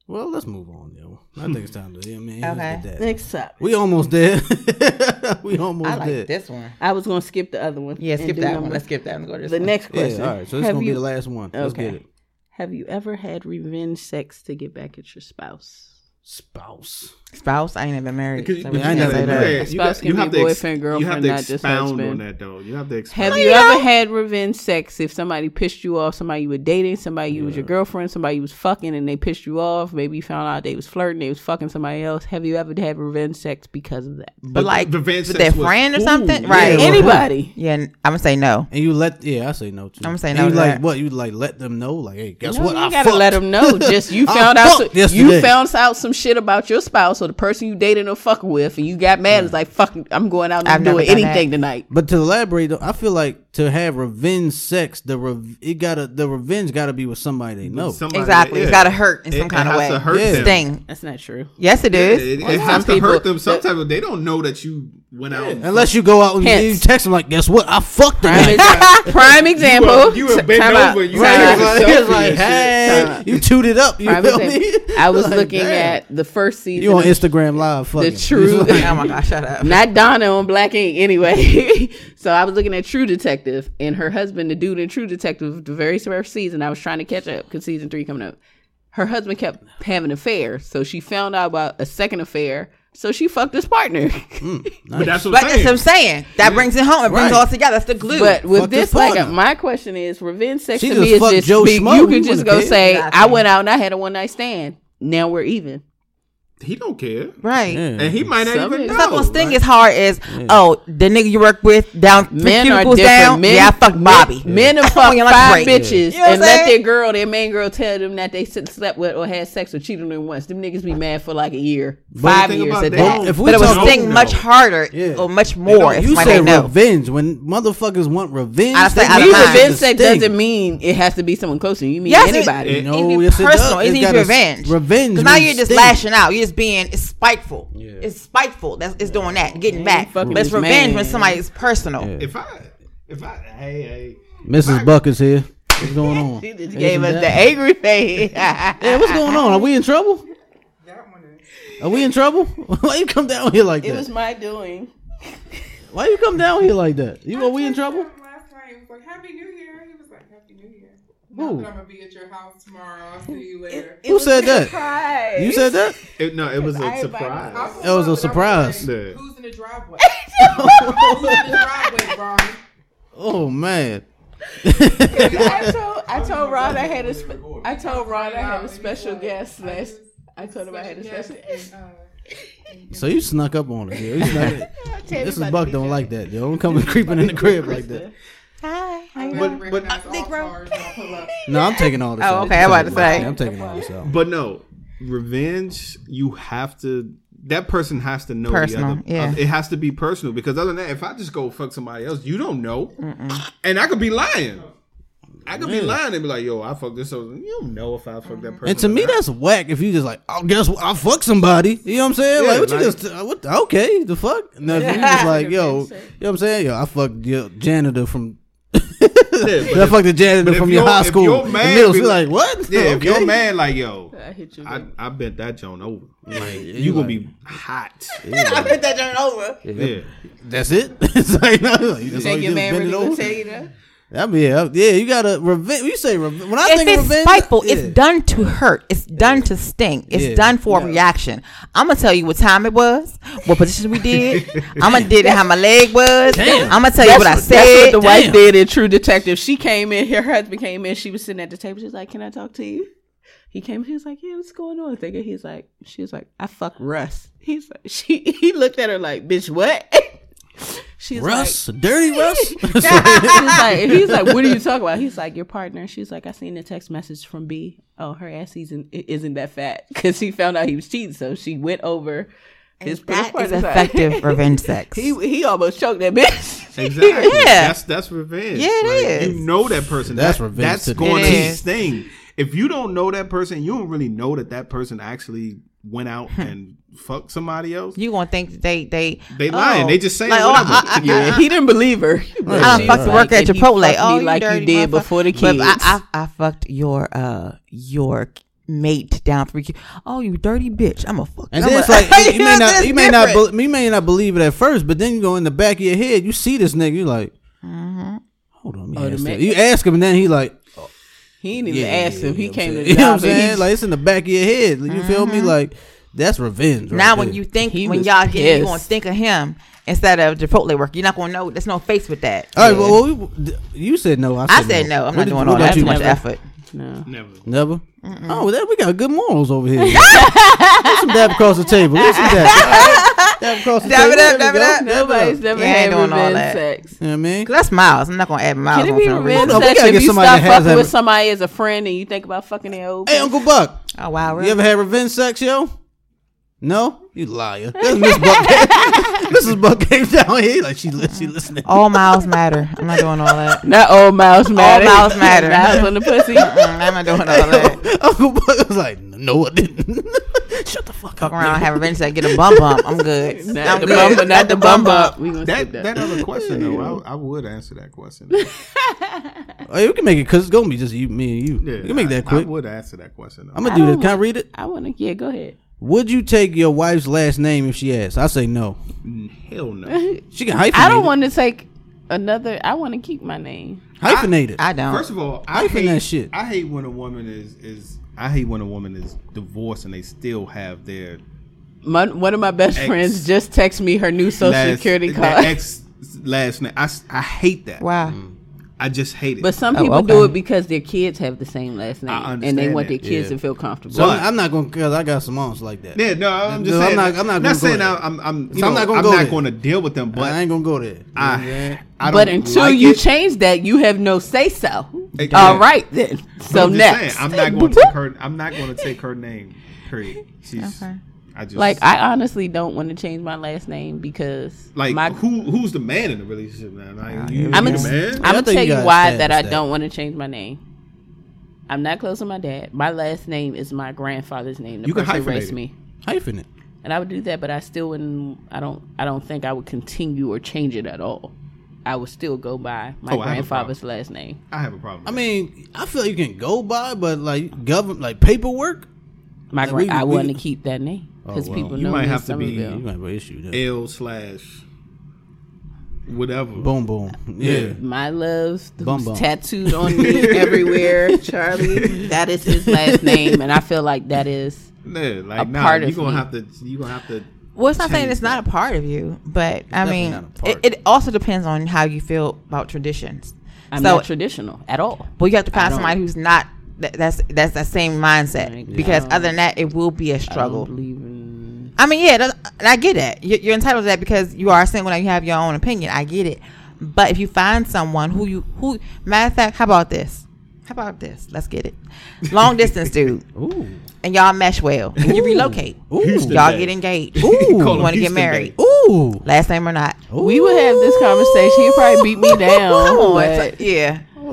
Well, let's move on, yo. I think it's time to. Yeah, man. let's Okay. that. Next up. We almost did. we almost I like there. this one. I was gonna skip the other one. Yeah, skip that number- one. Let's skip that one. Go to this The one. next question. Yeah, all right. So this Have gonna you- be the last one. Let's Okay. get it. Have you ever had revenge sex to get back at your spouse? Spouse. spouse. I ain't even married. Because so you, we I can't never say did that. that. yeah, A you spouse got- can you be have to ex- boyfriend, You have girlfriend, to not just expound husband. on that though. You have to expound. Have you ever had revenge sex if somebody pissed you off? Somebody you were dating, somebody you was your girlfriend, somebody you was fucking, and they pissed you off. Maybe you found out they was flirting, they was fucking somebody else. Have you ever had revenge sex because of that? But like revenge with sex their was friend or something, Yeah, right? well, Anybody? Yeah, I'm gonna say no. And you let yeah, I say no too. I'ma say And no You to like that. what? You like let them know? Like, hey, guess No, what? you I gotta fucked. let them know. Just you found out fucked some, yesterday. you found out some shit about your spouse or the person you dating or fucking with, and you got mad. It's like fuck, I'm going out and I've never doing anything that. tonight. But to elaborate, though, I feel like to have revenge sex, the rev- it gotta the revenge gotta be with somebody they know. Somebody Exactly. that- It's yeah. gotta hurt in It- some it kind of has way. to hurt Yeah. them. Sting. That's not true. Yes, it is. Yeah, is. it, it has some to hurt people- them. Sometimes they don't know that you went out. and Unless you go out and Hence. you text them like, guess what? I fucked the Prime, guy. prime example. were- you were T- bent out. over, you Time had out. to Like, selfie it's like, and shit. hey, Time out. you tooted up. You Prime feel me? I was Like, looking damn. at the first season. you on Instagram live. Fucking. true- It's like- oh my gosh, shut up. not Donna on Black Ink anyway. so I was looking at True Detective and her husband, the dude in True Detective, the very first season. I was trying to catch up because season three coming up. Her husband kept having affairs, so she found out about a second affair. So she fucked his partner. Mm, but that's what But I'm that's what I'm saying. saying. That brings it home. It brings Right. it all together. That's the glue. But with Fuck this, like, partner. my question is, revenge sex She to me is just Joe be- Schmo. you He can just go care. say, Exactly. I went out and I had a one night stand. Now we're even. He don't care, right. Yeah. and he might not Some even is- know. It's not gonna sting Like, as hard as oh the nigga you work with down Men are cubicles different. down. Men, yeah, I fucked Bobby. Men have On fucked five break. bitches You know and I'm let their girl, their main girl, tell them that they slept with or had sex or cheated on them once. Them niggas be mad for like a year, five the thing years about at they that. don't- If we But it would talk- sting No. much harder Yeah. or much They more don't- if You somebody say know. revenge when motherfuckers want revenge. I say they out of need You mind. to revenge sex sting. doesn't mean it has to be someone close to you. You mean Yes, it- anybody. it- No, it needs yes, to it be personal. does. It needs to gotta be s- revenge. Revenge. Because now means you're just sting. lashing out. You're just being it's spiteful. Yeah. It's spiteful. That's it's doing that, getting Yeah, back. you But it's revenge man. when somebody is personal. Yeah. If I, if I, hey, hey, Mrs. I- Buck is here. What's going on? She just gave us that- the angry face. Yeah, what's going on? Are we in trouble? That one is. Are we in trouble? Why you come down here like it that? It was my doing. Why you come down here like that? You know we in trouble? Last night, he was like, Happy New Year. He was like, Happy New Year. Who? Not that I'm going to be at your house tomorrow. I'll see you later. Who said that? Surprise. You said that? It, no, it was I a invited surprise. I pulled That was a up and I surprise. like, Yeah. Who's in the driveway? Who's in the driveway, Brian? Oh man. I told I told Ron I had a spe- I told Ron I had a special guest last. I told him I had a special. guest. Uh, So you snuck up on us. Yo. You snuck This this is Buck don't like that. Yo, don't come creeping in the crib like that. Hi. How you I doing? but, but- recognize all Negro. cars when I pull up. No, I'm taking all this. Oh, out. okay, I'm about to say. I'm taking all this out. But no, revenge. You have to. That person has to know Personal, the other. yeah. uh, it has to be personal because other than that, if I just go fuck somebody else, you don't know, and I could be lying. I could be lying and be like, "Yo, I fucked this." over. You don't know if I fucked that person. And to me, not. that's whack. If you just like, oh, guess what? I fuck somebody. You know what I'm saying? Yeah, like, what you just? Uh, what? Okay, the fuck? No, if you just like, yo, you know what I'm saying? Yo, I fucked your janitor from. Yeah, I fucked the janitor from your high school. you're in mad, middle be school, like- like what? yeah. If Okay. you're mad, like yo, I hit you. I I bet that joint over. Like you you gonna like- be hot. I bet that joint over. Yeah. That's it. it's like, no, like, that's all think you your man bend really it gonna over. Tell you that? I mean, yeah, yeah, you gotta revenge. You say revenge. When I If think it's of revenge, spiteful, yeah. it's done to hurt. It's done to sting. It's Yeah. done for a reaction. I'm gonna tell you what time it was, what position we did. I'm gonna did it how my leg was. Damn. I'm gonna tell you what I said. That's said. what the wife did in True Detective. She came in, her husband came in, she was sitting at the table. She was like, Can I talk to you? He came, he was like, Yeah, what's going on? Thinking he's like, she was like, I fuck Russ. He's like, she he looked at her like, bitch, what? She's Russ, dirty Russ. like, she's like, he's like, what are you talking about? He's like, your partner. She's like, I seen a text message from B. Oh, her ass isn't isn't that fat because she found out he was cheating, so she went over. His that his is partner's effective revenge sex. He he almost choked that bitch. Exactly. Yeah. That's that's revenge. Yeah, it Like, is. You know that person. That's That- revenge That's to going to It is. sting. If you don't know that person, you don't really know that that person actually went out hmm. and fucked somebody else. you gonna think they they They lying. oh, They just saying like, oh, whatever. I, I, I, Yeah, he didn't believe her. I She done was fucked the like, worker at Chipotle. fucked Oh, me you like you did before the But kids. I, I, I fucked your uh your mate down for you. Oh, you dirty bitch! I'm a fuck. And then it's like you may not, you may not, different. be, you may not believe it at first, but then you go in the back of your head, you see this nigga, you like, hold on, let me Oh, ask man- you ask him, and then he like, he didn't even yeah, ask yeah, him. He came to I'm the? You know what I'm saying? Like it's in the back of your head. You feel me? Like that's revenge. Right now when you think He when y'all get you gonna think of him instead of Chipotle work. You're not gonna know. There's no face with that. all right, well, well, we, you said no. I said, I said no. I'm What not did- doing all that. Too much Never. effort. No. Never. Never. Oh, that we got good morals over here. Get some dab across the table. Get some dab. dab across the Dab table. it up, dab it up. Nobody's up. never You had doing all revenge that. sex. You know what I mean? 'Cause that's Miles. I'm not gonna add Miles Can it on be for no revenge No, we sex if you stop fucking with somebody as a friend and you think about fucking their old Hey, Uncle Buck. Oh wow, really? You ever had revenge sex, yo? No, you liar. That's Miss Buck. Mrs. Buck came down here like she li- she listening. all miles matter. I'm not doing all that. Not all mouse matter. mouse matter. Mouse on the pussy. Mm, I'm not doing all that. Uncle Buck was like, no, I didn't. Shut the fuck Fuck up. around, have revenge sex, get a bum bump. I'm good. Not I'm the good. bum, not the bum bump. We gonna That that. that other question though, I, I would answer that question. Hey, we can make it because it's gonna be just you, me, and you. Yeah, we can make that quick. I would answer that question. Though. I'm gonna do this. Can I read it? I want to. Yeah, go ahead. Would you take your wife's last name if she asked? I say no. Hell no. She can hyphenate. I don't want to take another. I want to keep my name. hyphenate it. I don't. First of all, I Hyphen hate that shit. I hate when a woman is is I hate when a woman is divorced and they still have their My, one of my best Ex. friends just texted me her new social last, security card. ex last name. I, I hate that. wow. I just hate it. But some Oh, people do it because their kids have the same last name, I and they understand want their kids yeah. to feel comfortable. So But- I'm, I'm not gonna because I got some moms like that. yeah, no, I'm just No, I'm not- I'm not gonna go saying there. I'm I'm, you So I'm not gonna I'm go not going to deal with them, But but I ain't gonna go there. You I'm I, but until like you it. change that, you have no say so. Exactly. All right then. So I'm next, saying, I'm not going to take her. I'm not going to take her name. Period. She's. Okay. I just like I honestly don't want to change my last name because like my who who's the man in the relationship now? Like, you, I'm gonna, the man. I'm gonna tell you you why that I don't want to change my name. I'm not close to my dad. My last name is my grandfather's name. The You can hyphenate it. me, Hyphenate. it. and I would do that, but I still wouldn't. I don't. I don't think I would continue or change it at all. I would still go by my Oh, I have a grandfather's last name. I have a problem. I mean, I feel you can go by, but like government, like paperwork, My Like, gra- we- I we- want to keep that name Oh, because well, people you know might have to be- you might have an issue. There. L slash whatever. Boom, boom. Yeah. My loves Bum who's bum. tattooed on me everywhere, Charlie. That is his last name, and I feel like that is Yeah, like A nah, part you of gonna me. have to you gonna have to Well, it's not saying change it's not a part of you, but I mean, it, it also depends on how you feel about traditions. I'm so, not traditional at all. well, you have to I find somebody who's not. That, that's that's that same mindset Like, because other than that, it will be a I don't struggle. Believe in. I mean, yeah, and I get that. You're, you're entitled to that because you are single and you have your own opinion. I get it. But if you find someone who you who matter of fact, how about this? How about this? Let's get it. Long distance dude, Ooh. and y'all mesh well, and you relocate. Ooh. Houston Y'all Day. get engaged. Ooh. You want to get married. Day. Ooh. Last name or not? We would have this conversation. He'd probably beat me down. Come on, but it's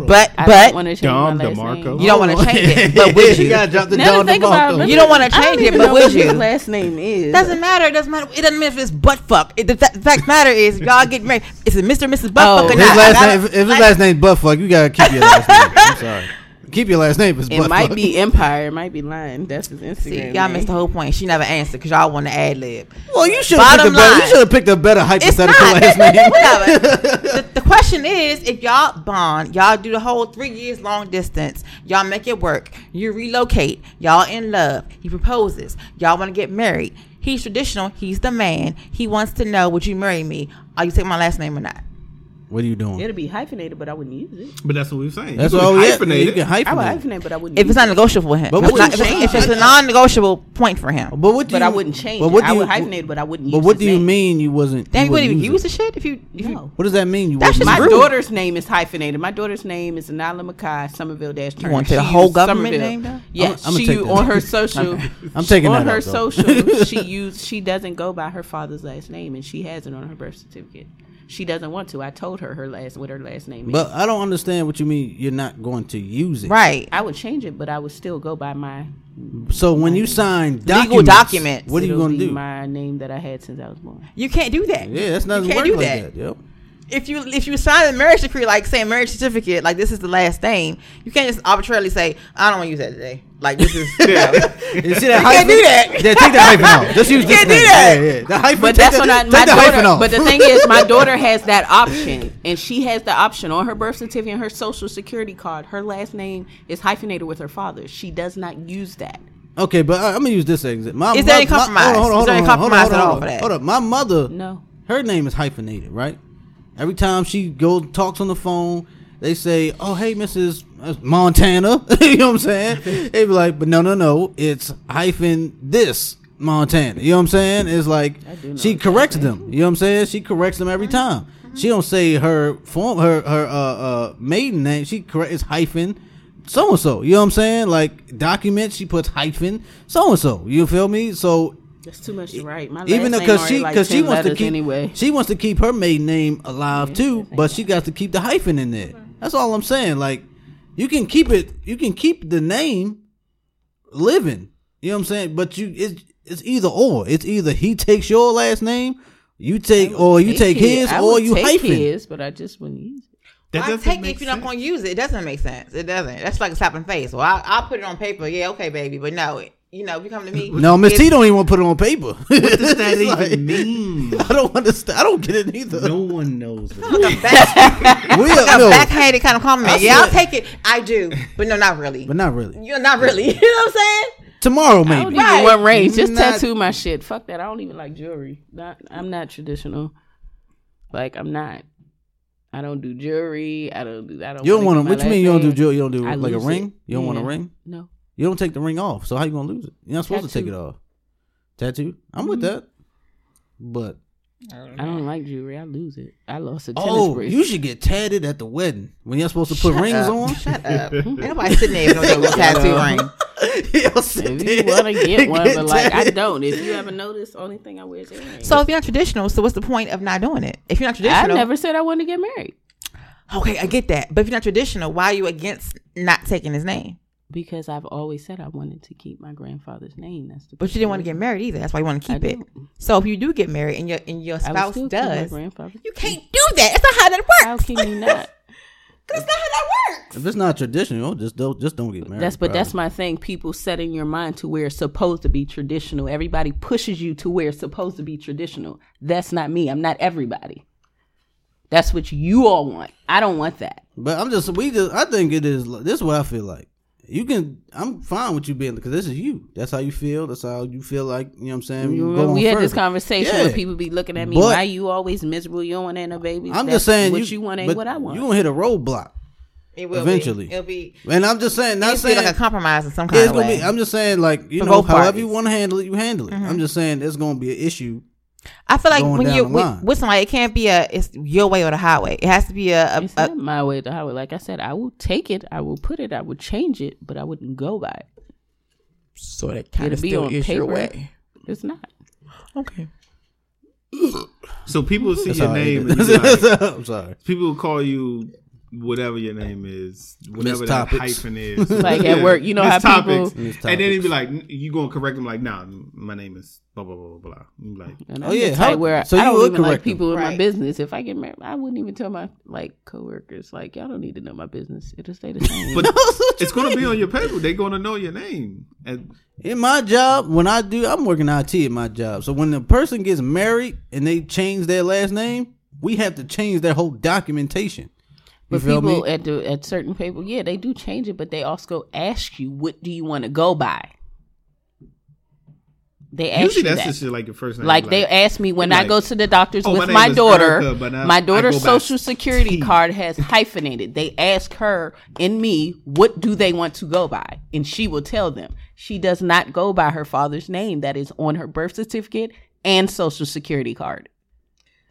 a- But I but don't want to change Dom my last DeMarco. name. you don't want to change it. But would you you? gotta drop the Now Don to think about DeMarco. it, You don't wanna I don't change it, even but know would what his you? last name is. Doesn't matter. It doesn't matter. It doesn't matter if it's butt fuck. It, the, fa- the fact matter is y'all get married. Is it Mr. and Mrs. Butt Oh. fuck or If not? his last I- I- name, if, if his last name Buttfuck, you gotta keep your last name. I'm sorry. Keep your last name. It Buttfuck. might be Empire. It might be Line. That's his Instagram. See, y'all name. missed the whole point. She never answered because y'all want to ad lib. Well, you should have picked a Bottom better. You should have picked a better hypothetical last name. The, the question is, if y'all bond, y'all do the whole three years long distance, y'all make it work. You relocate. Y'all in love. He proposes. Y'all want to get married. He's traditional. He's the man. He wants to know, would you marry me? Are you taking my last name or not? What are you doing? It'll be hyphenated, but I wouldn't use it. But that's what we were saying. That's you all could we hyphenate You it. can I would hyphenate. hyphenate, but I wouldn't. If use it's not negotiable for him, But if, what it's not- you- if it's- if it's a non-negotiable point for him, But what do But you? I wouldn't change but it. what do I you- would hyphenate, but I wouldn't But use what his do you name. mean you wasn't? then you wouldn't even use it? the shit if you. If you No. What does that mean? You That's just My rude. daughter's name is hyphenated. My daughter's name is Anala Makai Somerville Dash Turner. want the She whole used government Somerville. name down? Yes, I'm- I'ma she take on her social. I'm taking on her social. she used. She doesn't go by her father's last name, and she has it on her birth certificate. She doesn't want to. I told her her last what her last name is. But I don't understand what you mean. You're not going to use it, right, I would change it, but I would still go by my So when you sign Legal documents, documents. what are you going to do? My name that I had since I was born. you can't do that. Yeah, that's not You can't work do like that. that. Yep. If you if you sign a marriage decree, like say a marriage certificate, like this is the last name, you can't just arbitrarily say, I don't want to use that today. Like this is Yeah. You see that You hyphen? can't do that. Yeah, take the hyphen out. Just use You this can't do name. that. Yeah, yeah. The hyphen. But take that's the, what I, take my the daughter. off. But the thing is, my daughter has that option, and she has the option on her birth certificate and her social security card. Her last name is hyphenated with her father's. She does not use that. Okay, but I, I'm gonna use this example. My, Is there my- any my- compromise? hold on, hold on, Is there any hold on, hold on, compromise at all for that? Hold up. My mother, No. her name is hyphenated, right? Every time she goes talks on the phone, they say, "Oh, hey, Mrs. Montana." you know what I'm saying? They be like, "But no, no, no, it's hyphen this Montana." You know what I'm saying? It's like she corrects them. You know what I'm saying? She corrects them every time. She don't say her form, her her uh, uh maiden name. She correct it's hyphen so and so. You know what I'm saying? Like documents, she puts hyphen so and so. You feel me? So That's too much to write. My even last because name she already like because she wants to keep anyway. she wants to keep her maiden name alive too, but she got to keep the hyphen in there. That's all I'm saying. Like you can keep it, you can keep the name living. You know what I'm saying? But you it's it's either or. It's either he takes your last name, you take, or you take his, I or you take hyphen. his, but I just wouldn't use it. That I take it if you're not going to use it. It doesn't make sense. It doesn't. That's like a slap in the face. Well, I, I'll put it on paper. Yeah, okay, baby. But no, it, you know, if you come to me, No, Miss T don't even want to put it on paper. What does that even like- mean? I don't understand. I don't get it either. No one knows. What back, we a are, no, backhanded kind of compliment. I yeah, I'll take it. I do, but no, not really. but not really. You're not really. You know what I'm saying? Tomorrow I don't maybe. even Right. want rings. Just Not- tattoo my shit. Fuck that. I don't even like jewelry. Not. I'm not traditional. Like I'm not. I don't do jewelry. I don't do. I don't. You don't wanna want to. get What you mean? last You don't do jewelry? You don't do I like a ring? it. You don't want a ring? No. You don't take the ring off. So how you gonna lose it? You're not supposed to take it Tattoo. off. Tattoo. I'm with Mm-hmm. that. But I don't like jewelry. I lose it. I lost a tennis oh, bracelet. you should get tatted at the wedding when you're supposed to put Shut rings up. on. Shut up. Ain't nobody sitting there with no damn tattoo ring. You'll sit if there you want to get one, get but like I tatted. don't. If you ever notice, only thing I wear is earrings. So if you're not traditional, so what's the point of not doing it? If you're not traditional. I traditional, never said I wanted to get married. okay, I get that. But if you're not traditional, why are you against not taking his name? Because I've always said I wanted to keep my grandfather's name. That's the. But you didn't want to get married either. That's why you want to I keep it. don't. So if you do get married and your and your spouse still keep my does, grandfather. you can't do that. It's not how that works. How can you not? Cause That's not how that works. If it's not traditional, just don't just don't get married. That's but bro. that's my thing. People setting your mind to where it's supposed to be traditional. Everybody pushes you to where it's supposed to be traditional. That's not me. I'm not everybody. That's what you all want. I don't want that. But I'm just we just I think it is. This is what I feel like. You can. I'm fine with you being because this is you. That's how you feel. That's how you feel like. You know what I'm saying. You go remember we had this conversation Yeah. where people be looking at me. But- Why you always miserable? You don't want to have no babies. I'm That's just saying what you, want ain't but what I want. You gonna hit a roadblock It will eventually. Be. It'll be. And I'm just saying, not needs to be saying like a compromise in some yeah, kind it's of gonna way. be. I'm just saying, like you For know, however parties. you want to handle it, you handle it. I'm mm-hmm. just saying, there's gonna be an issue. I feel like when you the with, with somebody, it can't be a it's your way or the highway. It has to be a, a, it's a not my way to highway. Like I said, I will take it. I will put it. I would change it, but I wouldn't go by it. so that It'll be on paper. It's not. Okay. So people see That's your name. And like, I'm sorry. people will call you whatever your name is, whatever that Topics. hyphen is. Like at work, you know Miss how people- Topics. Miss and then he'd be like, you gonna correct him like, nah, my name is blah blah blah blah blah. You be like, And Oh, I'm yeah, the how- where so I you don't would even like correct them. people in my Right. business. If I get married, I wouldn't even tell my like coworkers like y'all don't need to know my business. It'll stay the same. but it's gonna be on your paper. They're gonna know your name. And In my job, when I do, I'm working IT at my job. So when the person gets married and they change their last name, we have to change their whole documentation. But people me? at the at certain people, yeah, they do change it, but they also ask you, what do you want to go by? They ask usually you that's that. just like your first name. like, they ask me when I go to the doctors "Oh, with name my, daughter. Erica, my daughter's social security T." card has hyphenated. They ask her and me, what do they want to go by? And she will tell them. She does not go by her father's name that is on her birth certificate and social security card.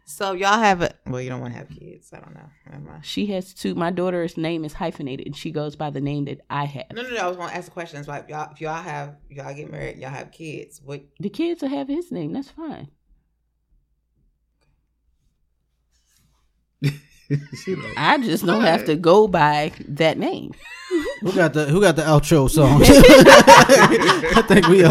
So y'all have a well, you don't want to have kids. I don't know. She has two. My daughter's name is hyphenated, and she goes by the name that I have. No, no, no. I was gonna ask a question. Like, y'all, if y'all have, y'all get married, y'all have kids. What? The kids will have his name. That's fine. Like, I just don't have to go by that name. Who got the Who got the outro song? I think we are.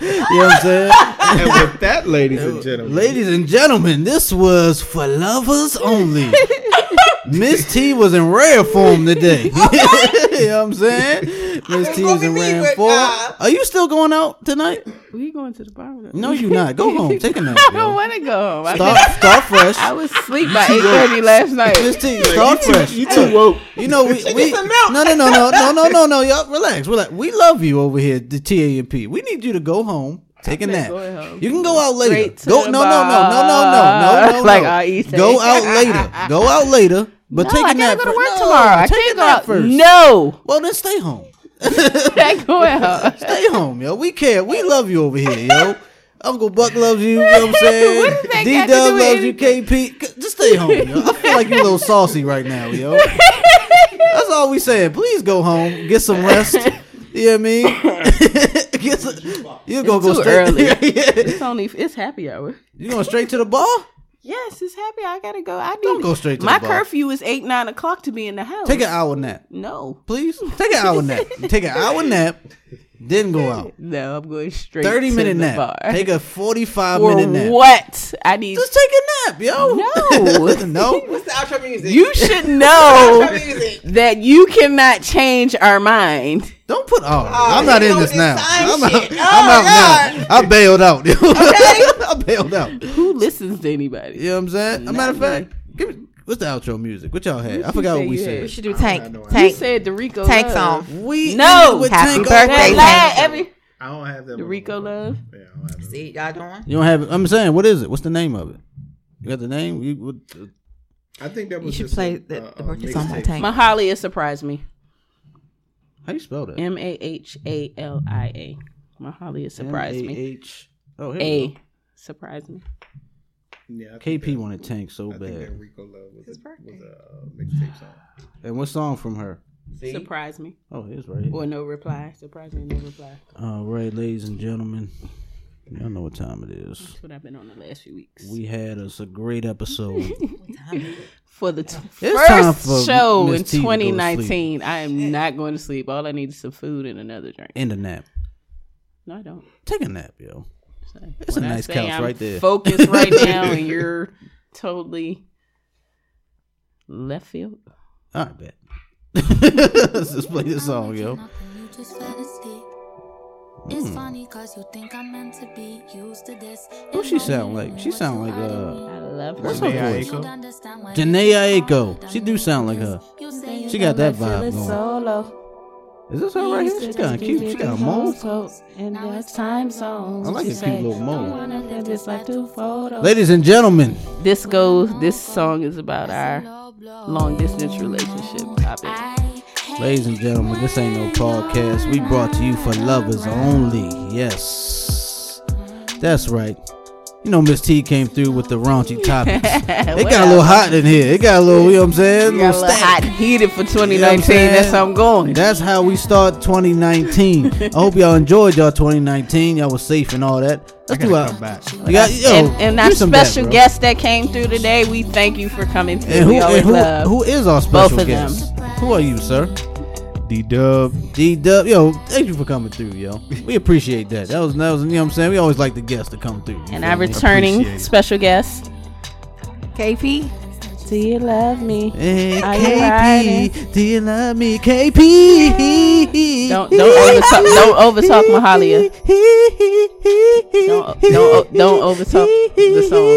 you know what I'm saying? And with that, ladies and gentlemen, Ladies and gentlemen, this was for lovers only. Miss T was in rare form today. you know what I'm saying? Miss T was in rare form. uh, Are you still going out tonight? We going to the bar. with her. No, you not. Go home. Take a nap. I don't want to go home. I, Start, start fresh. I was asleep by eight thirty last night. Miss T, start fresh. you too woke. You know we, we no no no no no no no no y'all relax relax. We love you over here, the TAMP. We need you to go home, Take a nap. You can go out later. Go no no no no no no no like I. Go out later. Go out later. But no, take a I nap. I gotta go to work tomorrow. I can't go out first. No. Well then stay home. Stay home, yo. We care. We love you over here, yo. Uncle Buck loves you. You know what I'm saying? D Dub loves you. KP, just stay home, yo. I feel like you're a little saucy right now, yo. That's all we saying. Please go home, get some rest. You know what I mean? Get some, you gonna It's go too straight. early. yeah. It's only it's happy hour. You going straight to the bar? Yes, it's happy. I gotta go. I need. Don't go straight to My the bar. curfew is eight nine o'clock to be in the house. Take an hour nap, No, please. Take an hour nap. Take an hour nap. Then go out. no, I'm going straight. Thirty to minute the nap. Bar. Take a forty five minute nap. what? I need. Just take a nap, yo. No. no. What's the outro music? You should know that you cannot change our mind. Don't put. Oh, ah, I'm not in this this now. Oh, I'm out, shit. I'm Oh, out now. I bailed out. okay. I bailed out. Who listens to anybody? You know what I'm saying? A matter of fact, give me, what's the outro music? What y'all had? I forgot what we said. We should do tank. I know. You You said the Rico Tank love. song. We No. with Happy Tank birthday, Oak. That Tank. every I don't have that. the. Rico love. Yeah, I don't have that. See, y'all doing? You don't have it. I'm saying, what is it? What's the name of it? You got the name? You, what, I think that was. You should just play a- the, a- the a birthday song by. Tank. Mahalia surprised me. how you spell that? M A H A L I A. Mahalia surprised me. H. Oh, here we A go. surprised me. Yeah, I KP that- wanted Tank so I think that bad. Rico Love was, His a, birthday. was a uh, mixtape song. And what song from her? Surprise me. Oh, here's right here. Or no reply. Surprised me, no reply. All right, ladies and gentlemen. Y'all know what time it is. That's what I've been on the last few weeks. We had us a great episode. for the t- time first for show Miss in T to go to sleep. 2019, I am not going to sleep. All I need is some food and another drink. In a nap. No, I don't. Take a nap, yo. So It's a when I nice say couch I'm right there. Focused right now, and you're totally left field. All right, bet. Let's just play this song, yo. You just. It's funny cause you think I'm meant to be used to this. Who she sound like? She sound like uh I love What's her. her Jhené voice? Aiko? Jhené Aiko. She do sound like her. She got that vibe going. Solo. Is this her right here? She kind of cute. She got a mole. And there's time zones. I like a cute little mole. mole. Ladies and gentlemen, This goes. This song is about our long distance relationship topic. ladies and gentlemen, this ain't no podcast. We brought to you for lovers only. Yes, that's right. You know, Miss T came through with the raunchy topics. It got a little hot in here. It got a little, you know what I'm saying? We got a little hot and heated for 2019. That's how I'm going. That's how we start 2019. I hope y'all enjoyed y'all 2019. Y'all was safe and all that. I Let's do gotta our, come back. you got, yo, and, and our do some back, special bro. guest that came through today, we thank you for coming through. And who, we always and who, love who is our both special of them. guest? Who are you, sir? D Dub. D Dub, yo, thank you for coming through, yo. We appreciate that. That was, that was, you know what I'm saying? We always like the guests to come through. you And feel our me? returning Appreciate it. special guest, KP. Do you love me? Hey, Are you riding? KP, do you love me, KP? Don't don't overtalk don't overtalk Mahalia. Don't don't don't overtalk the song.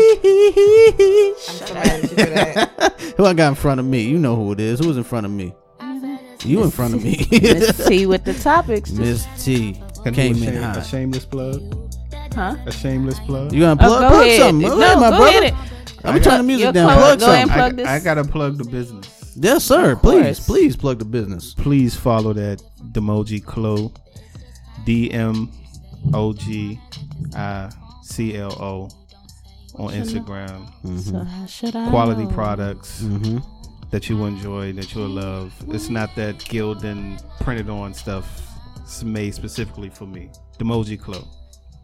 who I got in front of me? You know who it is. Who's in front of me? You in front of me. Miss T with the topics, Miss T Can came in shame- a hot. shameless plug. huh? A shameless plug. You gonna Oh, plug, go plug ahead. something? Go no, ahead, my go brother. ahead. I'm gonna turn the music down. close- Plug go and something. I, plug this. I gotta plug the business. Yes, sir. Of Please, course. please plug the business. Please follow that Demoji Clo. D M O G I C L O on Instagram. So how should I Quality know? products Mm-hmm. That you enjoy, that you'll love. It's not that Gildan printed on stuff. It's made specifically for me. The Demoji Club.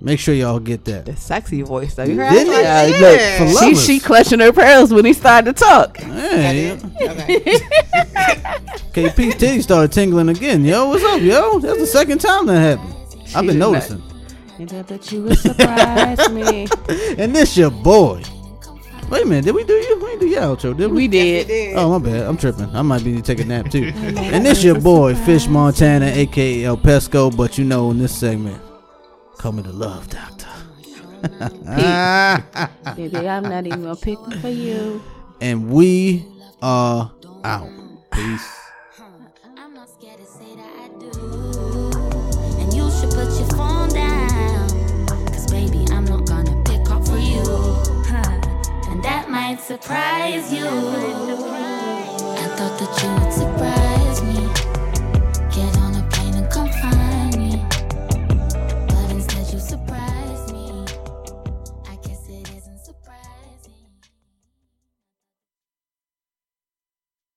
Make sure y'all get that. The sexy voice though. You heard Didn't that? it? Uh, yeah. Look, for She she clutching her pearls when he started to talk. Hey, Okay. KP's titty started tingling again. Yo, what's up, yo? That's the second time that happened. I've been did not- noticing. And I bet you would surprise me. And this your boy. Wait a minute, did we do you? We didn't do your outro, did we? We did. Oh my bad, I'm tripping. I might be to take a nap too. and this your boy, Fish Montana, aka El Pesco, but you know in this segment, call me the Love Doctor. Baby, I'm not even gonna pick for you. and we are out. Peace. That surprise you. I thought that you would surprise.